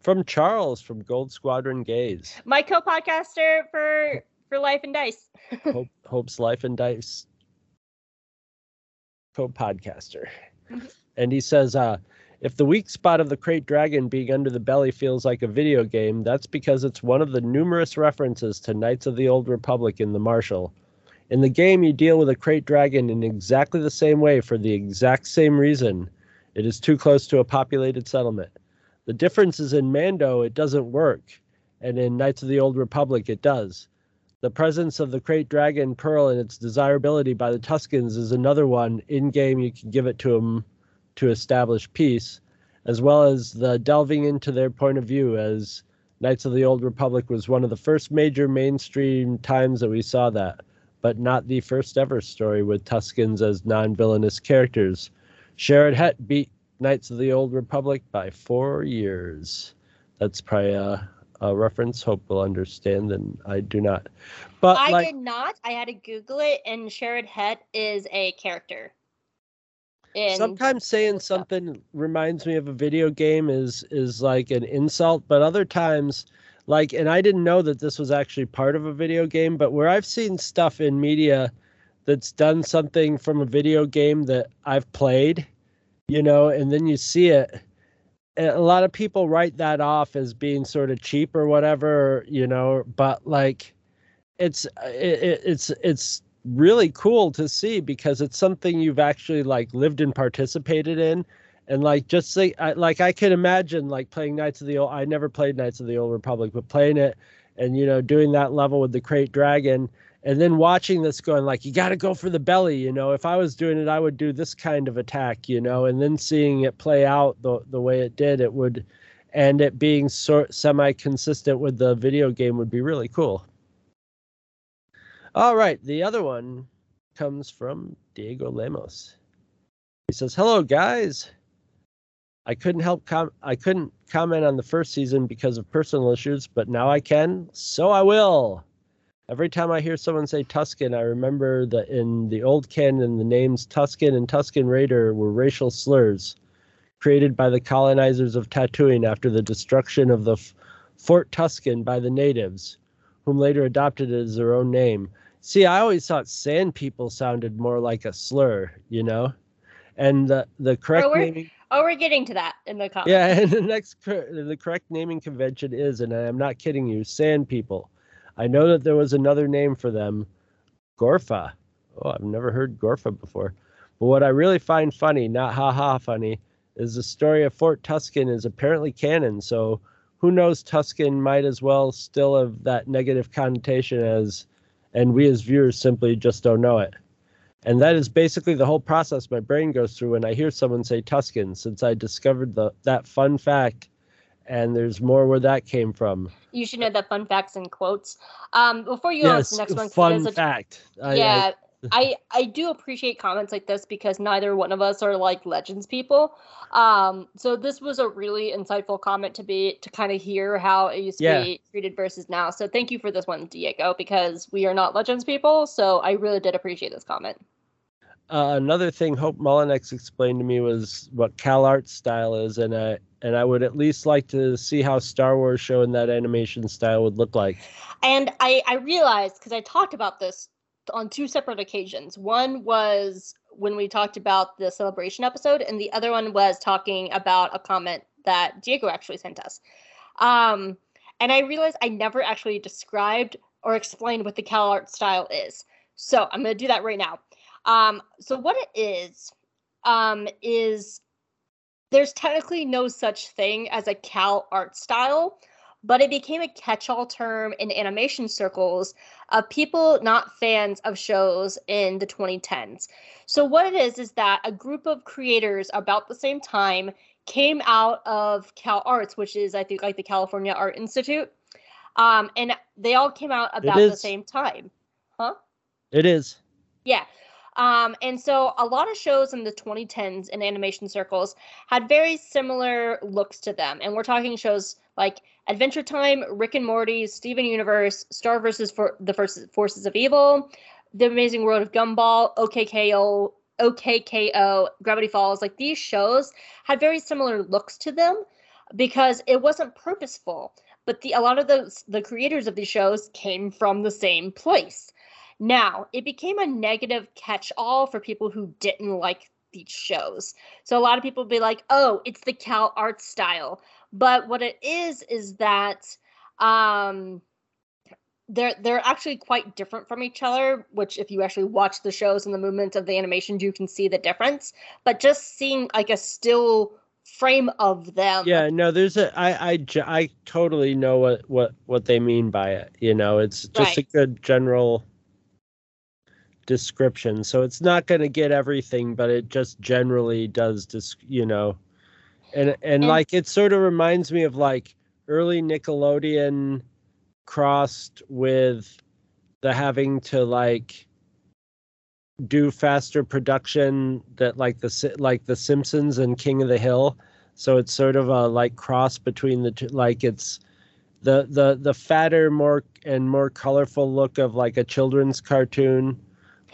from charles from gold squadron gaze My co-podcaster for for Light and Dice. Hope, Hope's Light and Dice co-podcaster. Mhm. And he says, uh, if the weak spot of the Krayt Dragon being under the belly feels like a video game, that's because it's one of the numerous references to Knights of the Old Republic in the Marshal. In the game, you deal with a Krayt Dragon in exactly the same way for the exact same reason. It is too close to a populated settlement. The difference is in Mando, it doesn't work, and in Knights of the Old Republic, it does. The presence of the Krayt Dragon Pearl and its desirability by the Tuskens is another one. In game, you can give it to them to establish peace, as well as the delving into their point of view, as Knights of the Old Republic was one of the first major mainstream times that we saw that, but not the first ever story with Tuskens as non villainous characters. Sharad Hett beat Knights of the Old Republic by four years. That's probably a, a reference. Hope will understand, and I do not. But I like, did not. I had to Google it, and Sharad Hett is a character. Sometimes saying something reminds me of a video game is is like an insult but other times like and i didn't know that this was actually part of a video game but where i've seen stuff in media that's done something from a video game that i've played you know and then you see it and a lot of people write that off as being sort of cheap or whatever you know but like it's it, it- it's it's really cool to see because it's something you've actually like lived and participated in. And like just say I, like i could imagine like playing knights of the old i never played knights of the old republic but playing it and you know doing that level with the krayt dragon and then watching this going like you got to go for the belly you know? If i was doing it i would do this kind of attack you know? And then seeing it play out the, the way it did it would and it being sort semi consistent with the video game would be really cool all right, the other one comes from Diego Lemos. He says, "Hello, guys. I couldn't help com- I couldn't comment on the first season because of personal issues, but now I can, so I will. Every time I hear someone say Tusken, I remember that in the old canon, the names Tusken and Tusken Raider were racial slurs created by the colonizers of Tatooine after the destruction of the F- Fort Tusken by the natives, whom later adopted it as their own name." See, I always thought sand people sounded more like a slur, you know? And the, the oh, correct we're- naming, Oh, we're getting to that in the comments. yeah, and the next the correct naming convention is, and I am not kidding you, sand people. I know that there was another name for them, Gorfa. Oh, I've never heard Gorfa before. But what I really find funny, not ha ha funny, is the story of Fort Tusken is apparently canon. So who knows? Tusken might as well still have that negative connotation as, and we as viewers simply just don't know it. And that is basically the whole process my brain goes through when I hear someone say Tusken, since I discovered the that fun fact, and there's more where that came from. You should know that fun facts and quotes. Um, before you go on to the next one, fun it is such- fact. I, I- yeah, I I do appreciate comments like this because neither one of us are like legends people. Um, so this was a really insightful comment to be to kind of hear how it used to Yeah. be treated versus now. So thank you for this one, Diego, because we are not legends people. So I really did appreciate this comment. Uh, another thing Hope Mullinex explained to me was what Cal art style is, and I and I would at least like to see how Star Wars show in that animation style would look like. And I, I realized because I talked about this on two separate occasions. One was when we talked about the celebration episode, and the other one was talking about a comment that Diego actually sent us. Um, and I realized I never actually described or explained what the Cal art style is. So I'm going to do that right now. Um, so what it is um, is there's technically no such thing as a Cal art style but it became a catch-all term in animation circles of people not fans of shows in the 2010s. So what it is is that a group of creators about the same time came out of Cal Arts, which is I think like the California Art Institute, um, and they all came out about the same time. Huh? It is. Yeah. Um, and so a lot of shows in the 2010s in animation circles had very similar looks to them. And we're talking shows like Adventure Time, Rick and Morty, Steven Universe, Star versus For- the Forces, Forces of Evil, The Amazing World of Gumball, OKKO, OKKO, Gravity Falls. Like these shows had very similar looks to them because it wasn't purposeful. But the a lot of those the creators of these shows came from the same place. Now, it became a negative catch all for people who didn't like these shows. So a lot of people would be like, oh, it's the Cal art style. But what it is, is that um, they're they're actually quite different from each other, which if you actually watch the shows and the movement of the animations, you can see the difference. But just seeing like a still frame of them. Yeah, no, there's a I I I totally know what what what they mean by it. You know, it's just a good general description. So it's not going to get everything, but it just generally does dis, you know. And, and And- like it sort of reminds me of like early Nickelodeon crossed with the having to like do faster production that like the like the Simpsons and King of the Hill. So it's sort of a like cross between the two. Like it's the the the fatter, more and more colorful look of like a children's cartoon,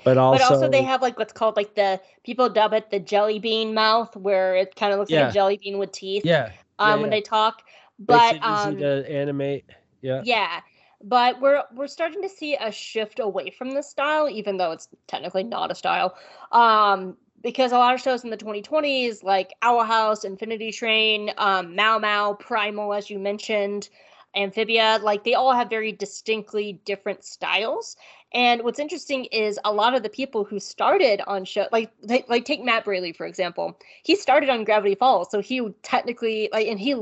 but also, but also they have like what's called like the people dub it the jelly bean mouth, where it kind of looks like a jelly bean with teeth. yeah, um, yeah, when they talk. makes But easy um, to animate. Yeah, yeah, but we're we're starting to see a shift away from this style, even though it's technically not a style. Um, because a lot of shows in the 2020s, like Owl House, Infinity Train, um, Mau Mau, Primal, as you mentioned, Amphibia, like they all have very distinctly different styles. And what's interesting is a lot of the people who started on show, like like, take Matt Braly for example, he started on Gravity Falls, so he technically like, and he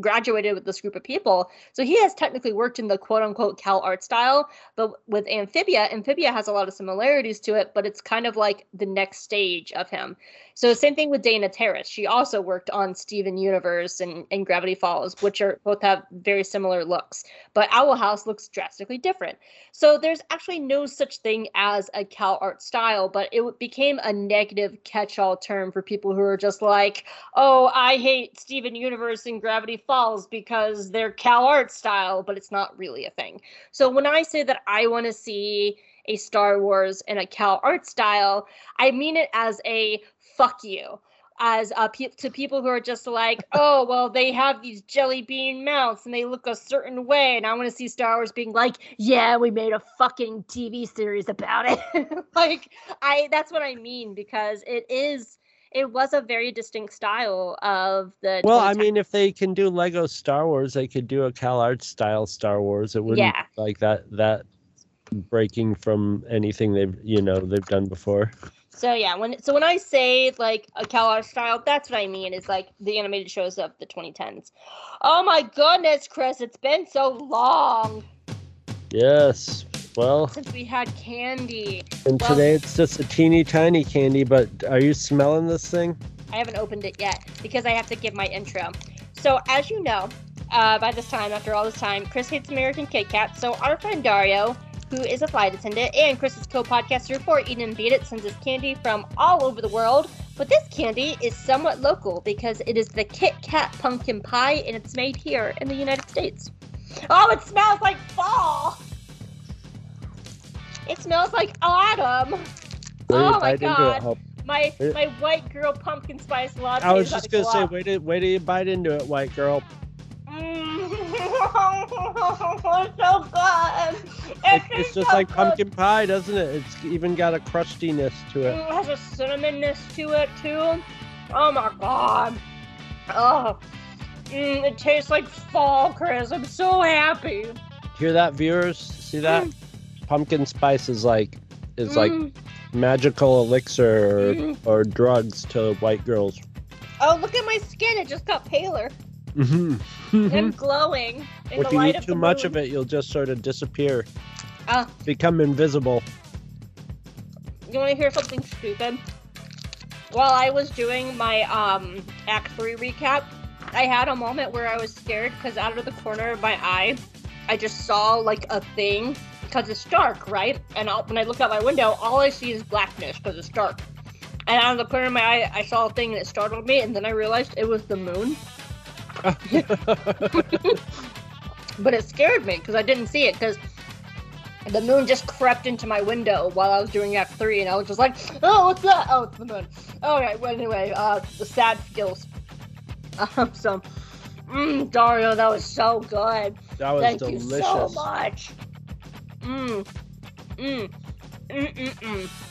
graduated with this group of people, so he has technically worked in the quote unquote Cal art style. But with Amphibia, Amphibia has a lot of similarities to it, but it's kind of like the next stage of him. So same thing with Dana Terrace. She also worked on Steven Universe and, and Gravity Falls, which are both have very similar looks. But Owl House looks drastically different. So there's actually no such thing as a Cal art style, but it became a negative catch-all term for people who are just like, oh, I hate Steven Universe and Gravity Falls because they're Cal art style, but it's not really a thing. So when I say that I want to see a Star Wars in a Cal art style, I mean it as a fuck you. As uh, pe- to people who are just like, oh, well, they have these jelly bean mouths and they look a certain way. And I want to see Star Wars being like, yeah, we made a fucking TV series about it. like, I that's what I mean because it is, it was a very distinct style of the. Well, I mean, if they can do Lego Star Wars, they could do a Cal Art style Star Wars. It wouldn't Yeah. like that that breaking from anything they've you know they've done before. So yeah, when so when I say like a Cal art style, that's what I mean. Is like the animated shows of the 2010s. Oh my goodness, Chris, it's been so long Yes. Well, since we had candy. and Well- today it's just a teeny tiny candy. But are you smelling this thing? I haven't opened it yet because I have to give my intro. So as you know, uh, by this time, after all this time, Chris hates American Kit Kat. So our friend Dario who is a flight attendant, and Chris's co-podcaster for Eat and Beat It sends us candy from all over the world. But this candy is somewhat local because it is the Kit Kat pumpkin pie, and it's made here in the United States. Oh, it smells like fall. It smells like autumn. You Oh my bite into it, God. My my white girl pumpkin spice latte. I was just gonna say, wait wait you bite into it, white girl. Mm. it's so good. It, It's, it's so just like good. pumpkin pie, doesn't it? It's even got a crustiness to it. Mm, it has a cinnamonness to it too. Oh my god. Oh. Mm, it tastes like fall, Chris. I'm so happy. Hear that, viewers? See that? Pumpkin spice is like is like Mm. magical elixir or, Mm. or drugs to white girls. Oh, look at my skin. It just got paler. hmm I'm glowing in if the you light eat of too much moon. of it, you'll just sort of disappear, Ah, become invisible. you want to hear something stupid? While I was doing my um Act Three recap, I had a moment where I was scared because out of the corner of my eye, I just saw like a thing because it's dark, right? And I'll, when I look out my window, all I see is blackness because it's dark. And out of the corner of my eye, I saw a thing that startled me, and then I realized it was the moon. But it scared me because I didn't see it because the moon just crept into my window while I was doing Act Three, and I was just like, "Oh, what's that? Oh, it's the moon." All right. Well, anyway, uh, the sad skills. Um, so, mm, Dario, that was so good. That was Thank delicious. you so much. Mm, mm, mm, mm, mm.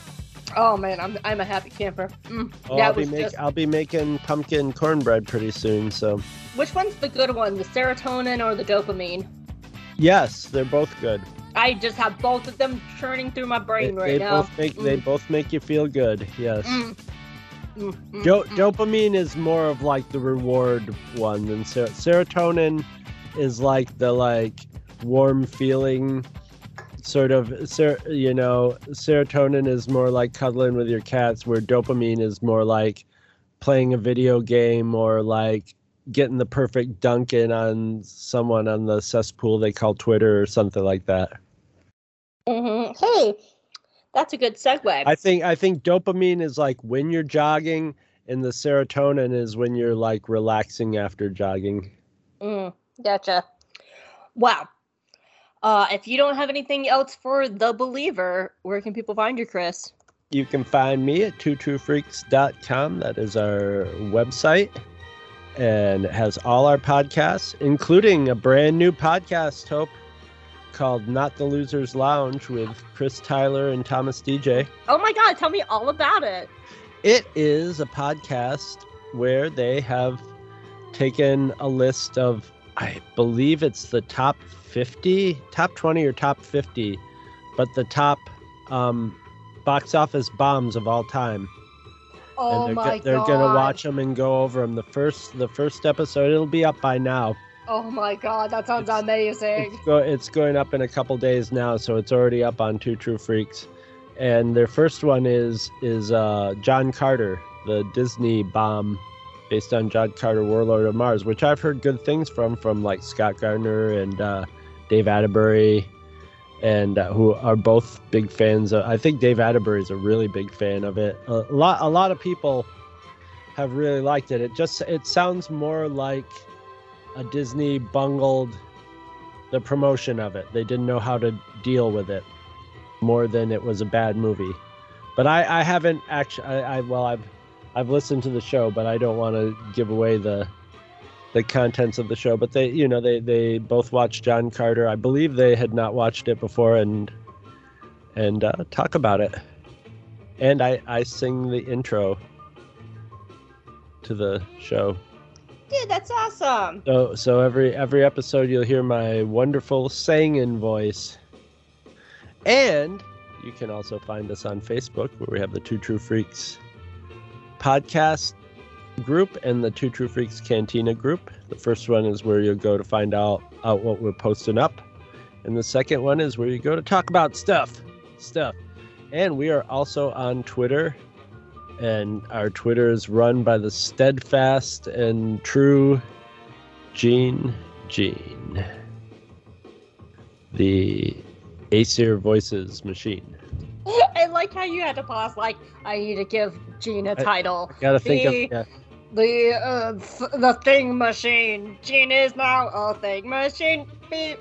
Oh man, I'm I'm a happy camper. Mm, Oh, I'll be make, just. I'll be making pumpkin cornbread pretty soon. So Which one's the good one, the serotonin or the dopamine? yes, they're both good. I just have both of them churning through my They, brain right they now. both make they Mm. both make you feel good. Yes. Mm. Mm, mm, Do- mm. dopamine is more of like the reward one than ser- serotonin is like the like warm feeling sort of ser- you know serotonin is more like cuddling with your cats where dopamine is more like playing a video game or like getting the perfect dunk in on someone on the cesspool they call twitter or something like that Mhm. Hey, that's a good segue. i think i think dopamine is like when you're jogging and the serotonin is when you're like relaxing after jogging Mm, gotcha. Wow. Uh, if you don't have anything else for the believer, where can people find you, Chris? You can find me at twotruefreaks.com. That is our website. And it has all our podcasts, including a brand new podcast, Hope, called Not the Losers Lounge with Chris Tyler and Thomas DJ. Oh my God, tell me all about it. It is a podcast where they have taken a list of, I believe it's the top 50, top 20 or top 50, but the top um, box office bombs of all time. Oh and they're, my go- they're God. gonna watch them and go over them. The first, the first episode, it'll be up by now. Oh my God, that sounds It's- amazing. It's, go, it's going up in a couple days now, so it's already up on Two True Freaks. And their first one is is uh, John Carter, the Disney bomb, based on John Carter, Warlord of Mars, which I've heard good things from, from like Scott Gardner and uh, Dave Atterbury, and uh, who are both big fans. Of, I think Dave Atterbury is a really big fan of it. A lot, a lot of people have really liked it. It just it sounds more like a Disney bungled the promotion of it. They didn't know how to deal with it more than it was a bad movie. But I, I haven't actually. I, I well, I've I've listened to the show, but I don't want to give away the the contents of the show. But they, you know, they they both watched John Carter. I believe they had not watched it before, and and uh, talk about it. And I I sing the intro to the show. Dude, that's awesome. So so every every episode you'll hear my wonderful singing voice. And you can also find us on Facebook where we have the Two True Freaks podcast group and the Two True Freaks Cantina group. The first one is where you'll go to find out, out what we're posting up. And the second one is where you go to talk about stuff. Stuff. And we are also on Twitter and our Twitter is run by the steadfast and true Gene Gene. The Aesir Voices machine. I like how you had to pause. Like, I need to give Gene a title. Gotta think The- of yeah. The uh, th- the thing machine. Gene is now a thing machine. Beep.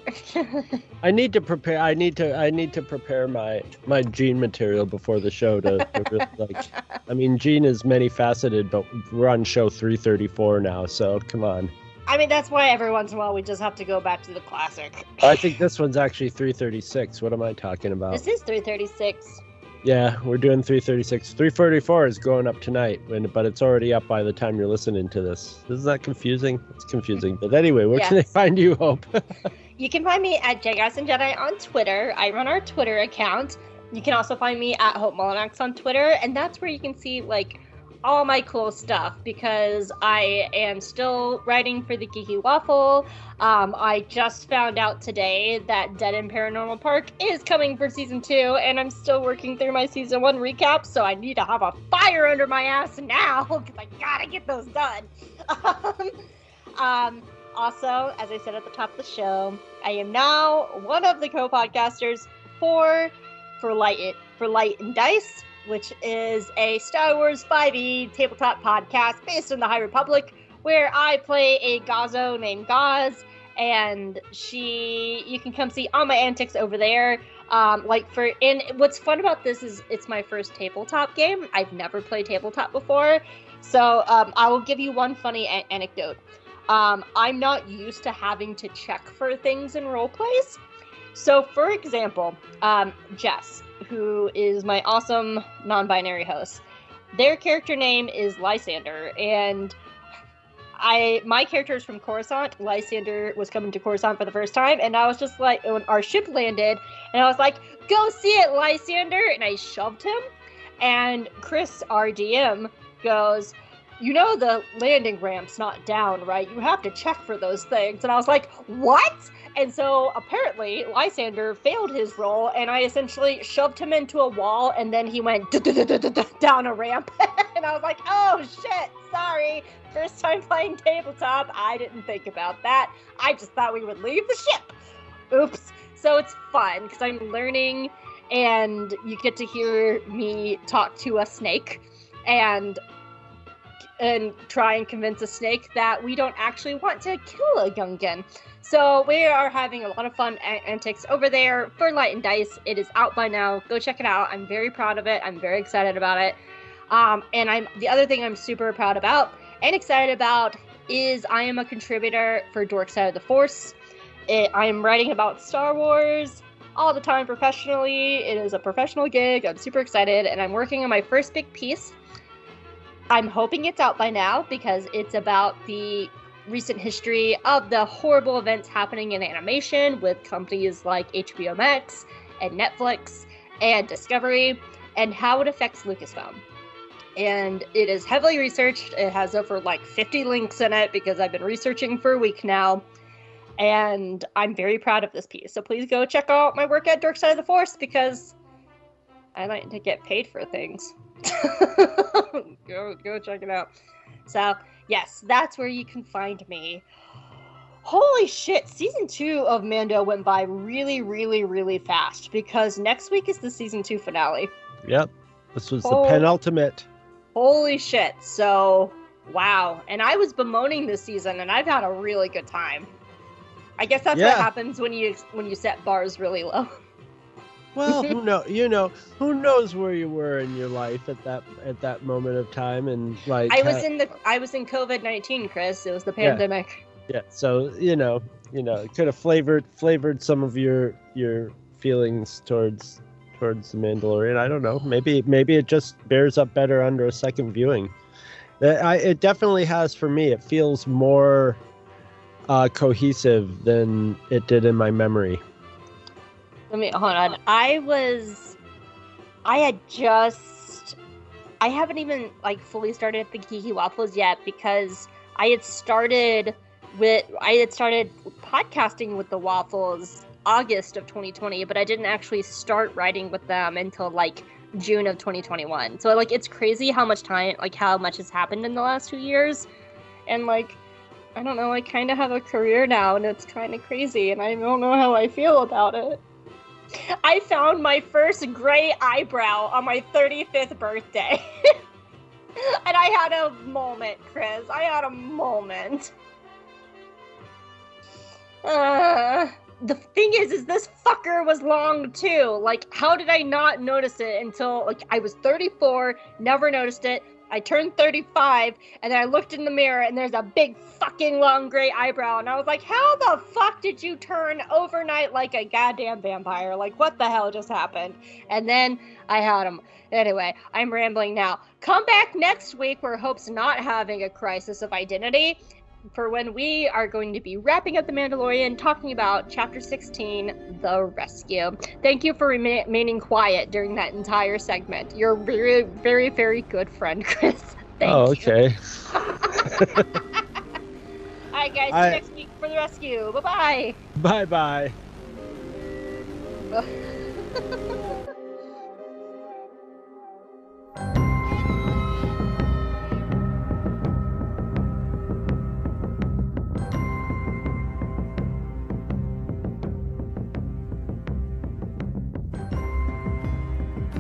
I need to prepare. I need to. I need to prepare my my gene material before the show to, to really, like. I mean, Gene is many faceted, but we're on show three thirty four now, so come on. I mean, that's why every once in a while we just have to go back to the classic. I think this one's actually three thirty six. What am I talking about? This is 336. Yeah, we're doing 336. 344 is going up tonight, when, but it's already up by the time you're listening to this. Isn't that confusing? It's confusing. But anyway, where can they Yes. find you, Hope? You can find me at JGuys and Jedi on Twitter. I run our Twitter account. You can also find me at Hope Molinax on Twitter, and that's where you can see like all my cool stuff because I am still writing for the Geeky Waffle. Um, I just found out today that Dead End Paranormal Park is coming for season two, and I'm still working through my season one recap, so I need to have a fire under my ass now because I gotta get those done. Um, also, as I said at the top of the show, I am now one of the co-podcasters for for Light It for Light and Dice, which is a Star Wars 5e tabletop podcast based in the High Republic, where I play a Gazo named Gaz, and she you can come see all my antics over there. Um, like for and what's fun about this is it's my first tabletop game. I've never played tabletop before, so um, I will give you one funny a- anecdote. Um, I'm not used to having to check for things in role plays. So, for example, um, Jess, who is my awesome non-binary host, their character name is Lysander, and I my character is from Coruscant. Lysander was coming to Coruscant for the first time, and I was just like, when our ship landed, and I was like, "Go see it, Lysander!" and I shoved him, and Chris, our DM, goes, you know the landing ramp's not down, right? You have to check for those things. And I was like, what? And so apparently Lysander failed his role, and I essentially shoved him into a wall, and then he went down a ramp. and I was like, oh shit, sorry. First time playing tabletop, I didn't think about that. I just thought we would leave the ship. Oops. So it's fun because I'm learning, and you get to hear me talk to a snake. And and try and convince a snake that we don't actually want to kill a Gungan. So we are having a lot of fun antics over there for Light and Dice. It is out by now. Go check it out. I'm very proud of it. I'm very excited about it. Um, and I'm the other thing I'm super proud about and excited about is I am a contributor for Dork Side of the Force. It, I am writing about Star Wars all the time professionally. It is a professional gig. I'm super excited, and I'm working on my first big piece. I'm hoping it's out by now because it's about the recent history of the horrible events happening in animation with companies like HBO Max and Netflix and Discovery and how it affects Lucasfilm. And it is heavily researched. It has over like 50 links in it because I've been researching for a week now. And I'm very proud of this piece. So please go check out my work at Dork Side of the Force because I like to get paid for things. go go check it out. So yes, that's where you can find me. Holy shit, season two of Mando went by really, really, really fast because next week is the season two finale. Yep. This was Oh. the penultimate. Holy shit. So wow. And I was bemoaning this season and I've had a really good time. I guess that's what happens when you when you set bars really low. Well, who know? You know, who knows where you were in your life at that at that moment of time, and like I was ha- in the I was in COVID nineteen, Chris. It was the pandemic. yeah. yeah. So you know, you know, it could have flavored flavored some of your your feelings towards towards the Mandalorian. I don't know. Maybe maybe it just bears up better under a second viewing. Uh, I, it definitely has for me. It feels more uh, cohesive than it did in my memory. Let me hold on. I was I had just I haven't even like fully started the Geeky Waffles yet because I had started with I had started podcasting with the Waffles August of 2020, but I didn't actually start writing with them until like June of 2021. So like it's crazy how much time like how much has happened in the last 2 years. And like I don't know, I kind of have a career now and it's kind of crazy and I don't know how I feel about it. I found my first gray eyebrow on my 35th birthday. and I had a moment, Chris. I had a moment. Uh, the thing is, is this fucker was long too. Like, how did I not notice it until like I was 34, never noticed it. I turned 35, and I looked in the mirror, and there's a big fucking long gray eyebrow, and I was like, how the fuck did you turn overnight like a goddamn vampire? Like, what the hell just happened? And then I had him. Anyway, I'm rambling now. Come back next week where Hope's not having a crisis of identity, for when we are going to be wrapping up The Mandalorian, talking about Chapter 16, The Rescue. Thank you for rema- remaining quiet during that entire segment. You're a very, very, very good friend, Chris. Thank oh, okay. All right, guys, see you next week for The Rescue. Bye-bye. Bye Bye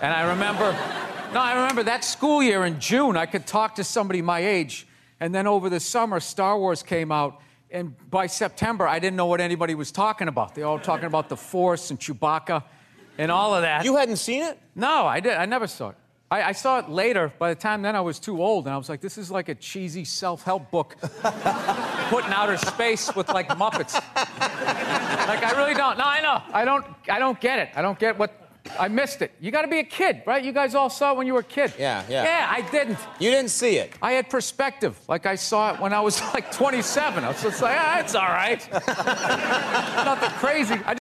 And I remember, no, I remember that school year in June, I could talk to somebody my age. And then over the summer, Star Wars came out. And by September, I didn't know what anybody was talking about. They were all talking about the Force and Chewbacca and all of that. You hadn't seen it? No, I did. I never saw it. I, I saw it later. By the time then, I was too old, and I was like, "This is like a cheesy self-help book, put in outer space with like Muppets." like I really don't. No, I know. I don't. I don't get it. I don't get what. I missed it. You got to be a kid, right? You guys all saw it when you were a kid. Yeah, yeah. Yeah, I didn't. You didn't see it. I had perspective. Like I saw it when I was like 27. I was just like, ah, it's all right. Nothing crazy. I